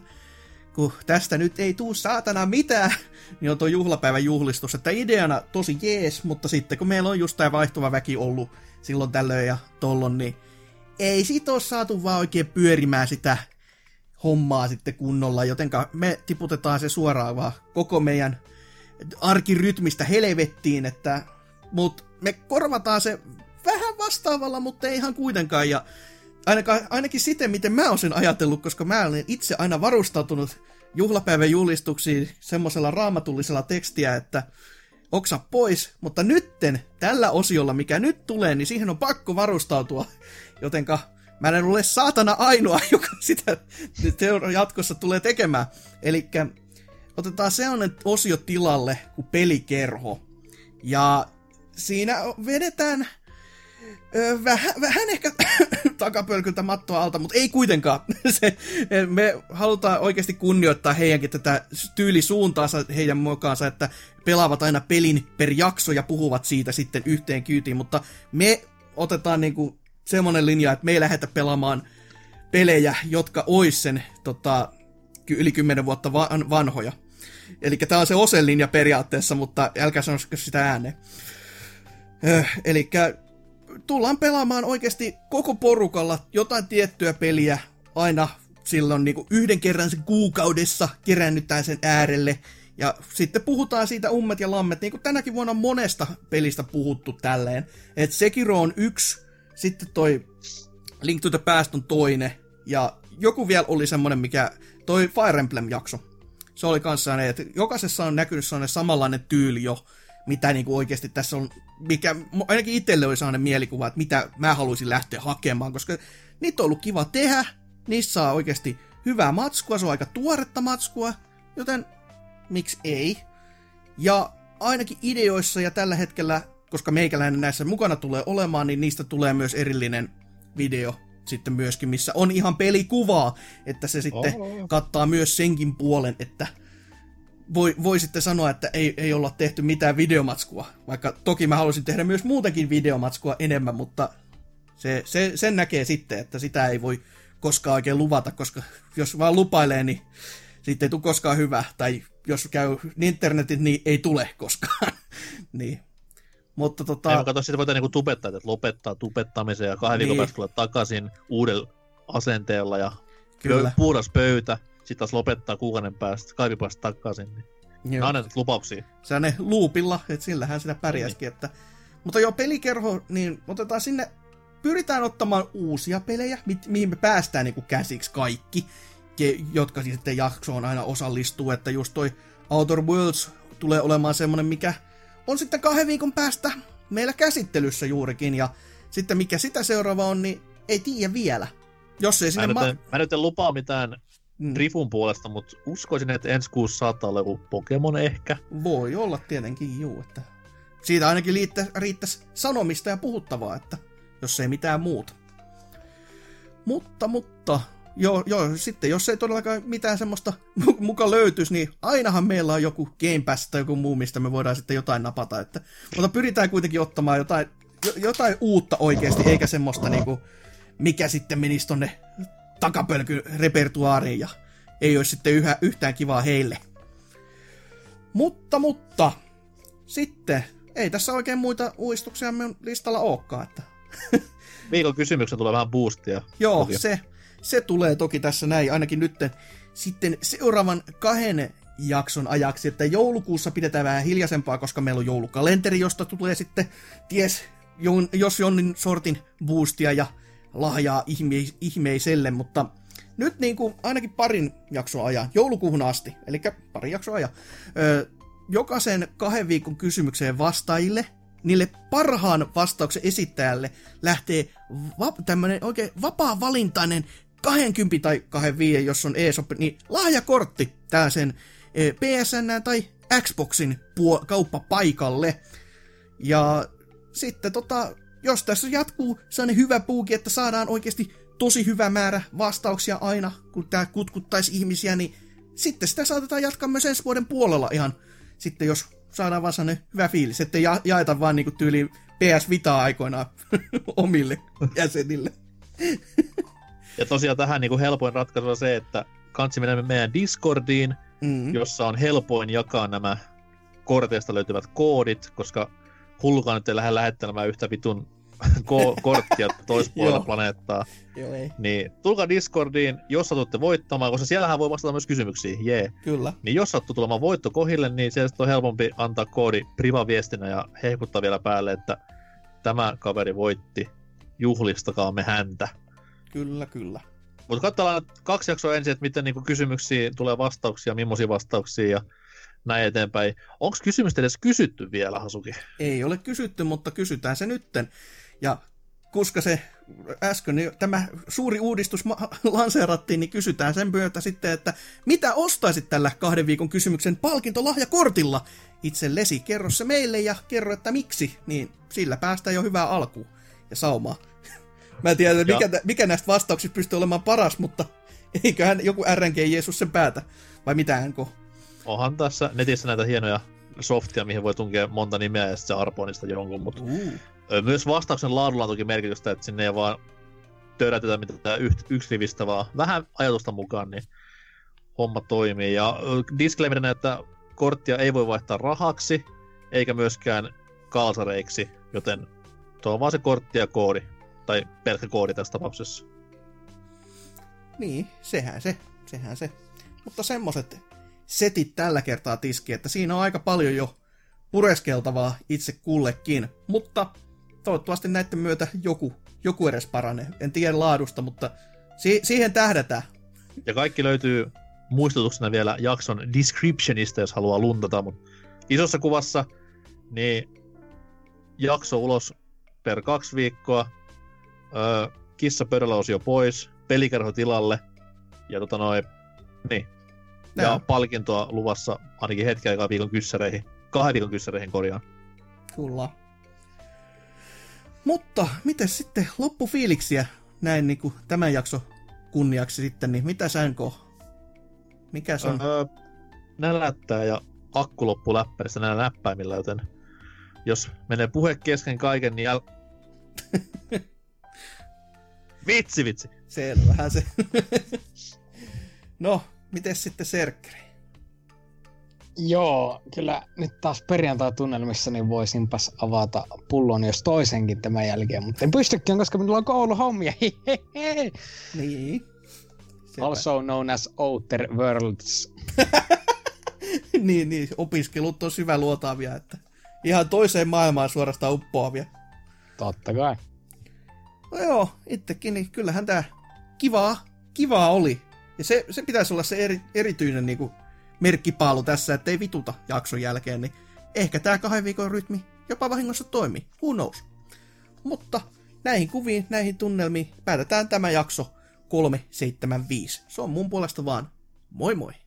kun tästä nyt ei tuu saatana mitään, (laughs) niin on tuo juhlapäivän juhlistus, että ideana tosi jees, mutta sitten kun meillä on just tämä vaihtuva väki ollut silloin tällöin ja tollon, niin ei siitä ole saatu vaan oikein pyörimään sitä hommaa sitten kunnolla, jotenka me tiputetaan se suoraan vaan koko meidän arkirytmistä helvettiin, että mut me korvataan se vähän vastaavalla, mutta ei ihan kuitenkaan, ja ainakaan, ainakin siten, miten mä oon sen ajatellut, koska mä olen itse aina varustautunut juhlapäivän julistuksiin semmoisella raamatullisella tekstiä, että oksa pois, mutta nytten, tällä osiolla, mikä nyt tulee, niin siihen on pakko varustautua, jotenka mä en ole saatana ainoa, (laughs) joka sitä jatkossa tulee tekemään. Eli otetaan sellainen osio tilalle kuin pelikerho. Ja siinä vedetään vähän, vähän ehkä (coughs) takapölkyltä mattoa alta, mutta ei kuitenkaan. (laughs) Se, me halutaan oikeasti kunnioittaa heidänkin tätä tyylisuuntaansa heidän mukaansa, että pelaavat aina pelin per jakso ja puhuvat siitä sitten yhteen kyytiin, mutta me otetaan niinku semmoinen linja, että me ei lähdetä pelaamaan pelejä, jotka ois sen tota, yli 10 vuotta van- vanhoja. Eli tämä on se Osen linja periaatteessa, mutta älkää sanoisiko sitä ääneen. Eli tullaan pelaamaan oikeasti koko porukalla jotain tiettyä peliä aina silloin niin kuin yhden kerran sen kuukaudessa kerännytään sen äärelle. Ja sitten puhutaan siitä ummet ja lammet, niin kuin tänäkin vuonna on monesta pelistä puhuttu tälleen. Että Sekiro on yksi, sitten toi Link to the Past on toinen, ja joku vielä oli semmonen, mikä, toi Fire Emblem-jakso. Se oli kanssa että jokaisessa on näkynyt sellainen samanlainen tyyli jo, mitä niinku oikeasti tässä on, mikä ainakin itselle oli sellainen mielikuva, että mitä mä haluaisin lähteä hakemaan, koska niitä on ollut kiva tehdä, niissä saa oikeasti hyvää matskua, se on aika tuoretta matskua, joten miksi ei? Ja ainakin ideoissa ja tällä hetkellä, koska meikäläinen näissä mukana tulee olemaan, niin niistä tulee myös erillinen video sitten myöskin, missä on ihan pelikuvaa, että se sitten Oh. kattaa myös senkin puolen, että voi, voi sitten sanoa, että ei, ei olla tehty mitään videomatskua, vaikka toki mä haluaisin tehdä myös muutenkin videomatskua enemmän, mutta se, se, sen näkee sitten, että sitä ei voi koskaan oikein luvata, koska jos vaan lupailee, niin sitten ei tule koskaan hyvä, tai jos käy internetit, niin ei tule koskaan. (laughs) niin. Mutta tota... Ei mä katso, sitä voidaan niinku tubettaa, että lopettaa tubettamisen ja kahden viikon Niin. päästä tulee takaisin uudella asenteella ja Kyllä. puhdas pöytä. Sitten taas lopettaa kuukauden päästä, kahden viikon päästä takaisin. Niin. Joo. Nämä on näitä lupauksia. sellainen loopilla, että sillähän sitä pärjäskin. Että... Mutta joo, pelikerho, niin otetaan sinne, pyritään ottamaan uusia pelejä, mi- mihin me päästään niin käsiksi kaikki, ke- jotka sitten jaksoon aina osallistuu, että just toi Outer Worlds tulee olemaan semmonen, mikä on sitten kahden viikon päästä meillä käsittelyssä juurikin, ja sitten mikä sitä seuraava on, niin ei tiedä vielä. Jos ei Mä sinne nyt, ma- en, mä nyt en lupaa mitään Mm. Rifun puolesta, mutta uskoisin, että ensi kuussa saattaa olla joku Pokemon ehkä. Voi olla tietenkin, juu, että siitä ainakin riittäisi, riittäisi sanomista ja puhuttavaa, että jos ei mitään muuta. Mutta, mutta, joo, joo, sitten jos ei todellakaan mitään semmoista muka löytyisi, niin ainahan meillä on joku Game Pass tai joku muu, mistä me voidaan sitten jotain napata. Että, mutta pyritään kuitenkin ottamaan jotain, jo- jotain uutta oikeasti, eikä semmoista niinku, mikä sitten menisi tonne takapölky-repertuaariin ja ei olisi sitten yhä, yhtään kivaa heille. Mutta, mutta, sitten, ei tässä oikein muita uudistuksia minun listalla olekaan, että (laughs) Viikon kysymyksen tulee vähän boostia. Joo, Toki. se, se tulee toki tässä näin, ainakin nyt sitten seuraavan kahden jakson ajaksi, että joulukuussa pidetään vähän hiljaisempaa, koska meillä on joulukalenteri, josta tulee sitten ties jon- jos jonnin sortin boostia ja lahjaa ihme- ihmeiselle, mutta nyt niin kuin ainakin parin jakson ajan, joulukuuhun asti, eli pari jakson ajan, öö, jokaisen kahden viikon kysymykseen vastaajille, niille parhaan vastauksen esittäjälle lähtee va- tämmönen oikein vapaa-valintainen 20 tai 25, jos on ESOP, niin lahjakortti tää sen eh, PSN tai Xboxin puo- kauppapaikalle. Ja sitten tota, jos tässä jatkuu sellainen hyvä puuki, että saadaan oikeasti tosi hyvä määrä vastauksia aina, kun tää kutkuttaisi ihmisiä, niin sitten sitä saatetaan jatkaa myös ensi vuoden puolella ihan, sitten jos saadaan vaan sellainen hyvä fiilis, ettei ja- jaeta vaan niinku tyyliin PS Vitaa aikoinaan (laughs) omille jäsenille. (laughs) Ja tosiaan tähän niin kuin helpoin ratkaisu on se, että kansi menemme meidän Discordiin, Mm. jossa on helpoin jakaa nämä korteista löytyvät koodit, koska hullukaan nyt ei lähde lähettelemään yhtä vitun (laughs) ko- korttia toispuolella planeettaa. Joo, ei. Niin tulkaa Discordiin, jos satutte voittamaan, koska siellähän voi vastata myös kysymyksiin, jee. Kyllä. Niin jos sattuu tulemaan voitto kohille, niin siellä on helpompi antaa koodi privaviestinä ja hehkuttaa vielä päälle, että tämä kaveri voitti, juhlistakaamme häntä. Kyllä, kyllä. Mutta katsotaan kaksi jaksoa ensin, että miten niinku kysymyksiin tulee vastauksia, millaisia vastauksia ja näin eteenpäin. Onko kysymystä edes kysytty vielä, Hasuki? Ei ole kysytty, mutta kysytään se nytten. Ja koska se äsken niin tämä suuri uudistus (laughs) lanseerattiin, niin kysytään sen myötä sitten, että mitä ostaisit tällä kahden viikon kysymyksen palkintolahjakortilla itsellesi? Kerro se meille ja kerro, että miksi, niin sillä päästään jo hyvää alkuun ja saumaa. (laughs) Mä en tiedä, mikä, mikä näistä vastauksista pystyy olemaan paras, mutta (laughs) eiköhän joku RNG Jeesus sen päätä. Vai mitä NK? Onhan tässä netissä näitä hienoja softia, mihin voi tunkea monta nimeä ja sitten se arpoo niistä jonkun, mutta Uh. Myös vastauksen laadulla on toki merkitystä, että sinne ei vaan törätetä mitään yht, yksirivistä, vaan vähän ajatusta mukaan, niin homma toimii. Ja disclaimerina, että korttia ei voi vaihtaa rahaksi, eikä myöskään kalsareiksi, joten tuo on vaan se kortti ja koodi, tai pelkkä koodi tässä tapauksessa. Niin, sehän se, sehän se. Mutta semmoset setit tällä kertaa tiski, että siinä on aika paljon jo pureskeltavaa itse kullekin. Mutta toivottavasti näiden myötä joku, joku edes paranee. En tiedä laadusta, mutta si- siihen tähdätään. Ja kaikki löytyy muistutuksena vielä jakson descriptionista, jos haluaa luntata, mutta isossa kuvassa niin jakso ulos per kaksi viikkoa, öö, kissa pöydällä pois, pelikerho tilalle ja tota noin, niin. Ja Joo. palkintoa luvassa ainakin hetken aikaa viikon kyssäreihin, kahden viikon kyssäreihin korjaan. Kyllä. Mutta miten sitten loppufiiliksiä näin niin kuin tämän jakso kunniaksi sitten, niin mitä sänko? Mikä se on? Öö, nälättää ja akku loppuu läppäristä näillä näppäimillä, joten jos menee puhe kesken kaiken, niin jäl... (laughs) vitsi, vitsi. Selvähän se. (laughs) no, miten sitten Serkkeri? Joo, kyllä nyt taas perjantai-tunnelmissa niin voisinpas avata pullon jos toisenkin tämän jälkeen, mutta en pystykään, koska minulla on kouluhommia. Hihehe. (laughs) Niin. Sepä. also known as Outer Worlds. (laughs) niin, niin, opiskelut on syvä luotaavia, että ihan toiseen maailmaan suorastaan uppoavia. Totta kai. No joo, itsekin, niin kyllähän tää kivaa, kivaa oli. Ja se, se pitäisi olla se eri, erityinen niin kuin, merkkipaalu tässä, ettei vituta jakson jälkeen, niin ehkä tää kahden viikon rytmi jopa vahingossa toimii. Who knows? Mutta näihin kuviin, näihin tunnelmiin päätetään tämä jakso 375. Se on mun puolesta vaan moi moi!